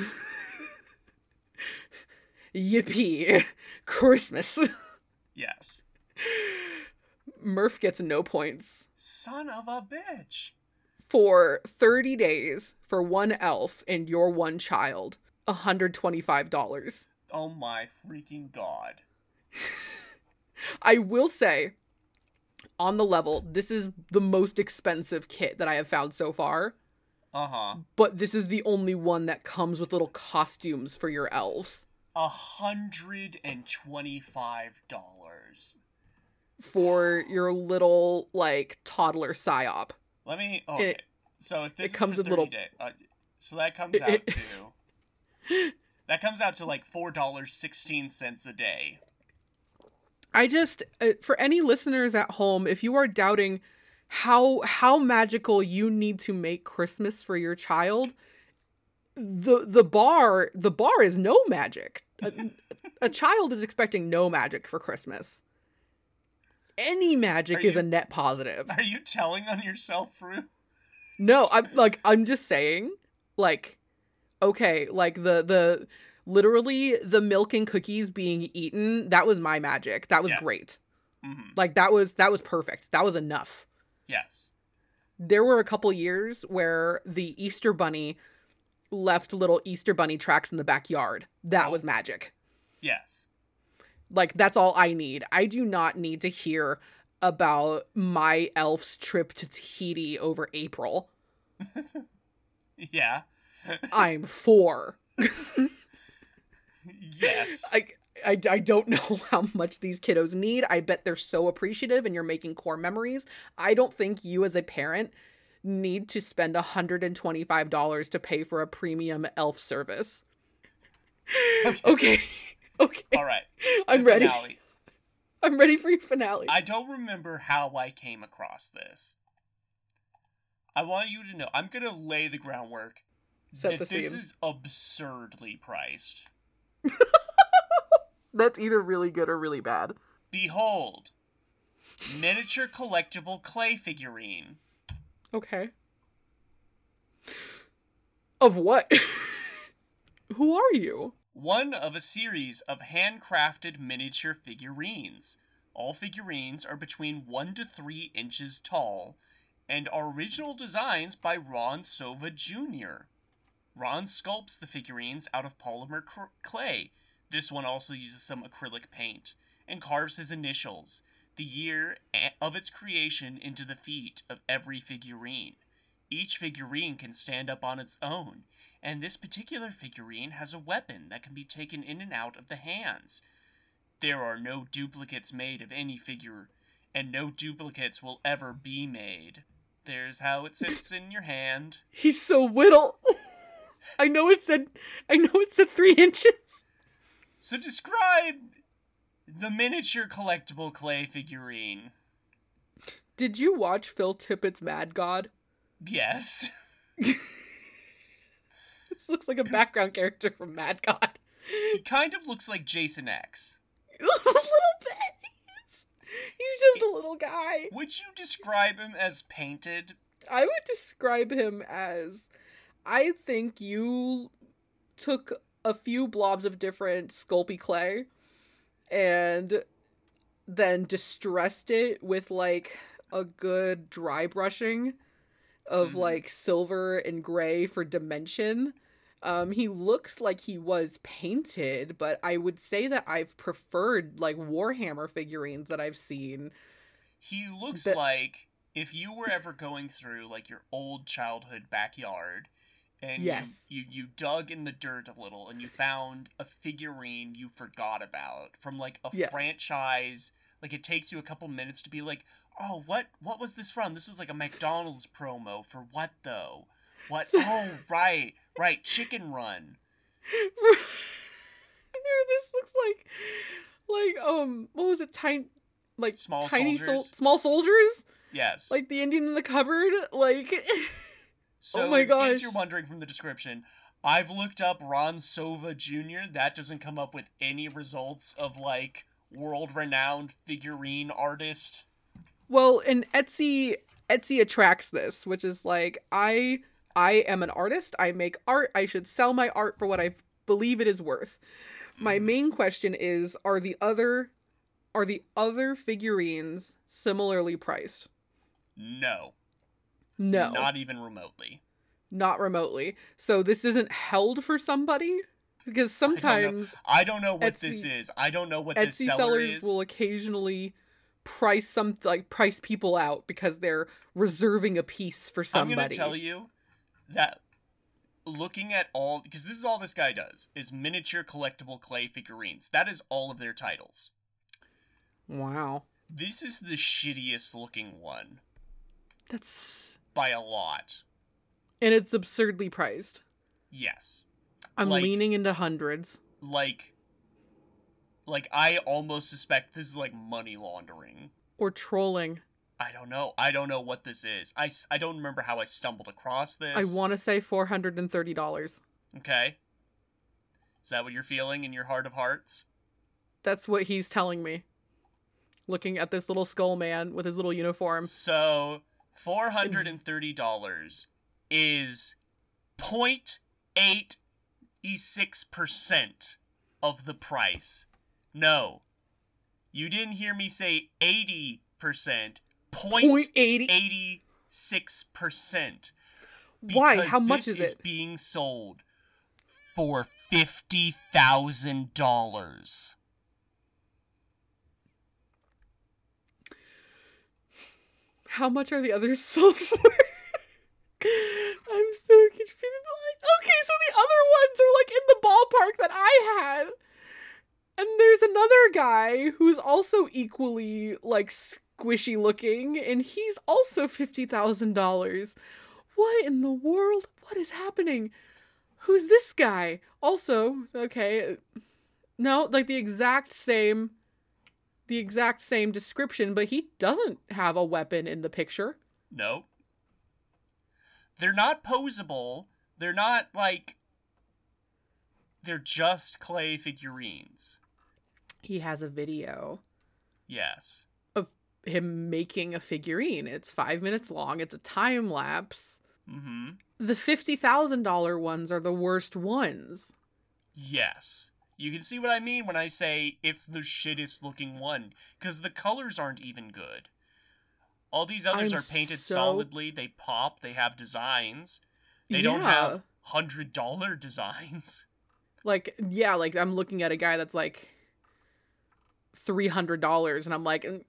Yippee. Christmas. Yes. Murph gets no points Son of a bitch. for 30 days for one elf and your one child. $125. Oh my freaking god. I will say, on the level, this is the most expensive kit that I have found so far, Uh-huh. but this is the only one that comes with little costumes for your elves. A hundred and twenty-five dollars. For your little, like, toddler psyop. Let me. Okay. It- so if this it is comes with little- day, uh, so that comes It- out to that comes out to like four dollars sixteen cents a day. I just uh, for any listeners at home, if you are doubting how how magical you need to make Christmas for your child, the the bar the bar is no magic. A, a child is expecting no magic for Christmas. Any magic Are is a net positive. Are you telling on yourself, Froo? No, I'm like I'm just saying, like, okay, like the the literally the milk and cookies being eaten, that was my magic. That was Yes. great. Mm-hmm. Like that was that was perfect. That was enough. Yes. There were a couple years where the Easter bunny left little Easter bunny tracks in the backyard. That Oh. was magic. Yes. Like that's all I need. I do not need to hear about my elf's trip to Tahiti over April. Yeah. I'm 4. yes. I, I, I don't know how much these kiddos need. I bet they're so appreciative and you're making core memories. I don't think you as a parent need to spend $125 to pay for a premium elf service. Okay. Okay. All right. I'm the ready. finale. I'm ready for your finale. I don't remember how I came across this. I want you to know. I'm gonna lay the groundwork. Set that this is absurdly priced. That's either really good or really bad. Behold, miniature collectible clay figurine. Okay. Of what? Who are you? One of a series of handcrafted miniature figurines. All figurines are between 1 to 3 inches tall and are original designs by Ron Sova Jr. Ron sculpts the figurines out of polymer cr- clay. This one also uses some acrylic paint and carves his initials, the year of its creation, into the feet of every figurine. Each figurine can stand up on its own, and this particular figurine has a weapon that can be taken in and out of the hands. There are no duplicates made of any figure, and no duplicates will ever be made. There's how it sits in your hand. He's so whittle. I know it said I know it said three inches. So describe the miniature collectible clay figurine. Did you watch Phil Tippett's Mad God? Yes. This looks like a background character from Mad God. He kind of looks like Jason X. a little bit. He's just a little guy. Would you describe him as painted? I would describe him as I think you took a few blobs of different Sculpey clay and then distressed it with like a good dry brushing of Mhm. like silver and gray for dimension. Um, he looks like he was painted, but I would say that I've preferred like Warhammer figurines that I've seen. He looks The- like if you were ever going through like your old childhood backyard and Yes. you, you you dug in the dirt a little and you found a figurine you forgot about from like a Yes. franchise like it takes you a couple minutes to be like oh what what was this from this was like a mcdonald's promo for what though what oh right right chicken run this looks like, like um, what was it? Tiny, like Small tiny sol- soldiers? small soldiers, yes like the Indian in the cupboard. Like, So, Oh my in case gosh. you're wondering from the description, I've looked up Ron Sova Jr. That doesn't come up with any results of like world-renowned figurine artist. well, and Etsy, Etsy attracts this, which is like I, I am an artist. I make art. I should sell my art for what I believe it is worth. My Mm-hmm. main question is: Are the other, are the other figurines similarly priced? No, No, not even remotely. not remotely. So this isn't held for somebody because I don't know- sometimes I don't know what this is. I don't know what this Etsy seller sellers is. will occasionally price some like price people out because they're reserving a piece for somebody. I'm gonna tell you that looking at all because this is all this guy does is miniature collectible clay figurines. That is all of their titles. Wow, This is the shittiest looking one that's by a lot. and it's absurdly priced. Yes. I'm Like- leaning into hundreds. like like I almost suspect this is like money laundering. Or trolling. I don't know. I don't know what this is. I, I don't remember how I stumbled across this. I want to say four hundred and thirty dollars. Okay. Is that what you're feeling in your heart of hearts? That's what he's telling me. Looking at this little skull man with his little uniform. So, $430 is 0.86% of the price. No. You didn't hear me say 80%. Point eighty. 86%. Why? How much this is it? being sold for $50,000. How much are the others sold for? I'm so confused. Like, okay, so the other ones are like in the ballpark that I had. And there's another guy who's also equally like squishy looking, and he's also $50,000. What in the world? What is happening? Who's this guy? Also, okay, no, like the exact same the exact same description, but he doesn't have a weapon in the picture. Nope. They're not posable. They're not like. They're just clay figurines. He has a video Yes. Him making a figurine. It's five minutes long, it's a time lapse. Mm hmm. The $50,000 ones are the worst ones. Yes. You can see what I mean when I say it's the shittest looking one, because the colors aren't even good. All these others I'm are painted so- solidly, they pop, they have designs. They don't have hundred dollar designs. like yeah, like I'm looking at a guy that's like three hundred dollars, and I'm like, "Mm,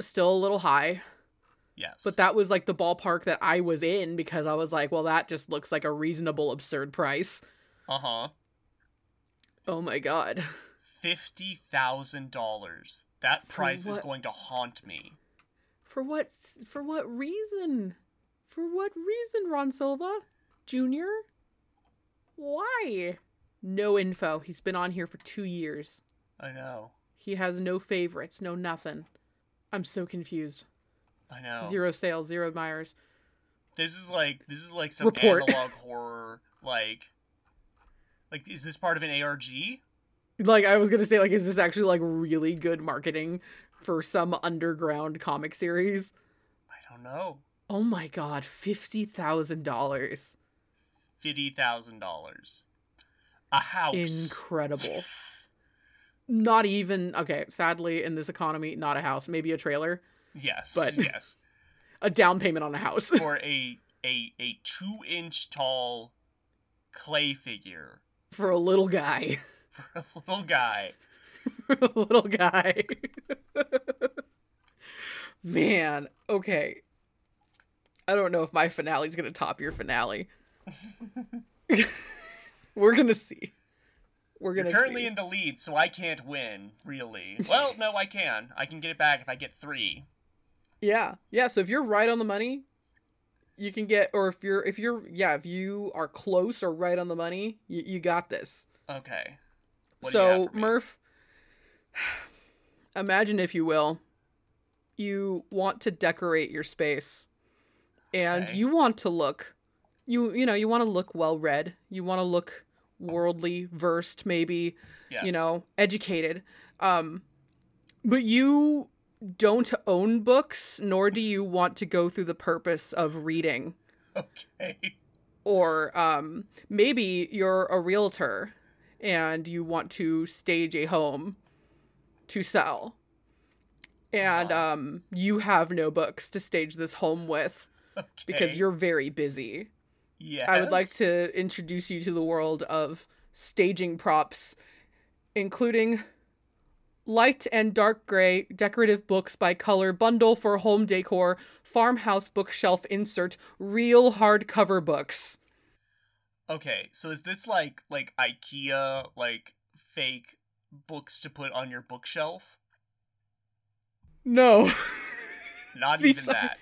still a little high. Yes. But that was like the ballpark that I was in because I was like, well, that just looks like a reasonable, absurd price. Uh huh. Oh my god. Fifty thousand dollars. That price is going to haunt me. For what? For what reason? For what reason, Ron Silva, Junior? Why? No info. He's been on here for two years. I know. He has no favorites, no nothing. I'm so confused. I know. Zero sales, zero admirers. This is like this is like some Report. analog horror. Like, like is this part of an ARG? Like I was gonna say, like, is this actually like really good marketing for some underground comic series? I don't know. Oh my god, fifty thousand dollars. Fifty thousand dollars. A house. Incredible. Not even okay, sadly in this economy, not a house, maybe a trailer. yes. but- yes. A down payment on a house. or a a a two inch tall clay figure for a little guy. for a little guy. For a little guy. Man, okay. I don't know if my finale's gonna top your finale. We're gonna see. We're You're currently see. in the lead, so I can't win, really. Well, no, I can. I can get it back if I get three. Yeah, yeah. So if you're right on the money, you can get, or if you're, if you're, yeah, if you are close or right on the money, you, you got this. Okay. What do you have so? Murph, imagine if you will, you want to decorate your space, and Okay. you want to look, you you know, you want to look well read. You want to look worldly versed, maybe Yes. you know, educated. Um, but you don't own books, nor do you want to go through the purpose of reading. Okay. Or um, maybe you're a realtor and you want to stage a home to sell. And Uh-huh. um, you have no books to stage this home with Okay. because you're very busy. Yes. I would like to introduce you to the world of staging props, including light and dark gray decorative books by color, bundle for home decor, farmhouse bookshelf insert, real hardcover books. Okay, so is this like like IKEA like fake books to put on your bookshelf? No. Not even are- that.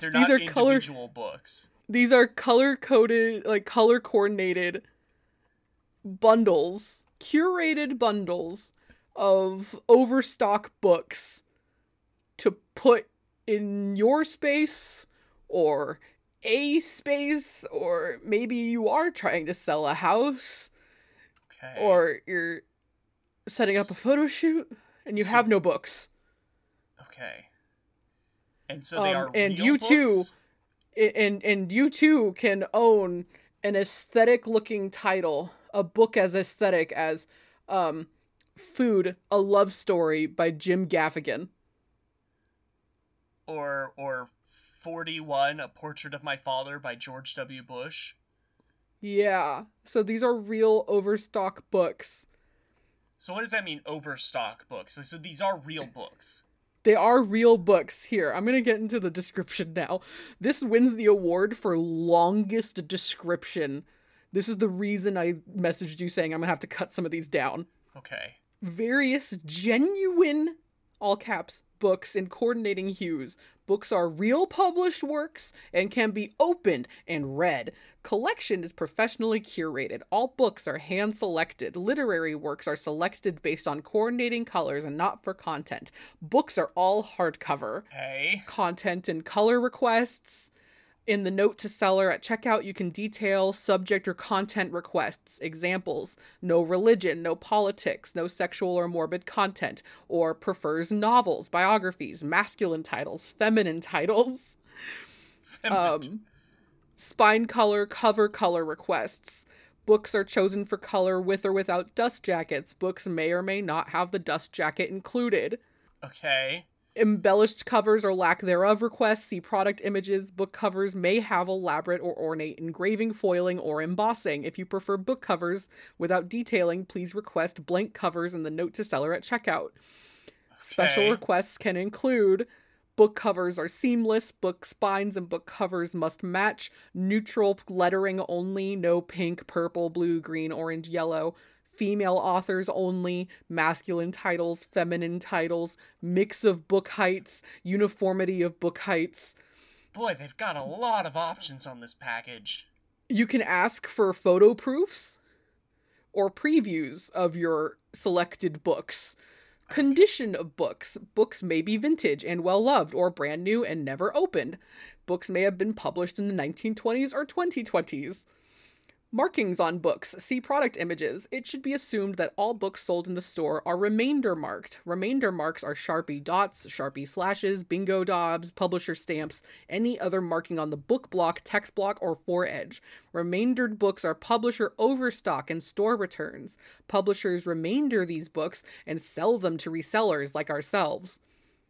They're these not are color- individual books. These are color coded, like color coordinated bundles, curated bundles of overstock books to put in your space or a space, or maybe you are trying to sell a house Okay. or you're setting up a photo shoot and you have no books. okay. And so they Um, are and you too books? I- and and you too can own an aesthetic looking title a book as aesthetic as um food a love story by jim gaffigan or or 41 a portrait of my father by George W. Bush. yeah so these are real overstock books So what does that mean overstock books? So, so these are real books. They are real books here. I'm gonna get into the description now. This wins the award for longest description. This is the reason i messaged you saying i'm gonna have to cut some of these down. Okay. various genuine all caps books in coordinating hues books are real published works and can be opened and read. Collection is professionally curated. All books are hand selected literary works are selected based on coordinating colors and not for content. Books are all hardcover. Okay. content and color requests. In the note to seller at checkout, you can detail subject or content requests. Examples no religion, no politics, no sexual or morbid content, or prefers novels, biographies, masculine titles, feminine titles. Um, spine color, cover color requests. Books are chosen for color with or without dust jackets. Books may or may not have the dust jacket included. okay. Embellished covers or lack thereof requests, see product images. Book covers may have elaborate or ornate engraving, foiling, or embossing. If you prefer book covers without detailing, please request blank covers in the note to seller at checkout. Special requests can include book covers are seamless, book spines and book covers must match, neutral lettering only, no pink, purple, blue, green, orange, yellow, female authors only, masculine titles, feminine titles, mix of book heights, uniformity of book heights. Boy, they've got a lot of options on this package. You can ask for photo proofs or previews of your selected books. Condition of books. Books may be vintage and well loved or brand new and never opened. Books may have been published in the 1920s or 2020s. Markings on books. See product images. It should be assumed that all books sold in the store are remainder marked. Remainder marks are Sharpie dots, Sharpie slashes, bingo dobs, publisher stamps, any other marking on the book block, text block, or foredge. Remaindered books are publisher overstock and store returns. Publishers remainder these books and sell them to resellers like ourselves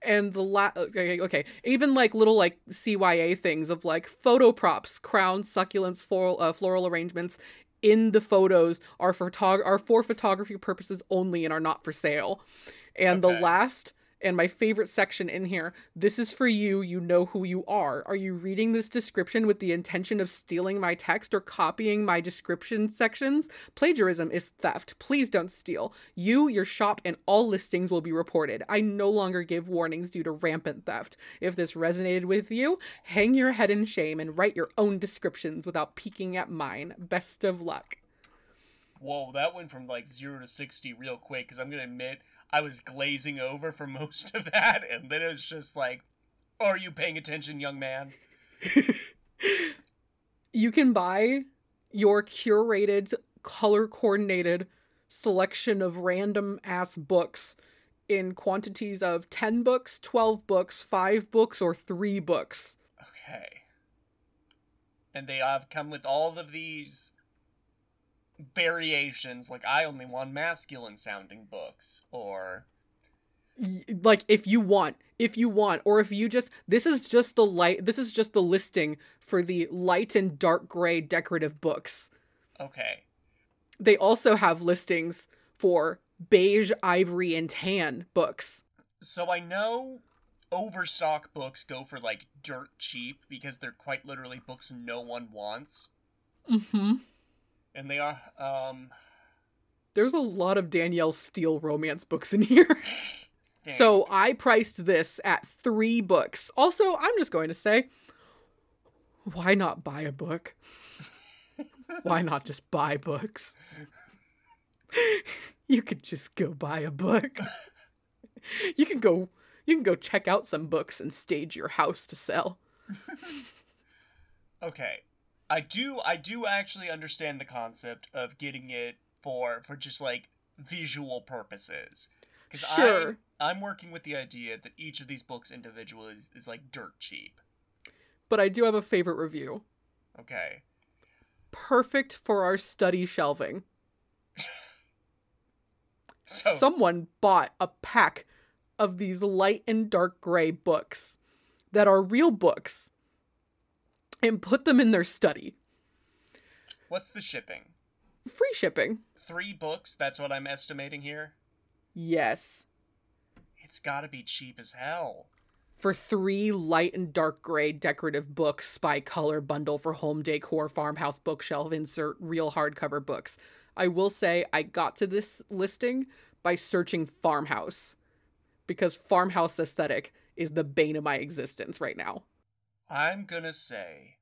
and the la okay, okay even like little like cya things of like photo props crowns succulents floral, uh, floral arrangements in the photos are for photog- are for photography purposes only and are not for sale and Okay. the last and my favorite section in here this is for you you know who you are. Are you reading this description with the intention of stealing my text or copying my description sections? Plagiarism is theft. Please don't steal. You your shop and all listings will be reported. I no longer give warnings due to rampant theft. If this resonated with you hang your head in shame and write your own descriptions without peeking at mine. Best of luck. Whoa, that went from like 0 to 60 real quick, because I'm gonna admit, I was glazing over for most of that, and then it was just like, are you paying attention, young man? you can buy your curated color coordinated selection of random ass books in quantities of 10 books 12 books 5 books or 3 books Okay. And they have come with all of these variations, like I only want masculine sounding books, or like if you want if you want or if you just this is just the light this is just the listing for the light and dark gray decorative books okay. they also have listings for beige ivory and tan books So I know overstock books go for like dirt cheap because they're quite literally books no one wants. Mm mhm And they are um there's a lot of Danielle Steel romance books in here. so I priced this at three books. Also, I'm just going to say, why not buy a book? why not just buy books? you could just go buy a book. you can go you can go check out some books and stage your house to sell. Okay. I do I do actually understand the concept of getting it for for just like visual purposes. Cuz Sure. I I'm working with the idea that each of these books individually is, is like dirt cheap. But I do have a favorite review. Okay. Perfect for our study shelving. So someone bought a pack of these light and dark gray books that are real books and put them in their study. what's the shipping? Free shipping. 3 books, that's what I'm estimating here. Yes. It's got to be cheap as hell. For three light and dark gray decorative books by color bundle for home decor, farmhouse bookshelf, insert real hardcover books. I will say I got to this listing by searching farmhouse because farmhouse aesthetic is the bane of my existence right now. I'm going to say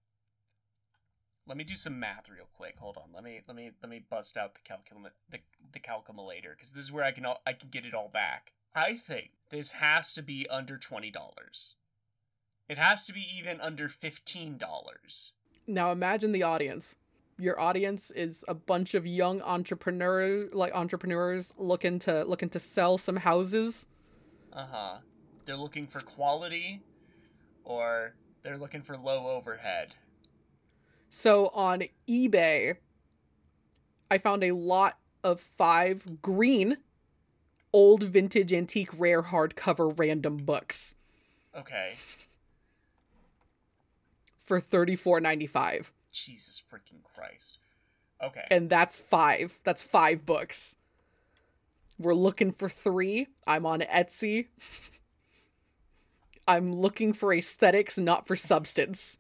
Let me do some math real quick. Hold on. Let me let me let me bust out the calcul the, the calculator cuz this is where I can all, I can get it all back. I think this has to be under $20. It has to be even under $15. Now imagine the audience. Your audience is a bunch of young entrepreneur like entrepreneurs looking to looking to sell some houses. Uh-huh. They're looking for quality or they're looking for low overhead. So on eBay, I found a lot of five green, old vintage antique rare hardcover random books. Okay. for thirty four ninety five, Jesus freaking Christ. Okay. and that's five. That's five books. We're looking for three. I'm on Etsy. I'm looking for aesthetics, not for substance.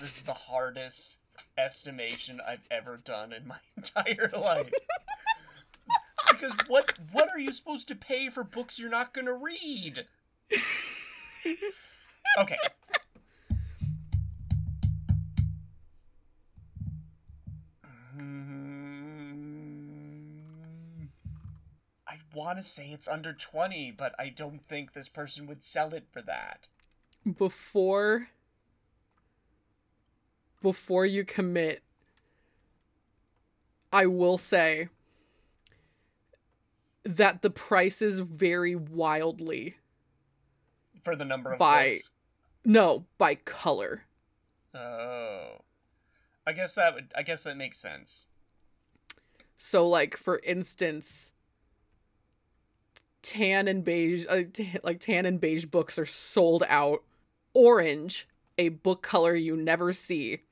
This is the hardest estimation I've ever done in my entire life. because what what are you supposed to pay for books you're not going to read? Okay. Hmm. Want to say it's under 20, but I don't think this person would sell it for that. before before you commit I will say that the prices vary wildly For the number of By- books. no by color Oh. I guess that would I guess that makes sense. so like for instance tan and beige uh, t- like tan and beige books are sold out orange a book color you never see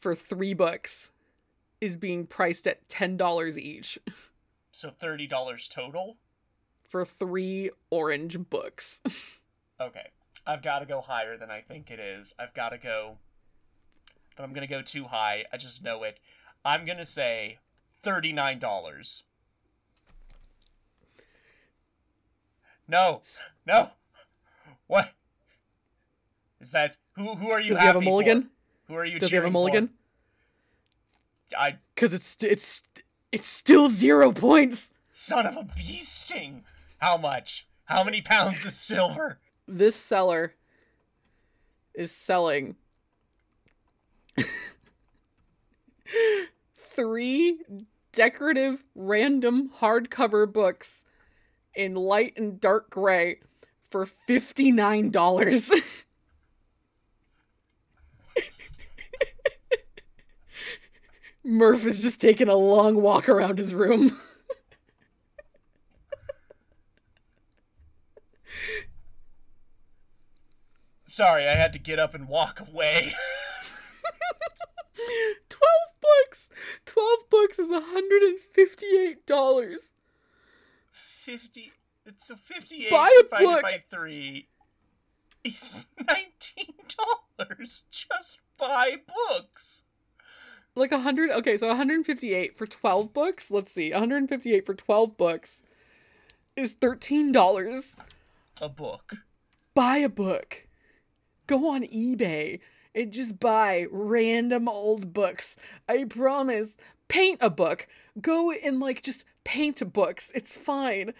for 3 books is being priced at $10 each So $30 total? for 3 orange books Okay. I've got to go higher than I think it is. I've got to go But I'm going to go too high. I just know it. I'm going to say $39. No. No. What? Is that who who are you Does he have a happy for? mulligan? Who are you Does he have a mulligan? for? I Cuz it's it's it's still 0 points. son of a bee sting. How much? How many pounds of silver? This seller is selling three decorative random hardcover books in light and dark gray for $59. Murph is just taking a long walk around his room. Sorry, I had to get up and walk away. 12 books. 12 books is $158. 50 it's a 58 Buy a divided book. by 3 is $19 just buy books Like 100 Okay, so 158 for 12 books. Let's see. 158 for 12 books is $13. a book Buy a book. Go on eBay and just buy random old books. I promise. Paint a book. Go and like just paint books. It's fine.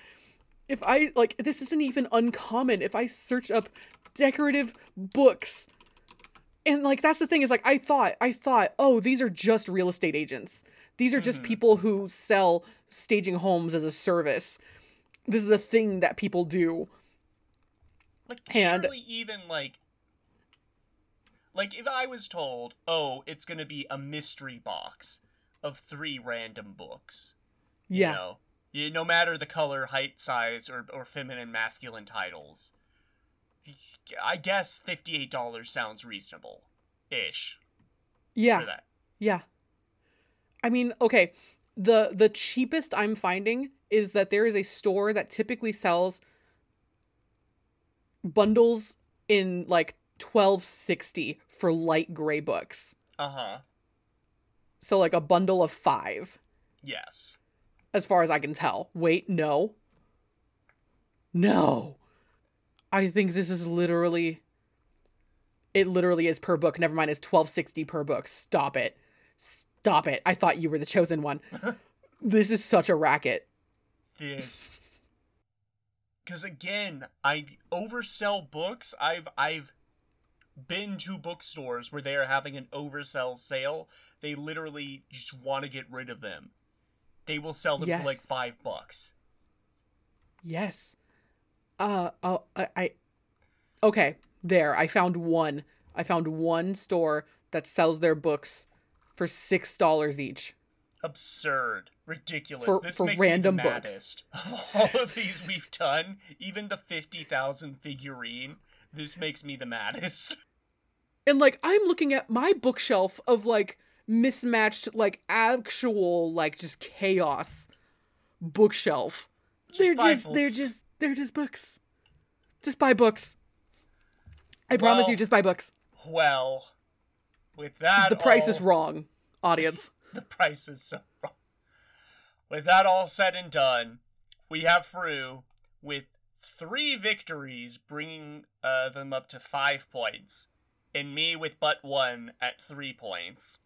If I like this isn't even uncommon. If I search up decorative books and like that's the thing is like I thought I thought, "Oh, these are just real estate agents. These are just mm-hmm. people who sell staging homes as a service. This is a thing that people do." like And- surely even like like if i was told oh it's gonna be a mystery box of three random books Yeah. you know you, no matter the color height size or, or feminine masculine titles i guess $58 sounds reasonable ish Yeah. for that Yeah. I mean, okay, the the cheapest I'm finding is that there is a store that typically sells bundles in like 1260 for light gray books. uh-huh So like a bundle of 5 yes as far as I can tell. Wait, no. No. I think this is literally it literally is per book. Never mind, it's 1260 per book. Stop it. Stop it. I thought you were the chosen one. this is such a racket. this because again i oversell books i've i've been to bookstores where they are having an oversell sale they literally just want to get rid of them they will sell them for like five bucks Yes. Uh oh I, I Okay, there. I found one. I found one store that sells their books for $6 each. absurd ridiculous For- this for makes random me the books. maddest of all of these we've done even the 50000 figurine This makes me the maddest. And like I'm looking at my bookshelf of like mismatched like actual like just chaos bookshelf. they're buy just they're just they're just books. Just buy books. I promise you just buy books. Well, with that, The price is wrong, audience. The price is so wrong. With that all said and done, we have Froo with three victories, bringing uh, them up to five points, and me with but one at three points.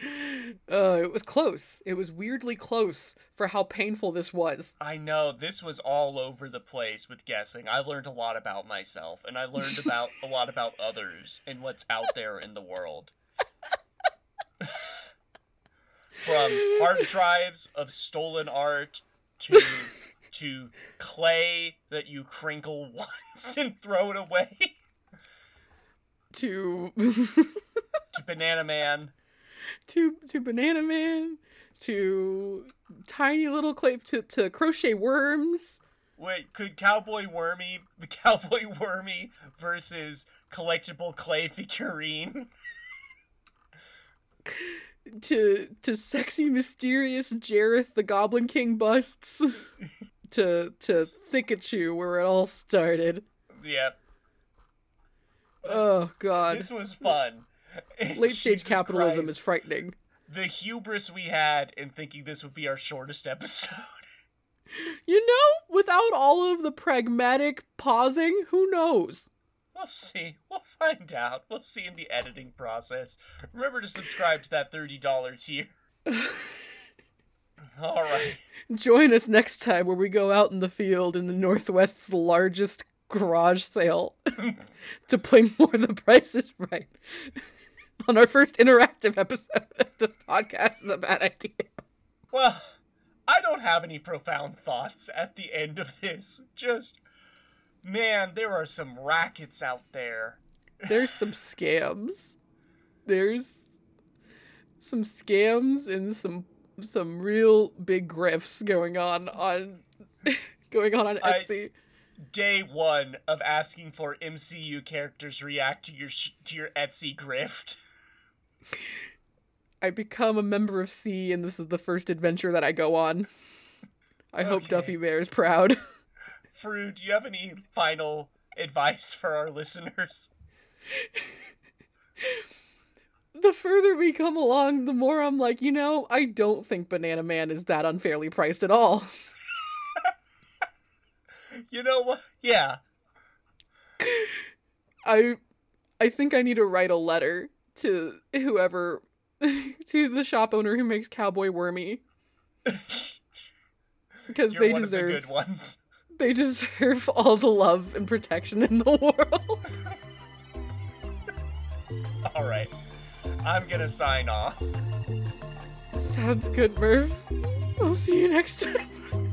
Uh, it was close. It was weirdly close for how painful this was. I know this was all over the place with guessing. I learned a lot about myself, and I learned about a lot about others and what's out there in the world. From hard drives of stolen art to to clay that you crinkle once and throw it away To to Banana Man. to to Banana Man, to tiny little clay to, to crochet worms. Wait, could Cowboy Wormy, the Cowboy Wormy versus collectible clay figurine? to to sexy mysterious Jareth the Goblin King busts to to Thickachu where it all started. Yep. Oh god. This was fun. Late stage capitalism is frightening. the hubris we had in thinking this would be our shortest episode. You know, without all of the pragmatic pausing, who knows? We'll see. We'll find out. We'll see in the editing process. Remember to subscribe to that $30 tier. All right. Join us next time where we go out in the field in the Northwest's largest garage sale to play more The Price is Right. On our first interactive episode of this podcast is a bad idea. Well, I don't have any profound thoughts at the end of this. Just, man, there are some rackets out there. There's some scams. There's some scams and some some real big grifts going on on going on on I- Etsy. Day one of asking for MCU characters react to your sh- to your Etsy grift. I become a member of SEA, and this is the first adventure that I go on. I hope Duffy Bear is proud. Froo, do you have any final advice for our listeners? the further we come along, the more I'm like, you know, I don't think Banana Man is that unfairly priced at all. You know what? Yeah. I I think I need to write a letter to whoever to the shop owner who makes Cowboy Wormy because they deserve the good ones. they deserve all the love and protection in the world. All right. I'm gonna sign off. Sounds good, Murph. we'll see you next time.